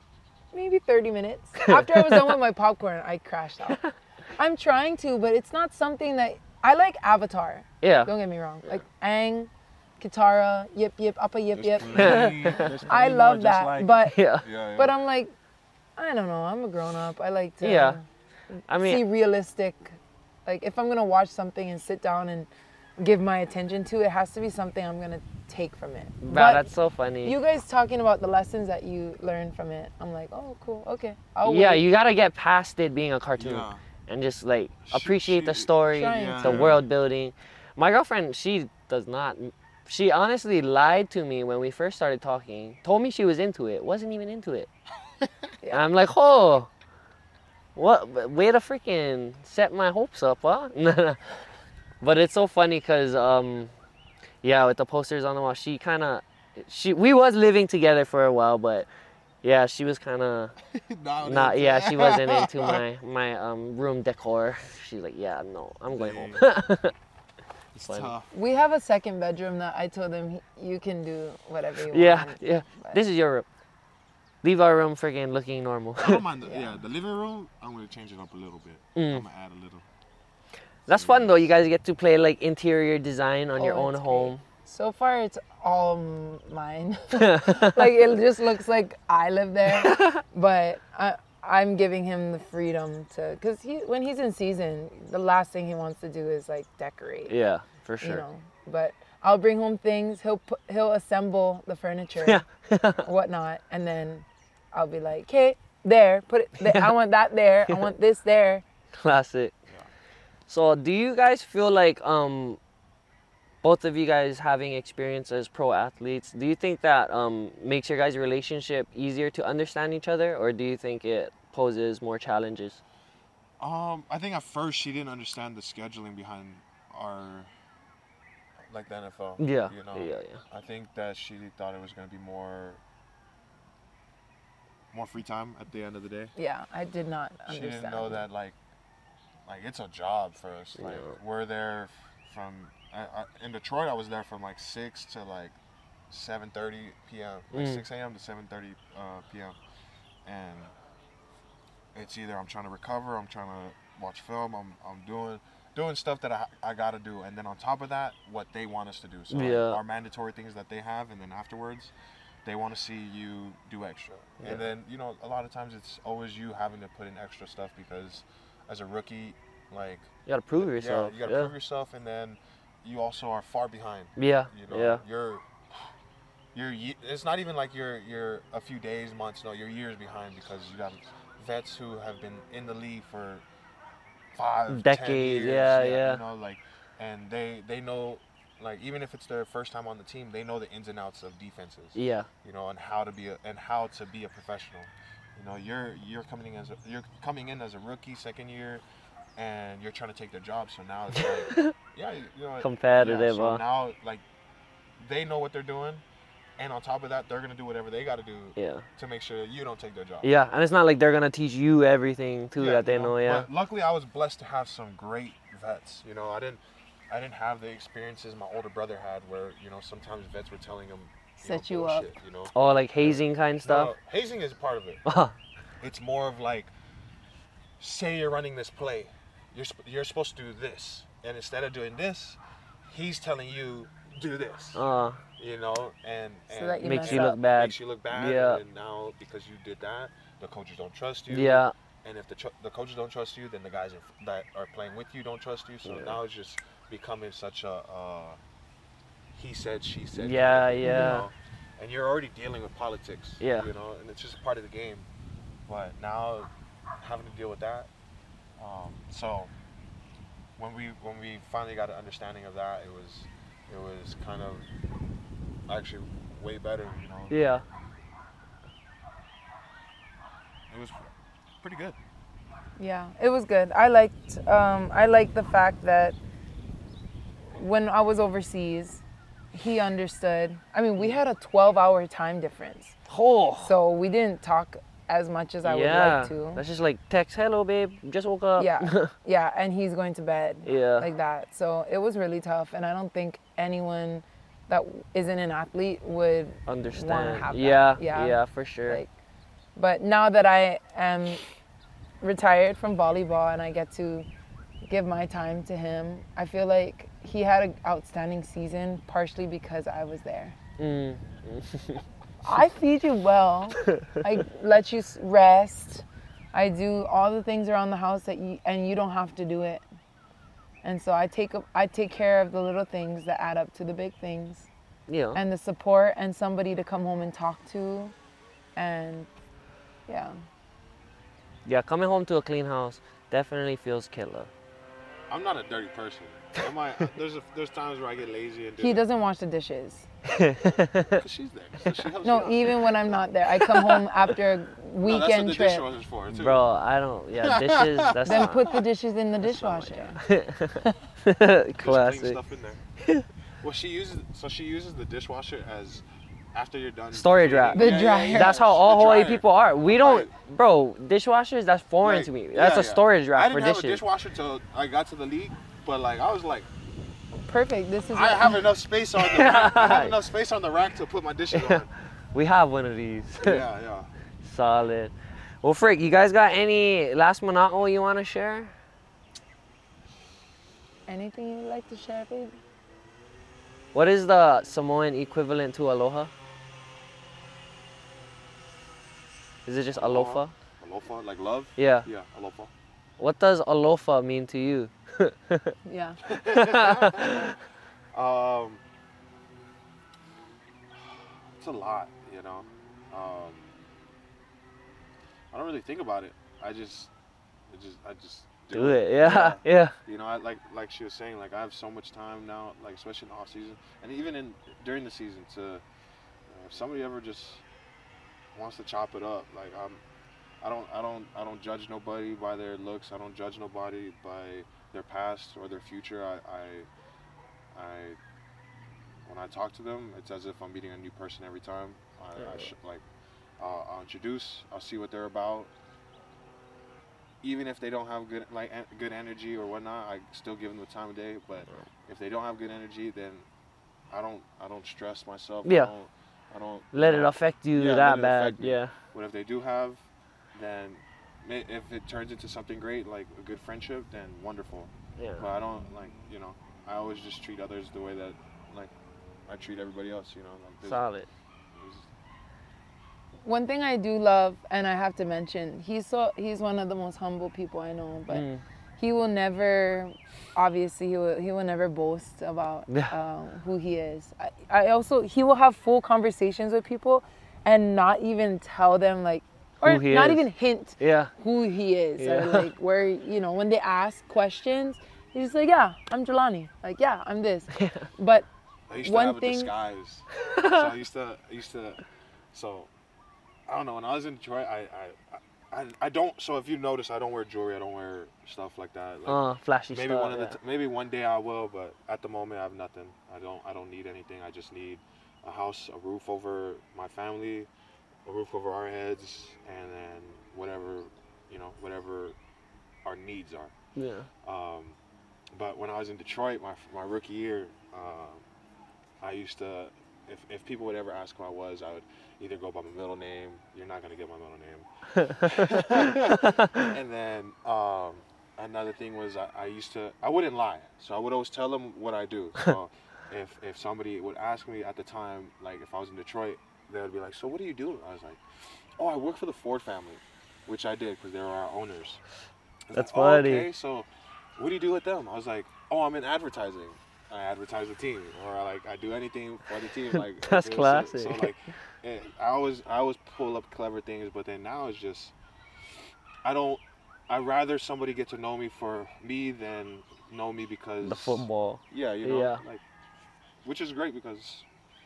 maybe 30 minutes. <laughs> After I was done with my popcorn, I crashed out. <laughs> I'm trying to, but it's not something that I like Avatar. Yeah. Don't get me wrong. Like Aang, Katara, yip yip, Appa yip yip. There's plenty- <laughs> I love that, like- but Yeah. yeah, yeah. but I'm like, I don't know. I'm a grown up. I like to Yeah. I see mean, realistic. Like if I'm gonna watch something and sit down and give my attention to, it has to be something I'm gonna take from it. wow, But that's so funny. you guys talking about the lessons that you learned from it. I'm like, oh, cool, okay. I'll yeah, wait. you gotta get past it being a cartoon Yeah. And just like She- appreciate the story, Trying the world building. My girlfriend, she does not. She honestly lied to me when we first started talking. Told me she was into it. Wasn't even into it. <laughs> I'm like, oh, what? Way to freaking set my hopes up, huh? <laughs> but it's so funny because, um, yeah, with the posters on the wall, she kind of, she we was living together for a while, but yeah, she was kind of <laughs> Not not. Yeah, it. she wasn't <laughs> into my my um room decor. She's like, yeah, no, I'm going home. <laughs> It's funny. tough. We have a second bedroom that I told him you can do whatever you yeah, want. yeah. But- This is your room. Leave our room freaking looking normal. I don't mind. The, Yeah. yeah. the living room. I'm gonna change it up a little bit. Mm. I'm gonna add a little. That's fun though. You guys get to play like interior design on your Oh, own it's home. So far, it's all mine. <laughs> <laughs> like it just looks like I live there, <laughs> but I, I'm giving him the freedom to, cause he when he's in season, the last thing he wants to do is like decorate. Yeah, for You sure. know, but I'll bring home things. He'll put, he'll assemble the furniture, Yeah. whatnot, and then I'll be like, okay, there, put it. There. I want that there. I want this there. Classic. So, do you guys feel like um, both of you guys having experience as pro athletes, do you think that um, makes your guys' relationship easier to understand each other, or do you think it poses more challenges? Um, I think at first she didn't understand the scheduling behind our, like the NFL. Yeah, You know. yeah, yeah. I think that she thought it was gonna be more, more free time at the end of the day. Yeah, I did not She didn't know that like, like it's a job for us. Like Yeah. we're there from I, I, in Detroit. I was there from like six to like 7:30 p.m. Like Mm. 6 a.m. to 7:30 uh, p.m. And it's either I'm trying to recover, I'm trying to watch film, I'm I'm doing doing stuff that I, I gotta do, and then on top of that, what they want us to do. So Yeah. our mandatory things that they have, and then afterwards, they want to see you do extra. Yeah. And then you know a lot of times it's always you having to put in extra stuff because as a rookie, like You gotta prove yourself. yeah, you gotta yeah. prove yourself, and then you also are far behind. Yeah, You know, yeah. you're you're it's not even like you're you're a few days, months. No, you're years behind because you got vets who have been in the league for five, 10 Decades, years, yeah, yeah. You know, like, and they they know, like, even if it's their first time on the team, they know the ins and outs of defenses. Yeah, You know, and how to be a and how to be a professional. You know, you're you're coming in as a, you're coming in as a rookie, second year, and you're trying to take their job. So now it's like, <laughs> yeah, you you know, Competitive, Yeah, so huh? now like they know what they're doing, and on top of that, they're gonna do whatever they got to do Yeah. to make sure you don't take their job. Yeah, and it's not like they're gonna teach you everything too Yeah, that they you know. Yeah. But luckily, I was blessed to have some great vets. You know, I didn't, I didn't have the experiences my older brother had, where you know sometimes vets were telling him, you know, Set you up. You know, Oh, like hazing kind of stuff. No, hazing is part of it. <laughs> It's more of like, say you're running this play, you're sp- you're supposed to do this, and instead of doing this, he's telling you do this. Uh, You know, and, So and that you makes you up. look bad. makes you look bad. Yeah. And now because you did that, the coaches don't trust you. Yeah. And if the tr- the coaches don't trust you, then the guys are, that are playing with you don't trust you. So Yeah. now it's just becoming such a uh, he said she said. Yeah, kind of, you yeah. know? And you're already dealing with politics. Yeah. You know, and it's just part of the game. But now having to deal with that, um, so when we when we finally got an understanding of that, it was it was kind of actually way better. You know, Yeah. it was pretty good. Yeah, it was good. I liked um, I liked the fact that when I was overseas, he understood. I mean, we had a 12-hour time difference, Oh. so we didn't talk as much as I yeah. would like to. That's just like text, hello babe, just woke up. Yeah, <laughs> yeah, and he's going to bed yeah. like that. So it was really tough, and I don't think anyone that isn't an athlete would Understand. have that. Yeah, Yeah. yeah. for sure. like but now that i am retired from volleyball and i get to give my time to him i feel like he had an outstanding season partially because i was there Mm. <laughs> i feed you well. <laughs> I let you rest. I do all the things around the house that you and you don't have to do it. And so i take i take care of the little things that add up to the big things. Yeah. and the support and somebody to come home and talk to. And yeah. Yeah, coming home to a clean house definitely feels killer. I'm not a dirty person. I there's a, there's times where I get lazy and do he doesn't wash the dishes. because <laughs> she's there. So she helps no me out. even when i'm not there i come home <laughs> after a No, that's what weekend the trip for too. Bro, I don't. Yeah, <laughs> dishes. That's then not, put the dishes in the that's not my dishwasher Just Classic. stuff in there. well, she uses so she uses the dishwasher as after you're done. Storage cleaning- rack. The dryer. That's how all Hawaii people are. We don't, Right. bro. Dishwashers, that's foreign Like, to me. yeah, That's a yeah. storage I rack didn't for have a dishes. dishwasher till I got to the league, but like I was like, perfect this is I what- have enough space on the rack. I have <laughs> enough space on the rack to put my dishes on. <laughs> We have one of these. Yeah, yeah. <laughs> Solid. Well, Frick, you guys got any last manaʻo you want to share? anything you'd like to share babe What is the Samoan equivalent to aloha? Is it just alofa? Alofa, like love. Yeah. Yeah, alofa. What does alofa mean to you? Yeah <laughs> Um, it's a lot, you know. Um, I don't really think about it. I just, I just, I just Do it. Yeah. <laughs> Yeah. You know, I, like like she was saying, like I have so much time now, like especially in off season, and even in during the season. To uh, if somebody ever just wants to chop it up, like I'm, I don't, I don't, I don't judge nobody by their looks. I don't judge nobody by their past or their future. I, I, I when I talk to them, it's as if I'm meeting a new person every time. I, I sh- like uh, I'll introduce, I'll see what they're about. Even if they don't have good like en- good energy or whatnot, I still give them the time of day. But if they don't have good energy, then I don't I don't stress myself. Yeah. I don't, I don't Let it affect you Yeah, that bad. Yeah. But if they do have, then if it turns into something great, like a good friendship, then wonderful. Yeah. But I don't like you know. I always just treat others the way that like I treat everybody else. You know. Like, this- Solid. this- one thing i do love and i have to mention he's so he's one of the most humble people i know but Mm. he will never obviously he will, he will never boast about um, who he is I, I also he will have full conversations with people and not even tell them like or Who he not is. even hint Yeah. who he is Yeah. or like where you know when they ask questions he's just like yeah i'm Jahlani like yeah i'm this <laughs> but I used One to have thing- a disguise. <laughs> so I used to, I used to, so I don't know. When I was in Detroit, I, I, I I, I don't. So if you notice, I don't wear jewelry. I don't wear stuff like that. Like, Uh, flashy maybe stuff. one of the t- maybe one day I will, but at the moment I have nothing. I don't I don't need anything. I just need a house, a roof over my family, a roof over our heads, and then whatever you know, whatever our needs are. yeah. Um, but when I was in Detroit, my my rookie year, um, I used to, if, if people would ever ask who I was, I would either go by my middle name. You're not gonna get my middle name. <laughs> and then um, another thing was I, I used to I wouldn't lie, so I would always tell them what I do. So <laughs> if if somebody would ask me at the time, like if I was in Detroit, they would be like, "So what do you do?" I was like, "Oh, I work for the Ford family," which I did because they were our owners. That's like, "Oh, funny. okay, so what do you do with them? I was like, "Oh, I'm in advertising." I advertise the team, or I, like I do anything for the team. <laughs> Like That's so- So, like, eh, I always I always pull up clever things, but then now it's just I don't. I'd rather somebody get to know me for me than know me because the football. Yeah, you know, Yeah. like, which is great because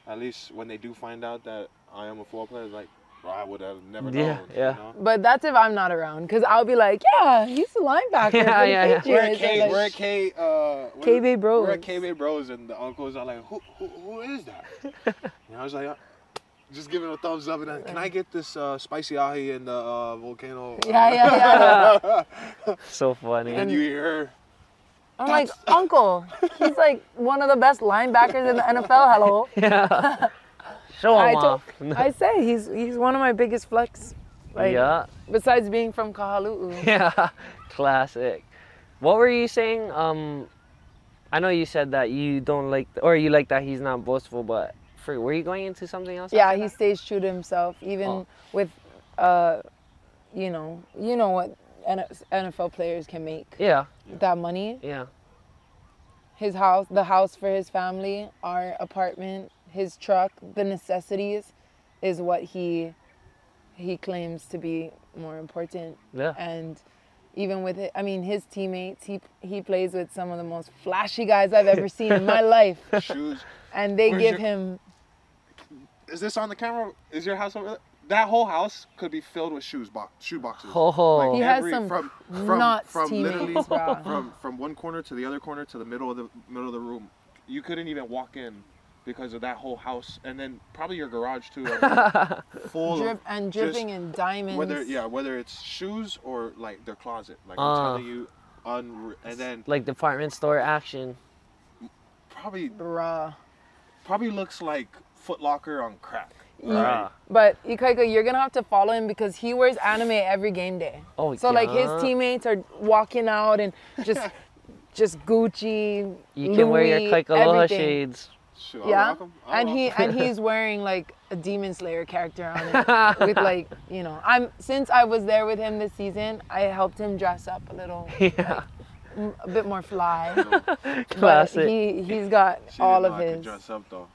at least when they do find out that I am a football player, like, well, I would have never Yeah, known. yeah. You know? But that's if I'm not around, because I'll be like, yeah, he's a linebacker. <laughs> Yeah, yeah, yeah. We're at Patriots," K, and we're like, at K, uh, K-Bay Bros. We're at K-Bay Bros, and the uncles are like, who, who, who is that? <laughs> and I was like, uh, just giving a thumbs up, and then, can I get this uh, spicy ahi and the uh, volcano? Yeah, yeah, yeah. <laughs> So funny. and you hear I'm like, Uncle, he's like one of the best linebackers in the NFL. Hello. <laughs> yeah. Show I him told- off. <laughs> I say he's he's one of my biggest flex. Like, yeah. Besides being from Kahalu'u. <laughs> Yeah. Classic. What were you saying? Um, I know you said that you don't like, or you like that he's not boastful, but for were you going into something else? Yeah, he that? stays true to himself, even Oh. with, uh, you know, you know what NFL players can make Yeah. That money. Yeah. His house, the house for his family, our apartment, his truck, the necessities, is what he he claims to be more important. Yeah. And even with it, I mean, his teammates, he he plays with some of the most flashy guys I've ever seen in my <laughs> life, Shoes. and they Where's give your- him Is this on the camera? Is your house over there? That whole house could be filled with shoes box, shoe boxes. Oh. He has some from nuts from, from literally <laughs> from from one corner to the other corner to the middle of the middle of the room. You couldn't even walk in because of that whole house, and then probably your garage too, I mean, <laughs> full drip of and just dripping in diamonds. whether yeah whether it's shoes or like their closet. Like Ah. I'm telling you, unre- and then like department store action. probably Bruh. probably looks like Foot Locker on crack. Bruh. But Ikaika, you're gonna have to follow him because he wears anime every game day. Oh, So like his teammates are walking out and just <laughs> just Gucci. You can wear your Louis, Kaikaloha shades. Shoot, Yeah, rock 'em. I'll and he he <laughs> 'em. and he's wearing like a Demon Slayer character on it <laughs> with like you know. I'm since I was there with him this season, I helped him dress up a little, Yeah. m- a bit more fly. But Classic. he he's got She all of know I could his. dress up though.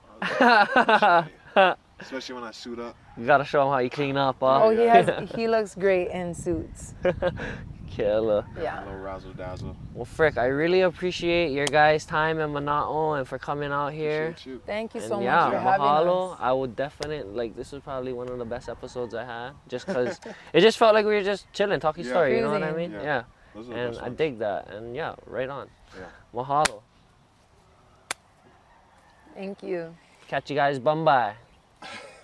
I was like, Especially when I suit up. You gotta show him how you clean up, huh? Oh, he has <laughs> he looks great in suits. <laughs> Killer. A Yeah. little razzle dazzle. Well, Frick, I really appreciate your guys' time in Mana'o and for coming out here. Appreciate you. Thank you And so yeah, much for having mahalo. us. I would definitely like this was probably one of the best episodes I had, just because <laughs> it just felt like we were just chilling, talking Yeah. story. You know what I Cruising. mean? Yeah. Yeah. Those are the And I dig that. And yeah, right on. Yeah. Mahalo. Thank you. Catch you guys. Bye bye.